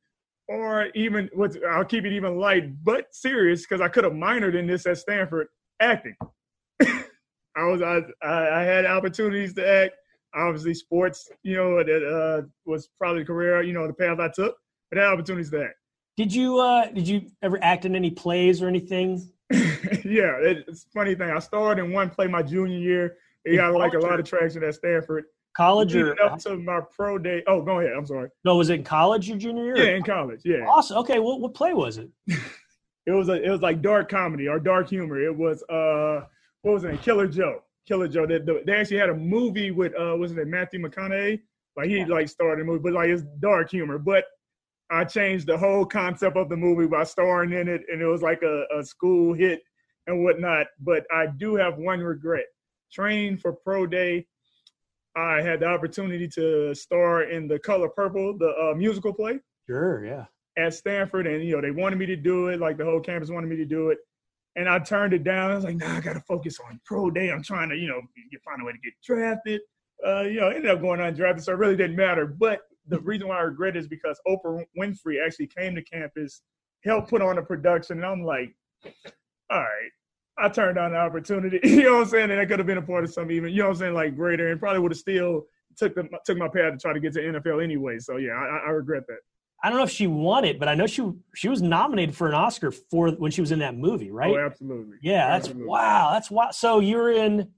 or even what I'll keep it even light but serious because I could have minored in this at Stanford acting. I was I I had opportunities to act. Obviously, sports, you know, that uh, was probably the career, you know, the path I took. But I had opportunities to. Did you uh did you ever act in any plays or anything? yeah, it's a funny thing. I started in one play my junior year. It got like a lot of traction at Stanford. College or up to my pro day. Oh, go ahead. I'm sorry. no? Was it in college your junior year? Yeah, in college. Yeah. Awesome. Okay, what what play was it? It was a it was like dark comedy or dark humor. It was uh what was it? Killer Joe. Killer Joe. They, they actually had a movie with uh wasn't it Matthew McConaughey? Like he like started a movie, but like it's dark humor. But I changed the whole concept of the movie by starring in it, and it was like a, a school hit and whatnot. But I do have one regret. Training for pro day, I had the opportunity to star in the Color Purple, the uh, musical play Sure, yeah. at Stanford, and you know they wanted me to do it. Like the whole campus wanted me to do it, and I turned it down. I was like, Nah, I got to focus on pro day. I'm trying to, you know, find a way to get drafted. Uh, you know, ended up going undrafted, so it really didn't matter. But the reason why I regret it is because Oprah Winfrey actually came to campus, helped put on a production, and I'm like, all right. I turned down the opportunity. You know what I'm saying? And I could have been a part of something even, you know what I'm saying, like greater, and probably would have still took the took my path to try to get to NFL anyway. So yeah, I, I regret that. I don't know if she won it, but I know she she was nominated for an Oscar for when she was in that movie, right? Oh, absolutely. Yeah, that's Absolutely. wow. That's wow. So you're in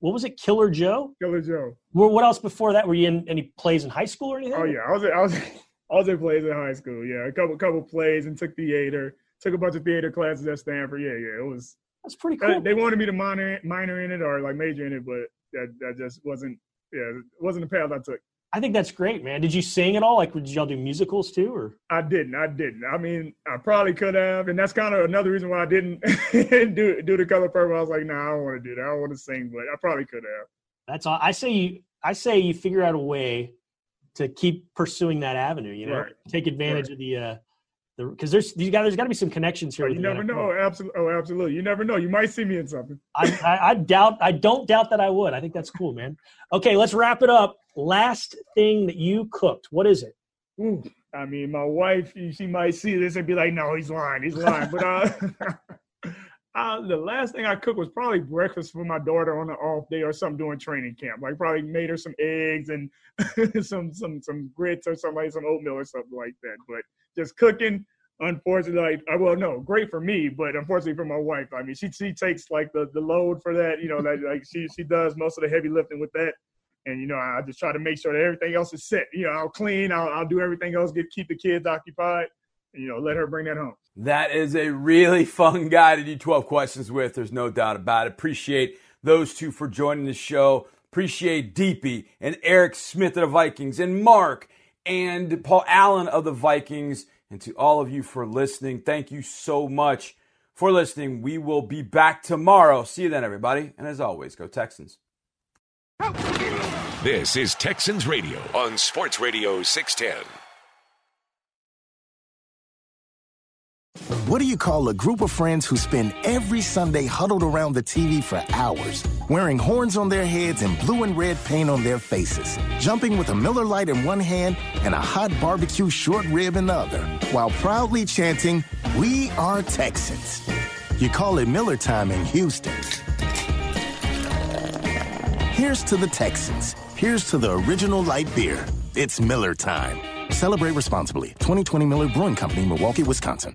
what was it, Killer Joe? Killer Joe. Well, what else before that? Were you in any plays in high school or anything? Oh yeah, I was I was I was in plays in high school. Yeah, a couple couple plays and took theater. took a bunch of theater classes at Stanford. Yeah, yeah, it was. That's pretty cool. They wanted me to minor minor in it or like major in it, but that that just wasn't yeah, it wasn't the path I took. I think that's great, man. Did you sing at all? Like, did y'all do musicals too, or? I didn't. I didn't. I mean, I probably could have, and that's kind of another reason why I didn't do do the color purple. I was like, no, nah, I don't want to do that. I don't want to sing, but I probably could have. That's all. I say you. I say you figure out a way to keep pursuing that avenue. You know, Right. take advantage Right. of the uh, the because there's you got there's got to be some connections here. You never NFL. know. Absolutely. Oh, absolutely. You never know. You might see me in something. I, I, I doubt. I don't doubt that I would. I think that's cool, man. Okay, let's wrap it up. Last thing that you cooked. What is it? Ooh, I mean, my wife, she might see this and be like, "No, he's lying. He's lying." But uh, uh, the last thing I cooked was probably breakfast for my daughter on an off day or something during training camp. Like probably made her some eggs and some some some grits or something like some oatmeal or something like that. But just cooking, unfortunately, like, uh, well, no, great for me, but unfortunately for my wife. I mean, she she takes like the the load for that. You know, like, like she she does most of the heavy lifting with that. And you know, I just try to make sure that everything else is set. You know, I'll clean, I'll, I'll do everything else, get keep the kids occupied, and you know, let her bring that home. That is a really fun guy to do 12 questions with. There's no doubt about it. Appreciate those two for joining the show. Appreciate Deepi and Eric Smith of the Vikings and Marc and Paul Allen of the Vikings. And to all of you for listening, thank you so much for listening. We will be back tomorrow. See you then, everybody. And as always, go Texans. This is Texans Radio on Sports Radio 610. What do you call a group of friends who spend every Sunday huddled around the TV for hours, wearing horns on their heads and blue and red paint on their faces, jumping with a Miller Lite in one hand and a hot barbecue short rib in the other, while proudly chanting, We are Texans? You call it Miller time in Houston. Here's to the Texans. Here's to the original light beer. It's Miller time. Celebrate responsibly. 2020 Miller Brewing Company, Milwaukee, Wisconsin.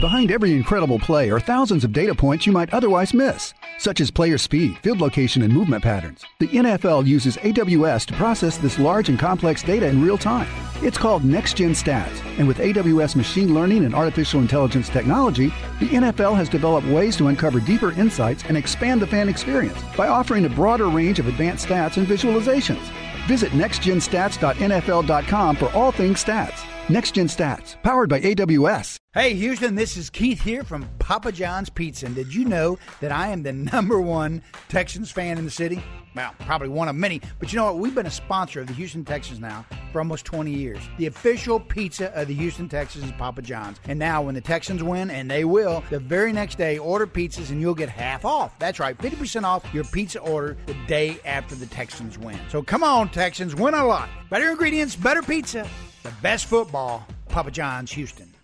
Behind every incredible play are thousands of data points you might otherwise miss, such as player speed, field location, and movement patterns. The NFL uses AWS to process this large and complex data in real time. It's called Next Gen Stats, and with AWS machine learning and artificial intelligence technology, the NFL has developed ways to uncover deeper insights and expand the fan experience by offering a broader range of advanced stats and visualizations. Visit nextgenstats.nfl.com for all things stats. Next Gen Stats, powered by AWS. Hey, Houston, this is Keith here from Papa John's Pizza. And did you know that I am the number one Texans fan in the city? Well, probably one of many. But you know what? We've been a sponsor of the Houston Texans now for almost 20 years. The official pizza of the Houston Texans is Papa John's. And now, when the Texans win, and they will, the very next day, order pizzas and you'll get half off. That's right, 50% off your pizza order the day after the Texans win. So come on, Texans, win a lot. Better ingredients, better pizza, the best football. Papa John's, Houston.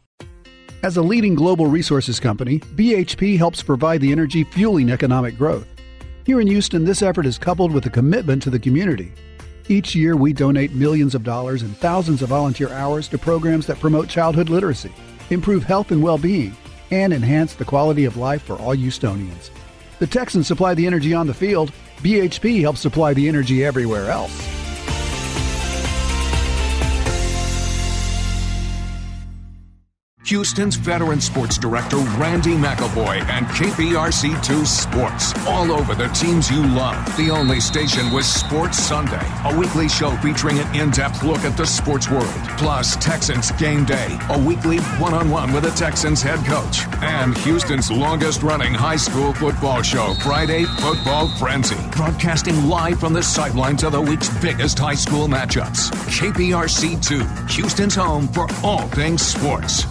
As a leading global resources company, BHP helps provide the energy fueling economic growth. Here in Houston, this effort is coupled with a commitment to the community. Each year, we donate millions of dollars and thousands of volunteer hours to programs that promote childhood literacy, improve health and well being, and enhance the quality of life for all Houstonians. The Texans supply the energy on the field, BHP helps supply the energy everywhere else. Houston's veteran sports director Randy McIlvoy and KPRC2 Sports. All over the teams you love. The only station with Sports Sunday, a weekly show featuring an in depth look at the sports world. Plus, Texans Game Day, a weekly one on one with a Texans head coach. And Houston's longest running high school football show, Friday Football Frenzy. Broadcasting live from the sidelines of the week's biggest high school matchups. KPRC2, Houston's home for all things sports.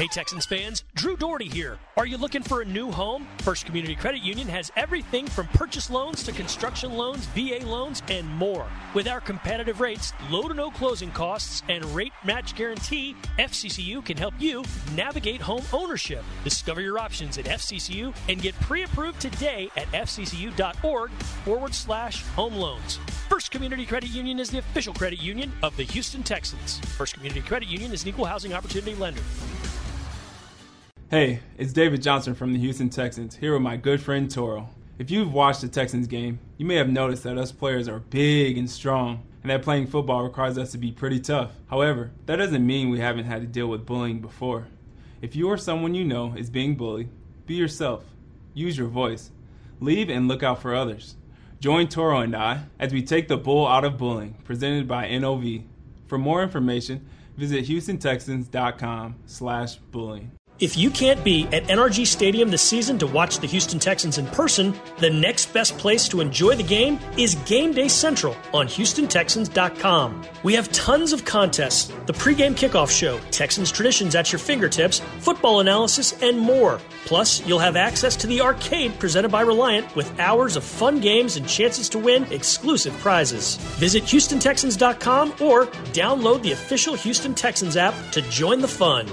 Hey Texans fans, Drew Dougherty here. Are you looking for a new home? First Community Credit Union has everything from purchase loans to construction loans, VA loans, and more. With our competitive rates, low to no closing costs, and rate match guarantee, FCCU can help you navigate home ownership. Discover your options at FCCU and get pre-approved today at fccu.org forward slash home loans. First Community Credit Union is the official credit union of the Houston Texans. First Community Credit Union is an equal housing opportunity lender. Hey, it's David Johnson from the Houston Texans, here with my good friend Toro. If you've watched the Texans game, you may have noticed that us players are big and strong, and that playing football requires us to be pretty tough. However, that doesn't mean we haven't had to deal with bullying before. If you or someone you know is being bullied, be yourself. Use your voice. Leave and look out for others. Join Toro and I as we take the bull out of bullying, presented by NOV. For more information, visit HoustonTexans.com slash bullying. If you can't be at NRG Stadium this season to watch the Houston Texans in person, the next best place to enjoy the game is Game Day Central on HoustonTexans.com. We have tons of contests, the pregame kickoff show, Texans traditions at your fingertips, football analysis, and more. Plus, you'll have access to the arcade presented by Reliant with hours of fun games and chances to win exclusive prizes. Visit HoustonTexans.com or download the official Houston Texans app to join the fun.